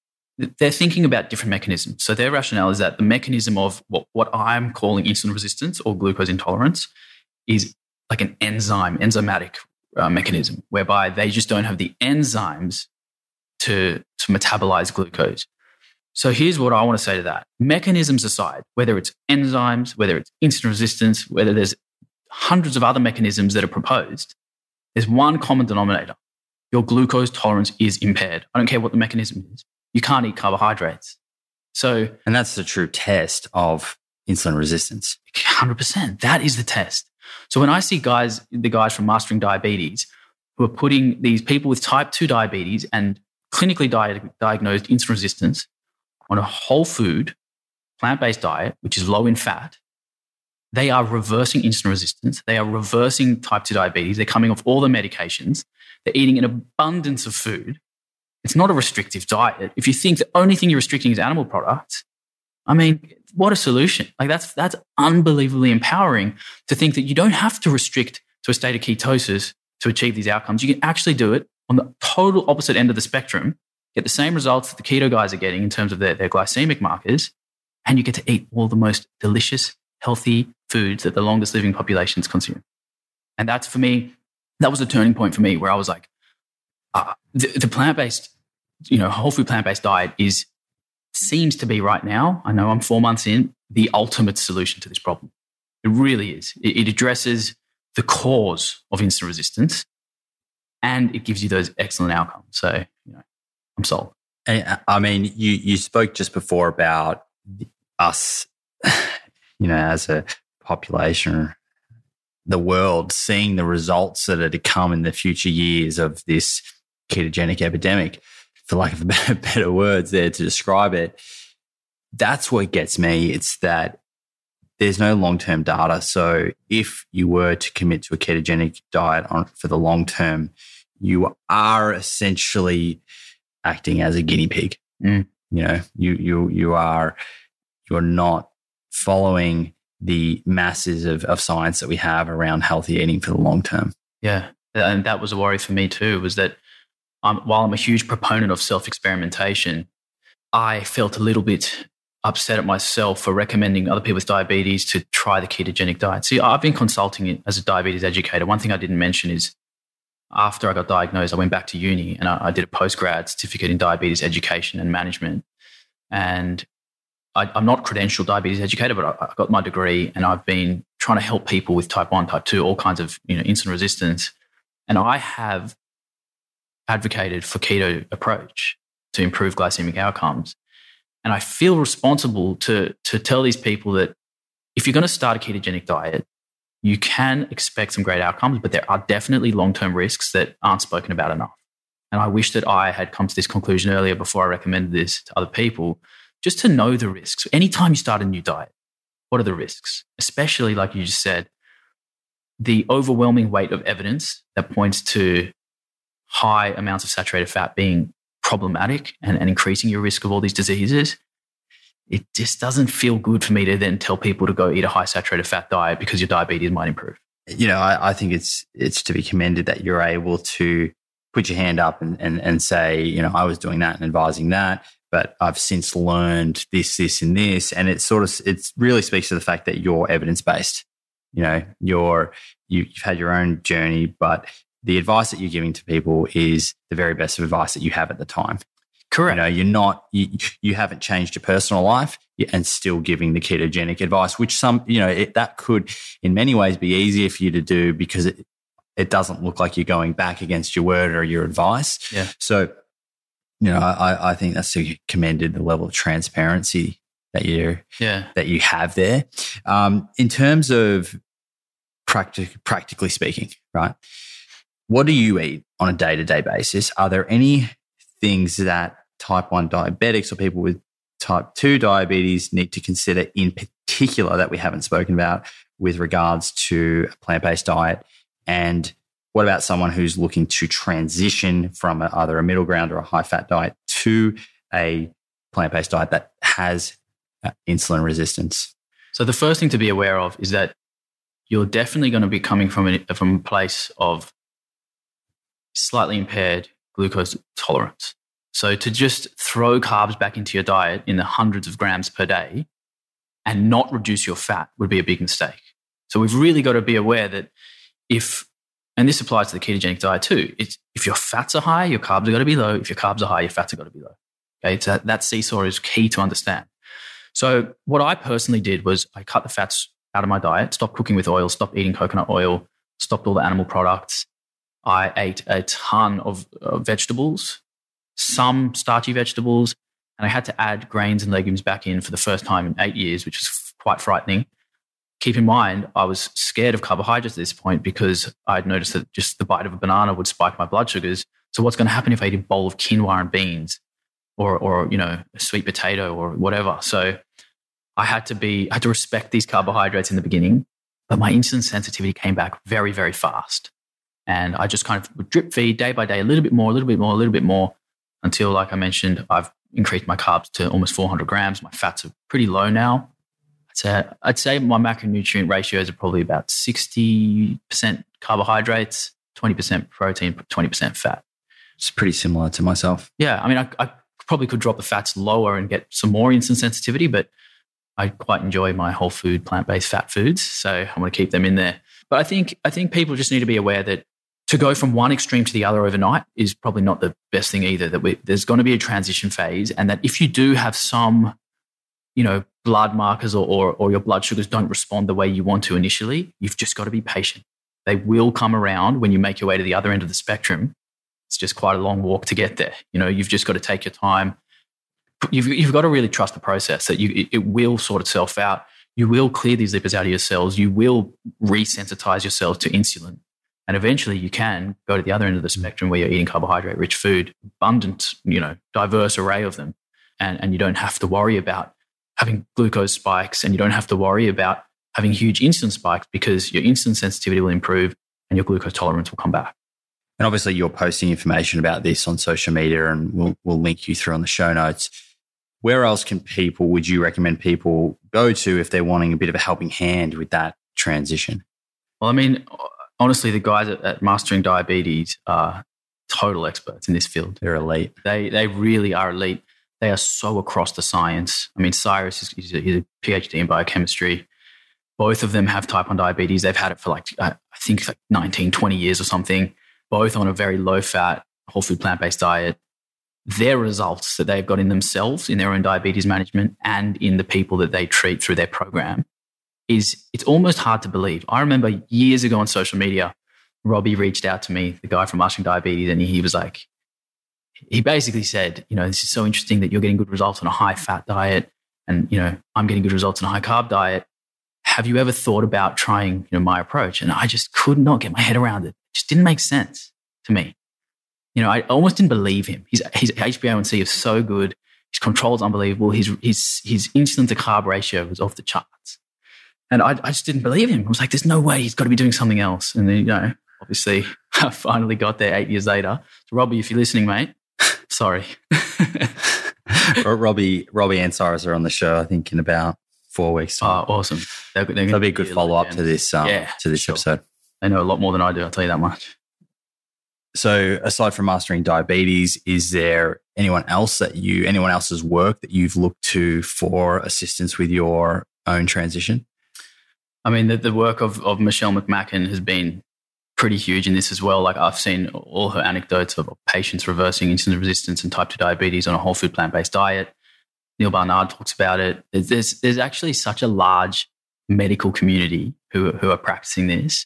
S2: they're thinking about different mechanisms. So their rationale is that the mechanism of what, what I'm calling insulin resistance or glucose intolerance is like an enzyme, enzymatic uh, mechanism, whereby they just don't have the enzymes to to metabolize glucose. So here's what I want to say to that. Mechanisms aside, whether it's enzymes, whether it's insulin resistance, whether there's hundreds of other mechanisms that are proposed, there's one common denominator. Your glucose tolerance is impaired. I don't care what the mechanism is. You can't eat carbohydrates. So,
S1: and that's the true test of insulin resistance.
S2: 100%. That is the test. So when I see guys, the guys from Mastering Diabetes, who are putting these people with type 2 diabetes and clinically di- diagnosed insulin resistance on a whole food, plant based diet, which is low in fat, they are reversing insulin resistance. They are reversing type 2 diabetes. They're coming off all the medications. They're eating an abundance of food. It's not a restrictive diet. If you think the only thing you're restricting is animal products, I mean, what a solution. Like that's, that's unbelievably empowering to think that you don't have to restrict to a state of ketosis to achieve these outcomes. You can actually do it on the total opposite end of the spectrum get the same results that the keto guys are getting in terms of their, their glycemic markers, and you get to eat all the most delicious, healthy foods that the longest living populations consume. And that's for me, that was a turning point for me where I was like, uh, the, the plant based, you know, whole food plant based diet is, seems to be right now, I know I'm four months in, the ultimate solution to this problem. It really is. It, it addresses the cause of insulin resistance and it gives you those excellent outcomes. So, I'm sold.
S1: Uh, I mean, you you spoke just before about us, you know, as a population, the world seeing the results that are to come in the future years of this ketogenic epidemic, for lack of better, better words there to describe it. That's what gets me. It's that there's no long term data. So if you were to commit to a ketogenic diet on, for the long term, you are essentially acting as a guinea pig. Mm. You know, you you you are you're not following the masses of, of science that we have around healthy eating for the long term.
S2: Yeah. And that was a worry for me too, was that um, while I'm a huge proponent of self experimentation, I felt a little bit upset at myself for recommending other people with diabetes to try the ketogenic diet. See, I've been consulting it as a diabetes educator. One thing I didn't mention is after I got diagnosed, I went back to uni and I, I did a postgrad certificate in diabetes education and management. And I, am not credentialed diabetes educator, but I, I got my degree and I've been trying to help people with type 1, type 2, all kinds of you know, insulin resistance. And I have advocated for keto approach to improve glycemic outcomes. And I feel responsible to, to tell these people that if you're going to start a ketogenic diet, you can expect some great outcomes, but there are definitely long term risks that aren't spoken about enough. And I wish that I had come to this conclusion earlier before I recommended this to other people, just to know the risks. Anytime you start a new diet, what are the risks? Especially, like you just said, the overwhelming weight of evidence that points to high amounts of saturated fat being problematic and, and increasing your risk of all these diseases, it just doesn't feel good for me to then tell people to go eat a high saturated fat diet because your diabetes might improve.
S1: You know, I, I think it's it's to be commended that you're able to put your hand up and, and, and say, you know, I was doing that and advising that, but I've since learned this, this, and this. And it sort of it really speaks to the fact that you're evidence based. You know, you're you, you've had your own journey, but the advice that you're giving to people is the very best of advice that you have at the time.
S2: Correct.
S1: You know, you're not, you, you haven't changed your personal life and still giving the ketogenic advice, which some, you know, it, that could in many ways be easier for you to do because it, it doesn't look like you're going back against your word or your advice.
S2: Yeah.
S1: So, you know, I, I think that's commended the level of transparency that you
S2: yeah.
S1: that you have there. Um, in terms of practic- practically speaking, right? What do you eat on a day to day basis? Are there any things that type 1 diabetics or people with type 2 diabetes need to consider in particular that we haven't spoken about with regards to a plant based diet? And what about someone who's looking to transition from either a middle ground or a high fat diet to a plant based diet that has uh, insulin resistance?
S2: So, the first thing to be aware of is that you're definitely going to be coming from a, from a place of slightly impaired glucose tolerance. So to just throw carbs back into your diet in the hundreds of grams per day and not reduce your fat would be a big mistake. So we've really got to be aware that if, and this applies to the ketogenic diet too, if your fats are high, your carbs are going to be low. If your carbs are high, your fats are going to be low. Okay, so that seesaw is key to understand. So what I personally did was I cut the fats out of my diet, stopped cooking with oil, stopped eating coconut oil, stopped all the animal products, I ate a ton of uh, vegetables, some starchy vegetables, and I had to add grains and legumes back in for the first time in eight years, which was quite frightening. Keep in mind, I was scared of carbohydrates at this point because I'd noticed that just the bite of a banana would spike my blood sugars. So, what's going to happen if I eat a bowl of quinoa and beans, or, or you know, a sweet potato or whatever? So, I had to be, I had to respect these carbohydrates in the beginning, but my insulin sensitivity came back very, very fast. And I just kind of would drip feed day by day, a little bit more, a little bit more, a little bit more, until, like I mentioned, I've increased my carbs to almost 400 grams. My fats are pretty low now. I'd say, I'd say my macronutrient ratios are probably about 60% carbohydrates, 20% protein, 20% fat.
S1: It's pretty similar to myself.
S2: Yeah. I mean, I, I probably could drop the fats lower and get some more insulin sensitivity, but I quite enjoy my whole food, plant based fat foods. So I'm going to keep them in there. But I think, I think people just need to be aware that to go from one extreme to the other overnight is probably not the best thing either. That we, there's going to be a transition phase, and that if you do have some, you know, blood markers or, or, or your blood sugars don't respond the way you want to initially, you've just got to be patient. They will come around when you make your way to the other end of the spectrum. It's just quite a long walk to get there. You know, you've just got to take your time. You've, you've got to really trust the process that you, it, will sort itself out. You will clear these lipids out of your cells. You will resensitize your cells to insulin and eventually you can go to the other end of the mm. spectrum where you're eating carbohydrate rich food, abundant, you know, diverse array of them. And, and you don't have to worry about having glucose spikes and you don't have to worry about having huge insulin spikes because your insulin sensitivity will improve and your glucose tolerance will come back.
S1: And obviously, you're posting information about this on social media, and we'll, we'll link you through on the show notes. Where else can people, would you recommend people go to if they're wanting a bit of a helping hand with that transition?
S2: Well, I mean, honestly, the guys at, at, Mastering Diabetes are total experts in this field.
S1: They're elite.
S2: They they really are elite. They are so across the science. I mean, Cyrus is he's a, he's a PhD in biochemistry. Both of them have type 1 diabetes. They've had it for like, uh, I think like 19, 20 years or something, both on a very low fat, whole food plant based diet. their results that they've got in themselves, in their own diabetes management, and in the people that they treat through their program is it's almost hard to believe. I remember years ago on social media, Robby reached out to me, the guy from Mastering Diabetes, and he was like, he basically said, you know, this is so interesting that you're getting good results on a high fat diet, and you know, I'm getting good results on a high carb diet. Have you ever thought about trying, you know, my approach? And I just could not get my head around it. It just didn't make sense to me. You know, I almost didn't believe him. His, his HbA1c is so good. His control is unbelievable. His, his, his insulin to carb ratio was off the charts. And I, I just didn't believe him. I was like, there's no way he's got to be doing something else. And then, you know, obviously, I finally got there eight years later. So, Robby, if you're listening, mate, sorry.
S1: Robby, Robby and Cyrus are on the show, I think, in about four weeks.
S2: Time. Oh, awesome.
S1: They're, they're That'll be a good follow up to this, um, yeah, to this sure. episode.
S2: They know a lot more than I do, I'll tell you that much.
S1: So, aside from mastering diabetes, is there anyone else that you, anyone else's work that you've looked to for assistance with your own transition?
S2: I mean, the, the work of, of Michelle McMacken has been pretty huge in this as well. Like I've seen all her anecdotes of patients reversing insulin resistance and type 2 diabetes on a whole food plant based diet. Neal Barnard talks about it. There's, there's actually such a large medical community who, who are practicing this.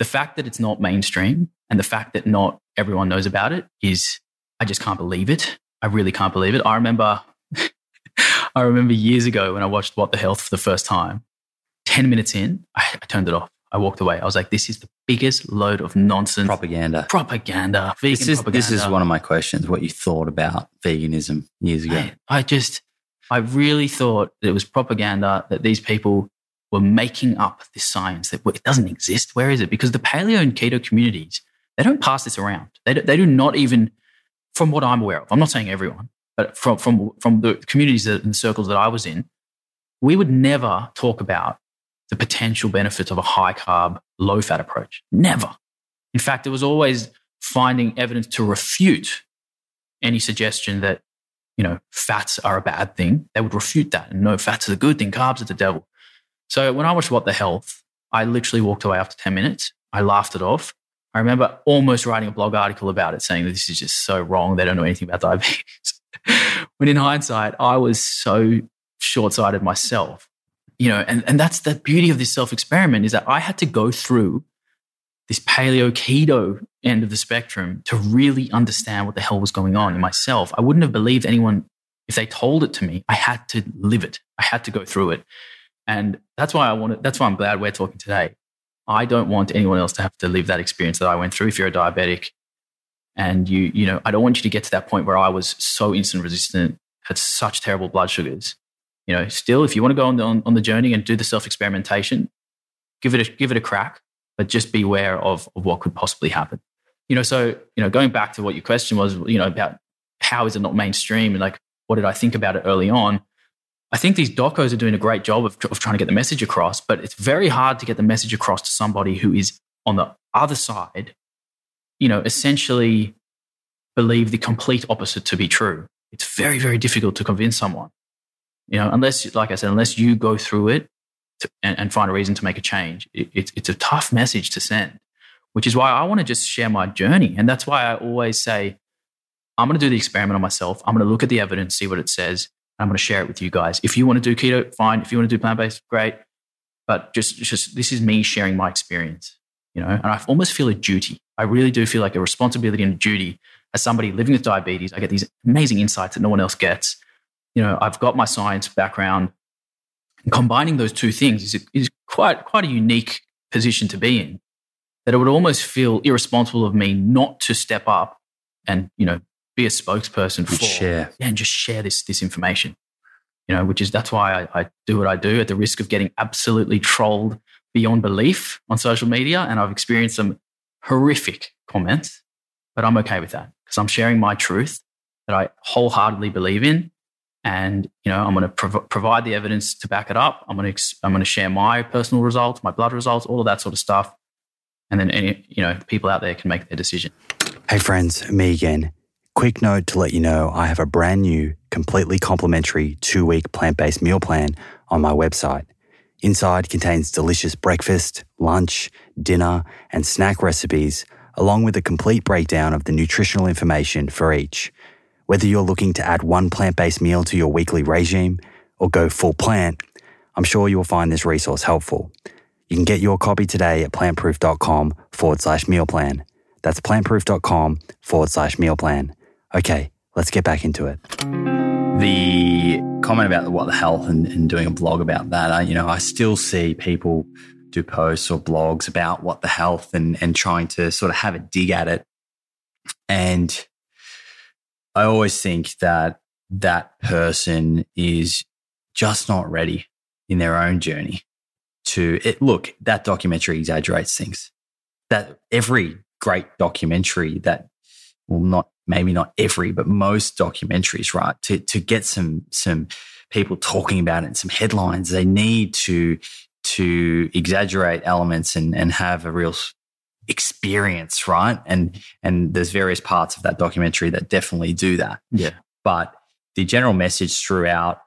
S2: The fact that it's not mainstream and the fact that not everyone knows about it is, I just can't believe it. I really can't believe it. I remember, I remember years ago when I watched What the Health for the first time 10 minutes in, I, I turned it off. I walked away. I was like, this is the biggest load of nonsense.
S1: Propaganda.
S2: Propaganda. Vegan
S1: this is,
S2: propaganda.
S1: This is one of my questions what you thought about veganism years ago.
S2: I, I just, I really thought that it was propaganda, that these people were making up this science that it doesn't exist. Where is it? Because the paleo and keto communities, they don't pass this around. They do, they do not even, from what I'm aware of, I'm not saying everyone, but from, from, from the communities that, and circles that I was in, we would never talk about the potential benefits of a high carb, low fat approach. Never. In fact, it was always finding evidence to refute any suggestion that, you know, fats are a bad thing. They would refute that. And no, fats are the good thing, carbs are the devil. So when I watched What the Health, I literally walked away after 10 minutes. I laughed it off. I remember almost writing a blog article about it saying that this is just so wrong. They don't know anything about diabetes. when in hindsight, I was so short sighted myself you know, and, and that's the beauty of this self experiment is that I had to go through this paleo keto end of the spectrum to really understand what the hell was going on in myself. I wouldn't have believed anyone if they told it to me. I had to live it. I had to go through it. And that's why I wanted, that's why I'm glad we're talking today. I don't want anyone else to have to live that experience that I went through. If you're a diabetic and you, you know, I don't want you to get to that point where I was so insulin resistant, had such terrible blood sugars you know, still, if you want to go on the, on, on the journey and do the self experimentation, give it a, give it a crack, but just beware of, of what could possibly happen. You know, so, you know, going back to what your question was, you know, about how is it not mainstream and like, what did I think about it early on? I think these docos are doing a great job of, of trying to get the message across, but it's very hard to get the message across to somebody who is on the other side, you know, essentially believe the complete opposite to be true. It's very, very difficult to convince someone. You know, unless, like I said, unless you go through it to, and, and, find a reason to make a change, it, it's, it's a tough message to send, which is why I want to just share my journey. And that's why I always say, I'm going to do the experiment on myself. I'm going to look at the evidence, see what it says. I'm going to share it with you guys. If you want to do keto, fine. If you want to do plant based, great. But just, just this is me sharing my experience, you know. And I almost feel a duty. I really do feel like a responsibility and a duty as somebody living with diabetes. I get these amazing insights that no one else gets, you know, I've got my science background. And combining those two things is, is quite, quite a unique position to be in. That it would almost feel irresponsible of me not to step up and, you know, be a spokesperson for
S1: share.
S2: Yeah, and just share this, this information. You know, which is that's why I, I do what I do at the risk of getting absolutely trolled beyond belief on social media. And I've experienced some horrific comments, but I'm okay with that because I'm sharing my truth that I wholeheartedly believe in and you know i'm going to prov- provide the evidence to back it up. I'm going to ex- i'm going to share my personal results my blood results all of that sort of stuff. And then any you know people out there can make their decision.
S1: Hey friends me again. Quick note to let you know i have a brand new completely complimentary two week plant-based meal plan on my website. Inside contains delicious breakfast lunch dinner and snack recipes along with a complete breakdown of the nutritional information for each Whether you're looking to add one plant based meal to your weekly regime or go full plant, I'm sure you'll find this resource helpful. You can get your copy today at plantproof.com forward slash meal plan. That's plantproof.com forward slash meal plan. Okay, let's get back into it. The comment about what the health and, and doing a blog about that, I, you know, I still see people do posts or blogs about what the health and, and trying to sort of have a dig at it. And I always think that that person is just not ready in their own journey to it. Look, that documentary exaggerates things. That every great documentary that, well, not maybe not every, but most documentaries, right? To to get some some people talking about it and some headlines, they need to to exaggerate elements and and have a real experience, right? And and there's various parts of that documentary that definitely do that.
S2: Yeah.
S1: But the general message throughout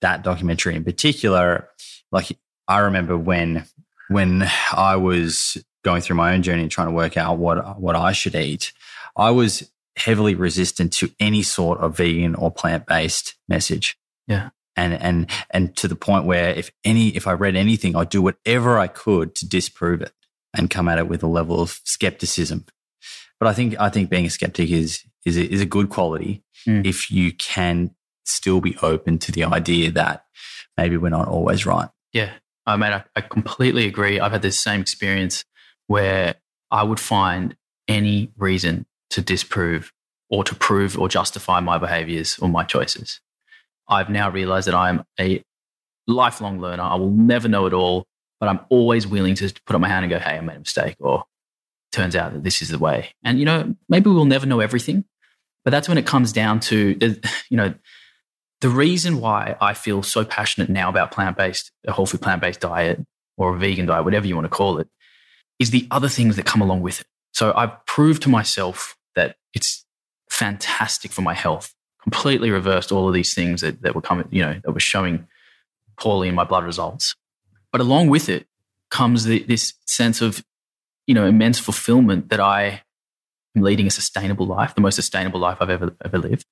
S1: that documentary in particular, like I remember when when I was going through my own journey and trying to work out what what I should eat, I was heavily resistant to any sort of vegan or plant based message.
S2: Yeah.
S1: And and and to the point where if any if I read anything, I'd do whatever I could to disprove it and come at it with a level of skepticism. But I think I think being a skeptic is is a, is a good quality mm. if you can still be open to the idea that maybe we're not always right.
S2: Yeah, I mean, I, I completely agree. I've had this same experience where I would find any reason to disprove or to prove or justify my behaviors or my choices. I've now realized that I'm a lifelong learner. I will never know it all, but I'm always willing to put up my hand and go, hey, I made a mistake, or turns out that this is the way. And, you know, maybe we'll never know everything, but that's when it comes down to, you know, the reason why I feel so passionate now about plant based, a whole food plant based diet or a vegan diet, whatever you want to call it, is the other things that come along with it. So I've proved to myself that it's fantastic for my health, completely reversed all of these things that, that were coming, you know, that were showing poorly in my blood results. But along with it comes the, this sense of, you know, immense fulfillment that I am leading a sustainable life, the most sustainable life I've ever, ever lived,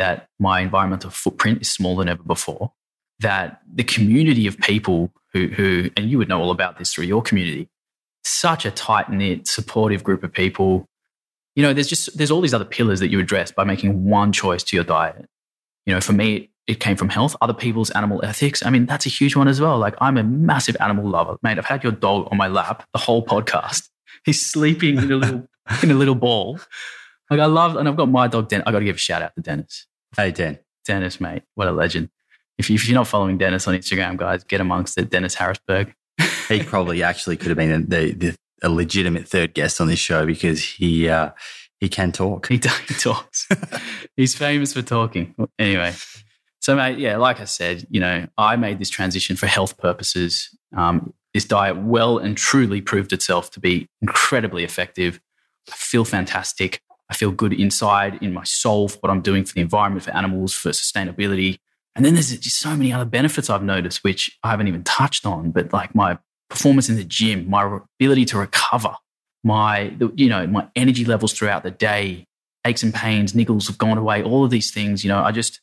S2: that my environmental footprint is smaller than ever before, that the community of people who, who and you would know all about this through your community, such a tight knit, supportive group of people. You know, there's just there's all these other pillars that you address by making one choice to your diet. You know, for me, it came from health. Other people's animal ethics. I mean, that's a huge one as well. Like, I'm a massive animal lover, mate. I've had your dog on my lap the whole podcast. He's sleeping in a little in a little ball. Like, I love, and I've got my dog. Den- I got to give a shout out to Dennis.
S1: Hey, Den.
S2: Dennis, mate, what a legend. If, you, if you're not following Dennis on Instagram, guys, get amongst it. Dennis Harrisberg
S1: he probably actually could have been the, the, a legitimate third guest on this show because he uh, he can talk.
S2: He, he talks. He's famous for talking. Anyway, so mate, yeah, like I said, you know, I made this transition for health purposes. Um, this diet well and truly proved itself to be incredibly effective. I feel fantastic. I feel good inside in my soul for what I'm doing for the environment, for animals, for sustainability. And then there's just so many other benefits I've noticed, which I haven't even touched on, but like my performance in the gym, my ability to recover, my you know my energy levels throughout the day, aches and pains, niggles have gone away. All of these things, you know, I just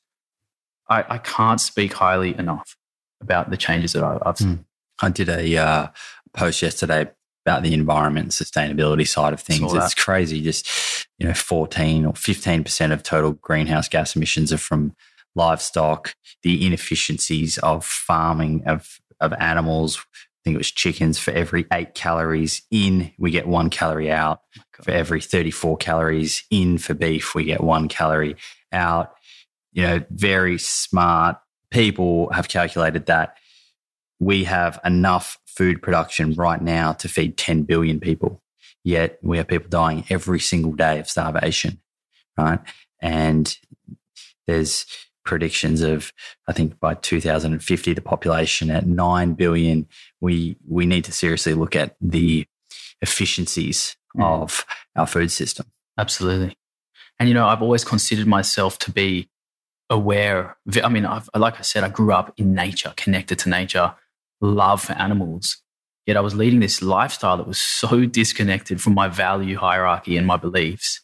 S2: I, I can't speak highly enough about the changes that I, have seen. Mm.
S1: I did a uh, post yesterday about the environment sustainability side of things. It's crazy. Just, you know, 14 or 15% of total greenhouse gas emissions are from livestock, the inefficiencies of farming of, of animals, I think it was chickens for every eight calories in, we get one calorie out. Oh for every 34 calories in for beef, we get one calorie out. You know, very smart people have calculated that we have enough food production right now to feed 10 billion people. Yet we have people dying every single day of starvation, right? And there's predictions of I think by 2050 the population at 9 billion we we need to seriously look at the efficiencies mm. of our food system
S2: absolutely and you know I've always considered myself to be aware I mean I've, like I said I grew up in nature connected to nature love for animals yet I was leading this lifestyle that was so disconnected from my value hierarchy and my beliefs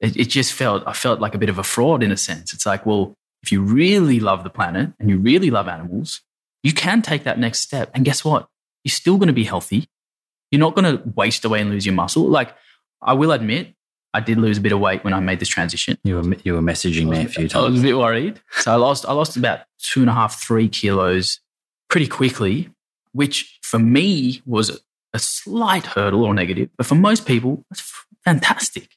S2: it, it just felt, I felt like a bit of a fraud in a sense. It's like, well, if you really love the planet and you really love animals, you can take that next step. And guess what? You're still going to be healthy. You're not going to waste away and lose your muscle. Like, I will admit, I did lose a bit of weight when I made this transition.
S1: You were you were messaging me a few times.
S2: I was a bit worried. So I lost I lost about two and a half, three kilos pretty quickly, which for me was a slight hurdle or negative, but for most people, that's fantastic.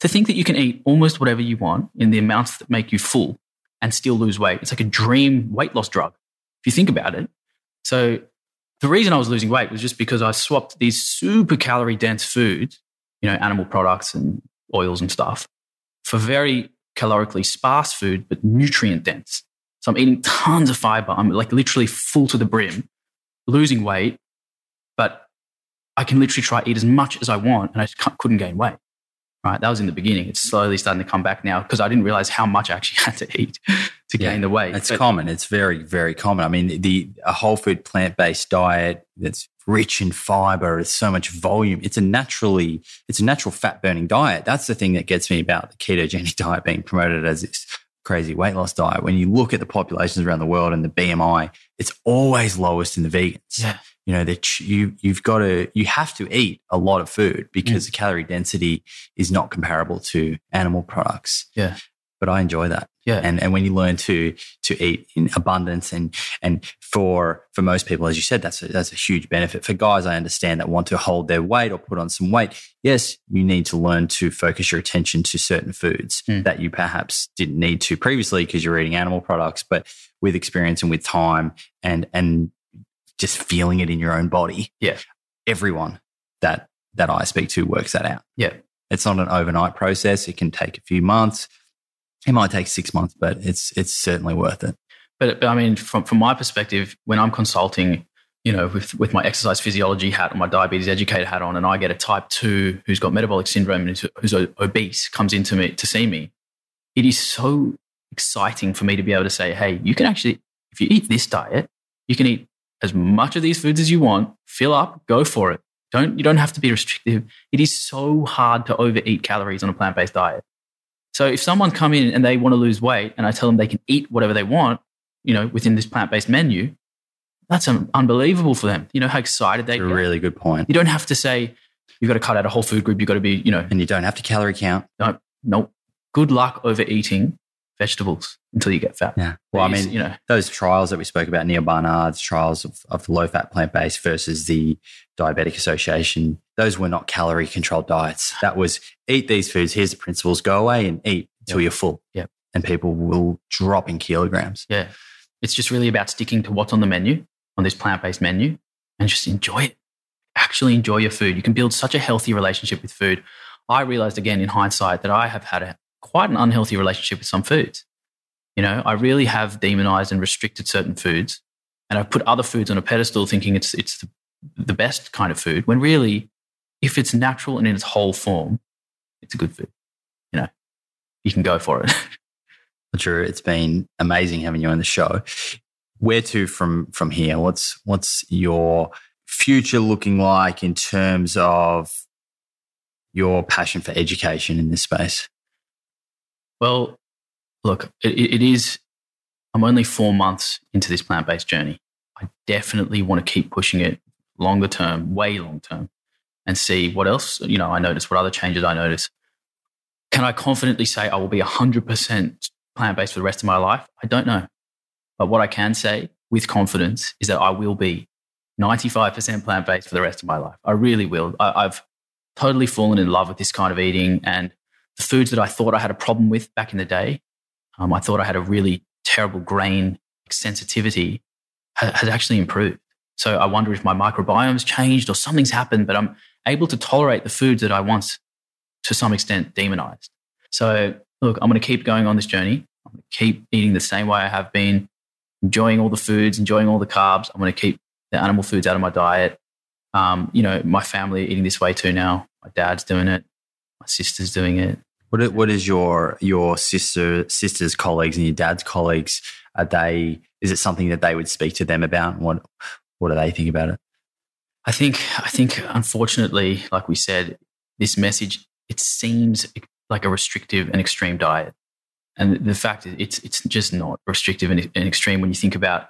S2: To think that you can eat almost whatever you want in the amounts that make you full and still lose weight. It's like a dream weight loss drug, if you think about it. So the reason I was losing weight was just because I swapped these super calorie dense foods, you know, animal products and oils and stuff, for very calorically sparse food, but nutrient dense. So I'm eating tons of fiber. I'm like literally full to the brim, losing weight, but I can literally try eat as much as I want and I just couldn't gain weight. Right. That was in the beginning. It's slowly starting to come back now because I didn't realize how much I actually had to eat to
S1: Yeah,
S2: gain the weight.
S1: It's
S2: But-
S1: common. It's very, very common. I mean, the a whole food plant based diet that's rich in fiber, it's so much volume. It's a naturally, it's a natural fat burning diet. That's the thing that gets me about the ketogenic diet being promoted as this crazy weight loss diet. When you look at the populations around the world and the BMI, it's always lowest in the vegans.
S2: Yeah.
S1: You know that you you've got to you have to eat a lot of food because mm. the calorie density is not comparable to animal products.
S2: Yeah.
S1: But I enjoy that
S2: Yeah.
S1: and and when you learn to to eat in abundance and and for for most people as you said that's a, that's a huge benefit for guys i understand that want to hold their weight or put on some weight yes you need to learn to focus your attention to certain foods
S2: Mm.
S1: that you perhaps didn't need to previously because you're eating animal products but with experience and with time and and just feeling it in your own body
S2: Yeah.
S1: everyone that that i speak to works that out
S2: Yeah.
S1: it's not an overnight process it can take a few months it might take six months, but it's it's certainly worth it.
S2: But, but I mean, from, from my perspective, when I'm consulting, you know, with, with my exercise physiology hat and my diabetes educator hat on, and I get a type two who's got metabolic syndrome and who's, obese comes into me to see me, it is so exciting for me to be able to say, hey, you can actually, if you eat this diet, you can eat as much of these foods as you want, fill up, go for it. Don't you don't have to be restrictive. It is so hard to overeat calories on a plant based diet. So if someone come in and they want to lose weight, and I tell them they can eat whatever they want, you know, within this plant based menu, that's um, unbelievable for them. You know how excited they
S1: a
S2: get.
S1: really good point.
S2: You don't have to say you've got to cut out a whole food group. You've got to be, you know,
S1: And you don't have to calorie count.
S2: no, no. Good luck overeating vegetables until you get fat.
S1: Yeah. Well, I mean,
S2: you know,
S1: those trials that we spoke about, Neal Barnard's trials of, of low fat plant based versus the Diabetic Association, those were not calorie controlled diets. That was eat these foods, here's the principles, go away and eat until
S2: Yep.
S1: you're full.
S2: Yep.
S1: And people will drop in kilograms.
S2: yeah, it's just really about sticking to what's on the menu on this plant based menu and just enjoy it. Actually enjoy your food. You can build such a healthy relationship with food. I realized again in hindsight that I have had a, quite an unhealthy relationship with some foods. You know, I really have demonized and restricted certain foods, and I've put other foods on a pedestal, thinking it's it's the, the best kind of food. When really, if it's natural and in its whole form, it's a good food. You know, you can go for it.
S1: Drew, it's been amazing having you on the show. Where to from from here? What's what's your future looking like in terms of your passion for education in this space?
S2: Well, look, it, it is. I'm only four months into this plant based journey. I definitely want to keep pushing it longer term, way long term, and see what else, you know, I notice, what other changes I notice. Can I confidently say I will be 100% plant based for the rest of my life? I don't know. But what I can say with confidence is that I will be 95% plant based for the rest of my life. I really will. I, I've totally fallen in love with this kind of eating and the foods that I thought I had a problem with back in the day. Um, I thought I had a really terrible grain sensitivity ha- has actually improved. So I wonder if my microbiome's changed or something's happened, but I'm able to tolerate the foods that I once, to some extent, demonized. So look, I'm going to keep going on this journey. I'm going to keep eating the same way I have been, enjoying all the foods, enjoying all the carbs. I'm going to keep the animal foods out of my diet. Um, you know, my family eating this way too now. My dad's doing it. My sister's doing it.
S1: What what is your your sister sister's colleagues and your dad's colleagues? Are they is it something that they would speak to them about? What what do they think about it?
S2: I think I think unfortunately, like we said, this message it seems like a restrictive and extreme diet. And the fact is, it's it's just not restrictive and, and extreme when you think about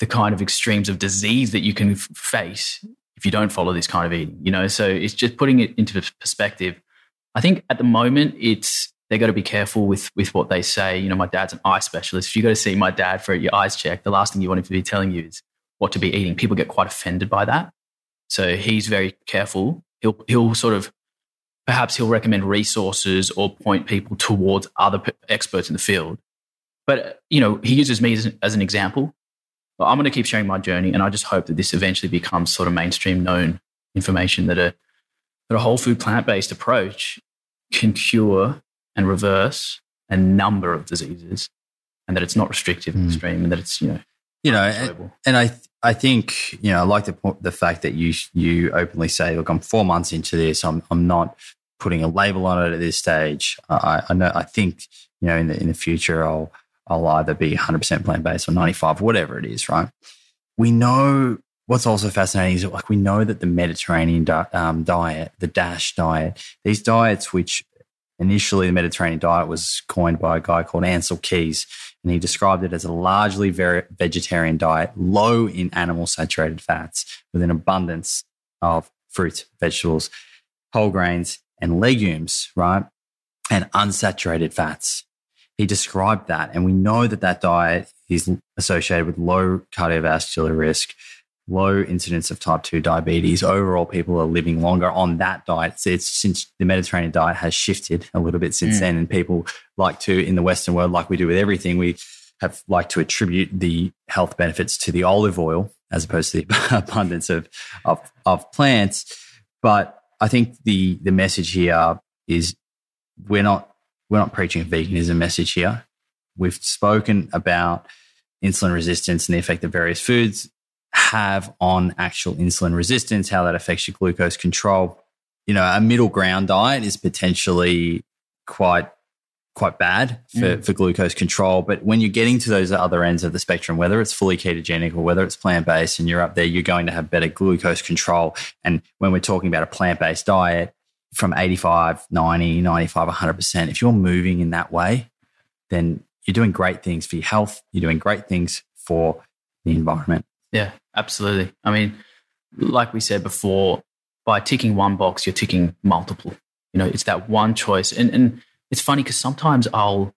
S2: the kind of extremes of disease that you can f- face if you don't follow this kind of eating. You know, so it's just putting it into perspective. I think at the moment it's they got to be careful with with what they say. You know, my dad's an eye specialist. If you go to see my dad for your eyes checked, the last thing you want him to be telling you is what to be eating. People get quite offended by that. So he's very careful. He'll he'll sort of perhaps he'll recommend resources or point people towards other p- experts in the field. But you know, he uses me as, as an example. But I'm going to keep sharing my journey, and I just hope that this eventually becomes sort of mainstream known information that a that a whole food plant based approach can cure and reverse a number of diseases, and that it's not restrictive and mm. extreme, and that it's you know
S1: you know, and, and, I I think you know I like the the fact that you you openly say, look, I'm four months into this. I'm I'm not putting a label on it at this stage. I, I know I think you know in the in the future I'll I'll either be 100% plant based or 95, whatever it is, right? We know what's also fascinating is that, like we know that the Mediterranean di- um, diet, the DASH diet, these diets, which initially the Mediterranean diet was coined by a guy called Ancel Keys, and he described it as a largely vegetarian diet, low in animal saturated fats, with an abundance of fruits, vegetables, whole grains, and legumes, right? And unsaturated fats he described that. And we know that that diet is associated with low cardiovascular risk, low incidence of type 2 diabetes. Overall, people are living longer on that diet. It's, it's since the Mediterranean diet has shifted a little bit since mm. then. And people like to, in the Western world, like we do with everything, we have like to attribute the health benefits to the olive oil as opposed to the abundance of, of, of plants. But I think the, the message here is we're not we're not preaching a veganism message here. We've spoken about insulin resistance and the effect of various foods have on actual insulin resistance, how that affects your glucose control. You know, a middle ground diet is potentially quite quite bad for, mm. for glucose control. But when you're getting to those other ends of the spectrum, whether it's fully ketogenic or whether it's plant based and you're up there, you're going to have better glucose control. And when we're talking about a plant based diet, from 85, 90, 95, 100%, if you're moving in that way, then you're doing great things for your health. You're doing great things for the environment.
S2: Yeah, absolutely. I mean, like we said before, by ticking one box, you're ticking multiple. You know, it's that one choice. And, and it's funny because sometimes I'll,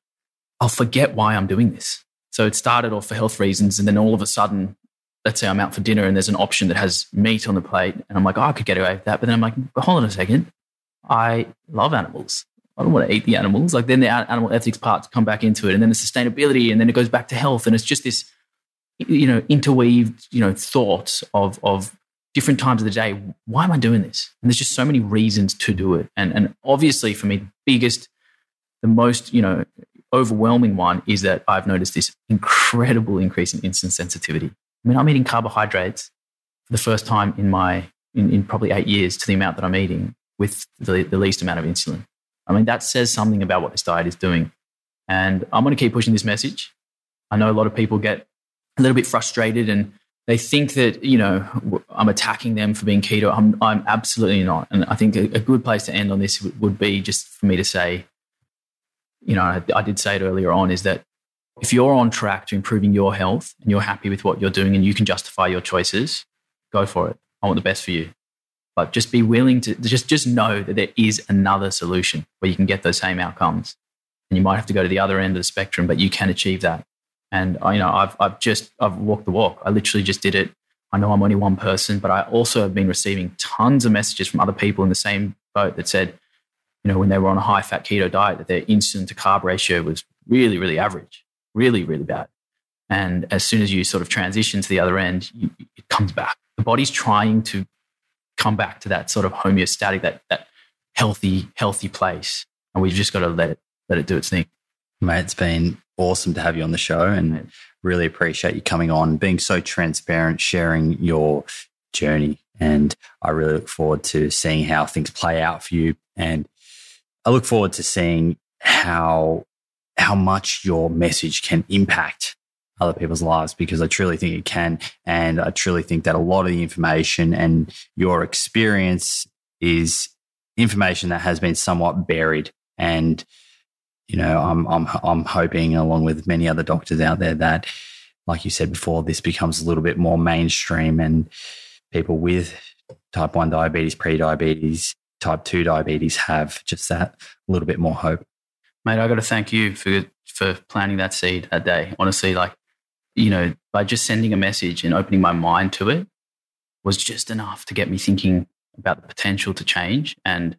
S2: I'll forget why I'm doing this. So it started off for health reasons. And then all of a sudden, let's say I'm out for dinner and there's an option that has meat on the plate. And I'm like, oh, I could get away with that. But then I'm like, hold on a second. I love animals. I don't want to eat the animals. Like then the animal ethics parts come back into it, and then the sustainability, and then it goes back to health, and it's just this, you know, interweaved, you know, thoughts of of different times of the day. Why am I doing this? And there's just so many reasons to do it, and and obviously for me, the biggest, the most, you know, overwhelming one is that I've noticed this incredible increase in insulin sensitivity. I mean, I'm eating carbohydrates for the first time in my in, in probably eight years to the amount that I'm eating with the, the least amount of insulin. I mean, that says something about what this diet is doing. And I'm going to keep pushing this message. I know a lot of people get a little bit frustrated and they think that, you know, I'm attacking them for being keto. I'm, I'm absolutely not. And I think a, a good place to end on this would be just for me to say, you know, I, I did say it earlier on, is that if you're on track to improving your health and you're happy with what you're doing and you can justify your choices, go for it. I want the best for you but just be willing to just just know that there is another solution where you can get those same outcomes and you might have to go to the other end of the spectrum but you can achieve that and I, you know i've, I've just i've walked the walk i literally just did it i know i'm only one person but i also have been receiving tons of messages from other people in the same boat that said you know when they were on a high fat keto diet that their insulin to carb ratio was really really average really really bad and as soon as you sort of transition to the other end you, it comes back the body's trying to come back to that sort of homeostatic, that that healthy, healthy place. And we've just got to let it let it do its thing.
S1: Mate, it's been awesome to have you on the show and really appreciate you coming on, being so transparent, sharing your journey. And I really look forward to seeing how things play out for you. And I look forward to seeing how how much your message can impact other people's lives because I truly think it can. And I truly think that a lot of the information and your experience is information that has been somewhat buried And, you know, I'm, I'm, I'm hoping, along with many other doctors out there, that, like you said before, this becomes a little bit more mainstream and people with type 1 diabetes, pre diabetes, type 2 diabetes have just that little bit more hope.
S2: Mate, I got to thank you for, for planting that seed that day. Honestly, like, you know, by just sending a message and opening my mind to it was just enough to get me thinking about the potential to change. And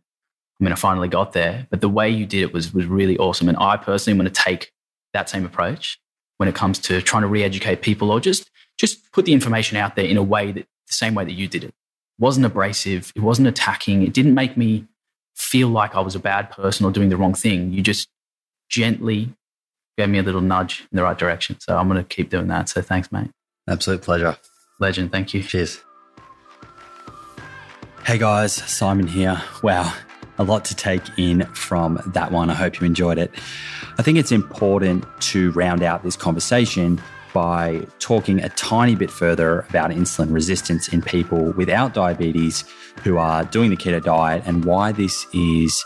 S2: I mean, I finally got there, but the way you did it was, was really awesome. And I personally want to take that same approach when it comes to trying to re-educate people or just, just put the information out there in a way that the same way that you did it. it wasn't abrasive. It wasn't attacking. It didn't make me feel like I was a bad person or doing the wrong thing. You just gently gave me a little nudge in the right direction. So I'm going to keep doing that. So thanks, mate.
S1: Absolute pleasure.
S2: Legend. Thank you.
S1: Cheers. Hey guys, Simon here. Wow, a lot to take in from that one. I hope you enjoyed it. I think it's important to round out this conversation by talking a tiny bit further about insulin resistance in people without diabetes who are doing the keto diet and why this is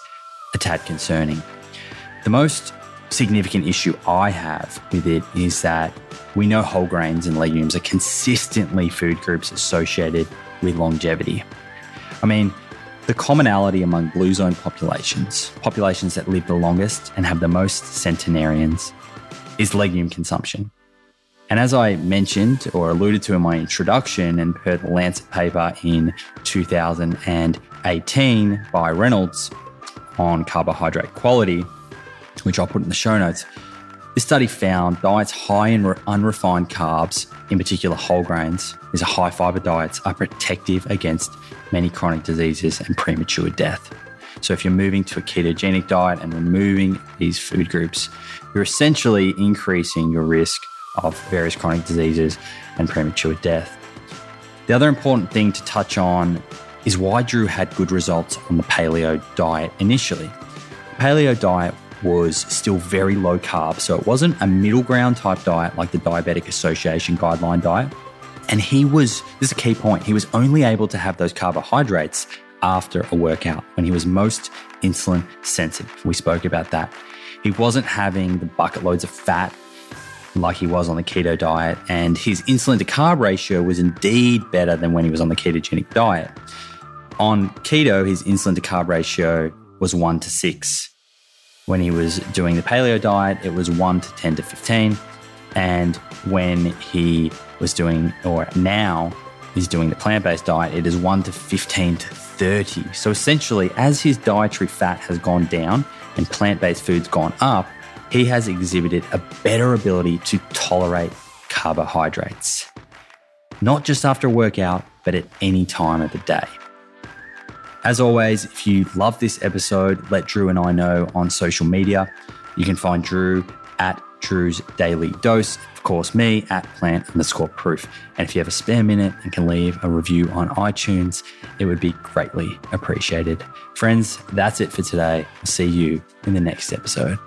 S1: a tad concerning. The most significant issue I have with it is that we know whole grains and legumes are consistently food groups associated with longevity. I mean, the commonality among blue zone populations, populations that live the longest and have the most centenarians, is legume consumption. And as I mentioned or alluded to in my introduction and per the Lancet paper in 2018 by Reynolds on carbohydrate quality, which I'll put in the show notes, this study found diets high in unrefined carbs, in particular whole grains, are high fiber diets, are protective against many chronic diseases and premature death. So, if you're moving to a ketogenic diet and removing these food groups, you're essentially increasing your risk of various chronic diseases and premature death. The other important thing to touch on is why Drew had good results on the paleo diet initially. The paleo diet was still very low carb, so it wasn't a middle ground type diet like the Diabetic Association guideline diet. And he was, this is a key point, he was only able to have those carbohydrates after a workout when he was most insulin sensitive. We spoke about that. He wasn't having the bucket loads of fat like he was on the keto diet, and his insulin to carb ratio was indeed better than when he was on the ketogenic diet. On keto, his insulin to carb ratio was 1 to 6. When he was doing the paleo diet, it was 1 to 10 to 15. And when he was doing, or now he's doing the plant based diet, it is 1 to 15 to 30. So essentially, as his dietary fat has gone down and plant based food's gone up, he has exhibited a better ability to tolerate carbohydrates. Not just after a workout, but at any time of the day. As always, if you love this episode, let Drew and I know on social media. You can find Drew at Drew's Daily Dose. Of course, me at plant underscore proof. And if you have a spare minute and can leave a review on iTunes, it would be greatly appreciated. Friends, that's it for today. See you in the next episode.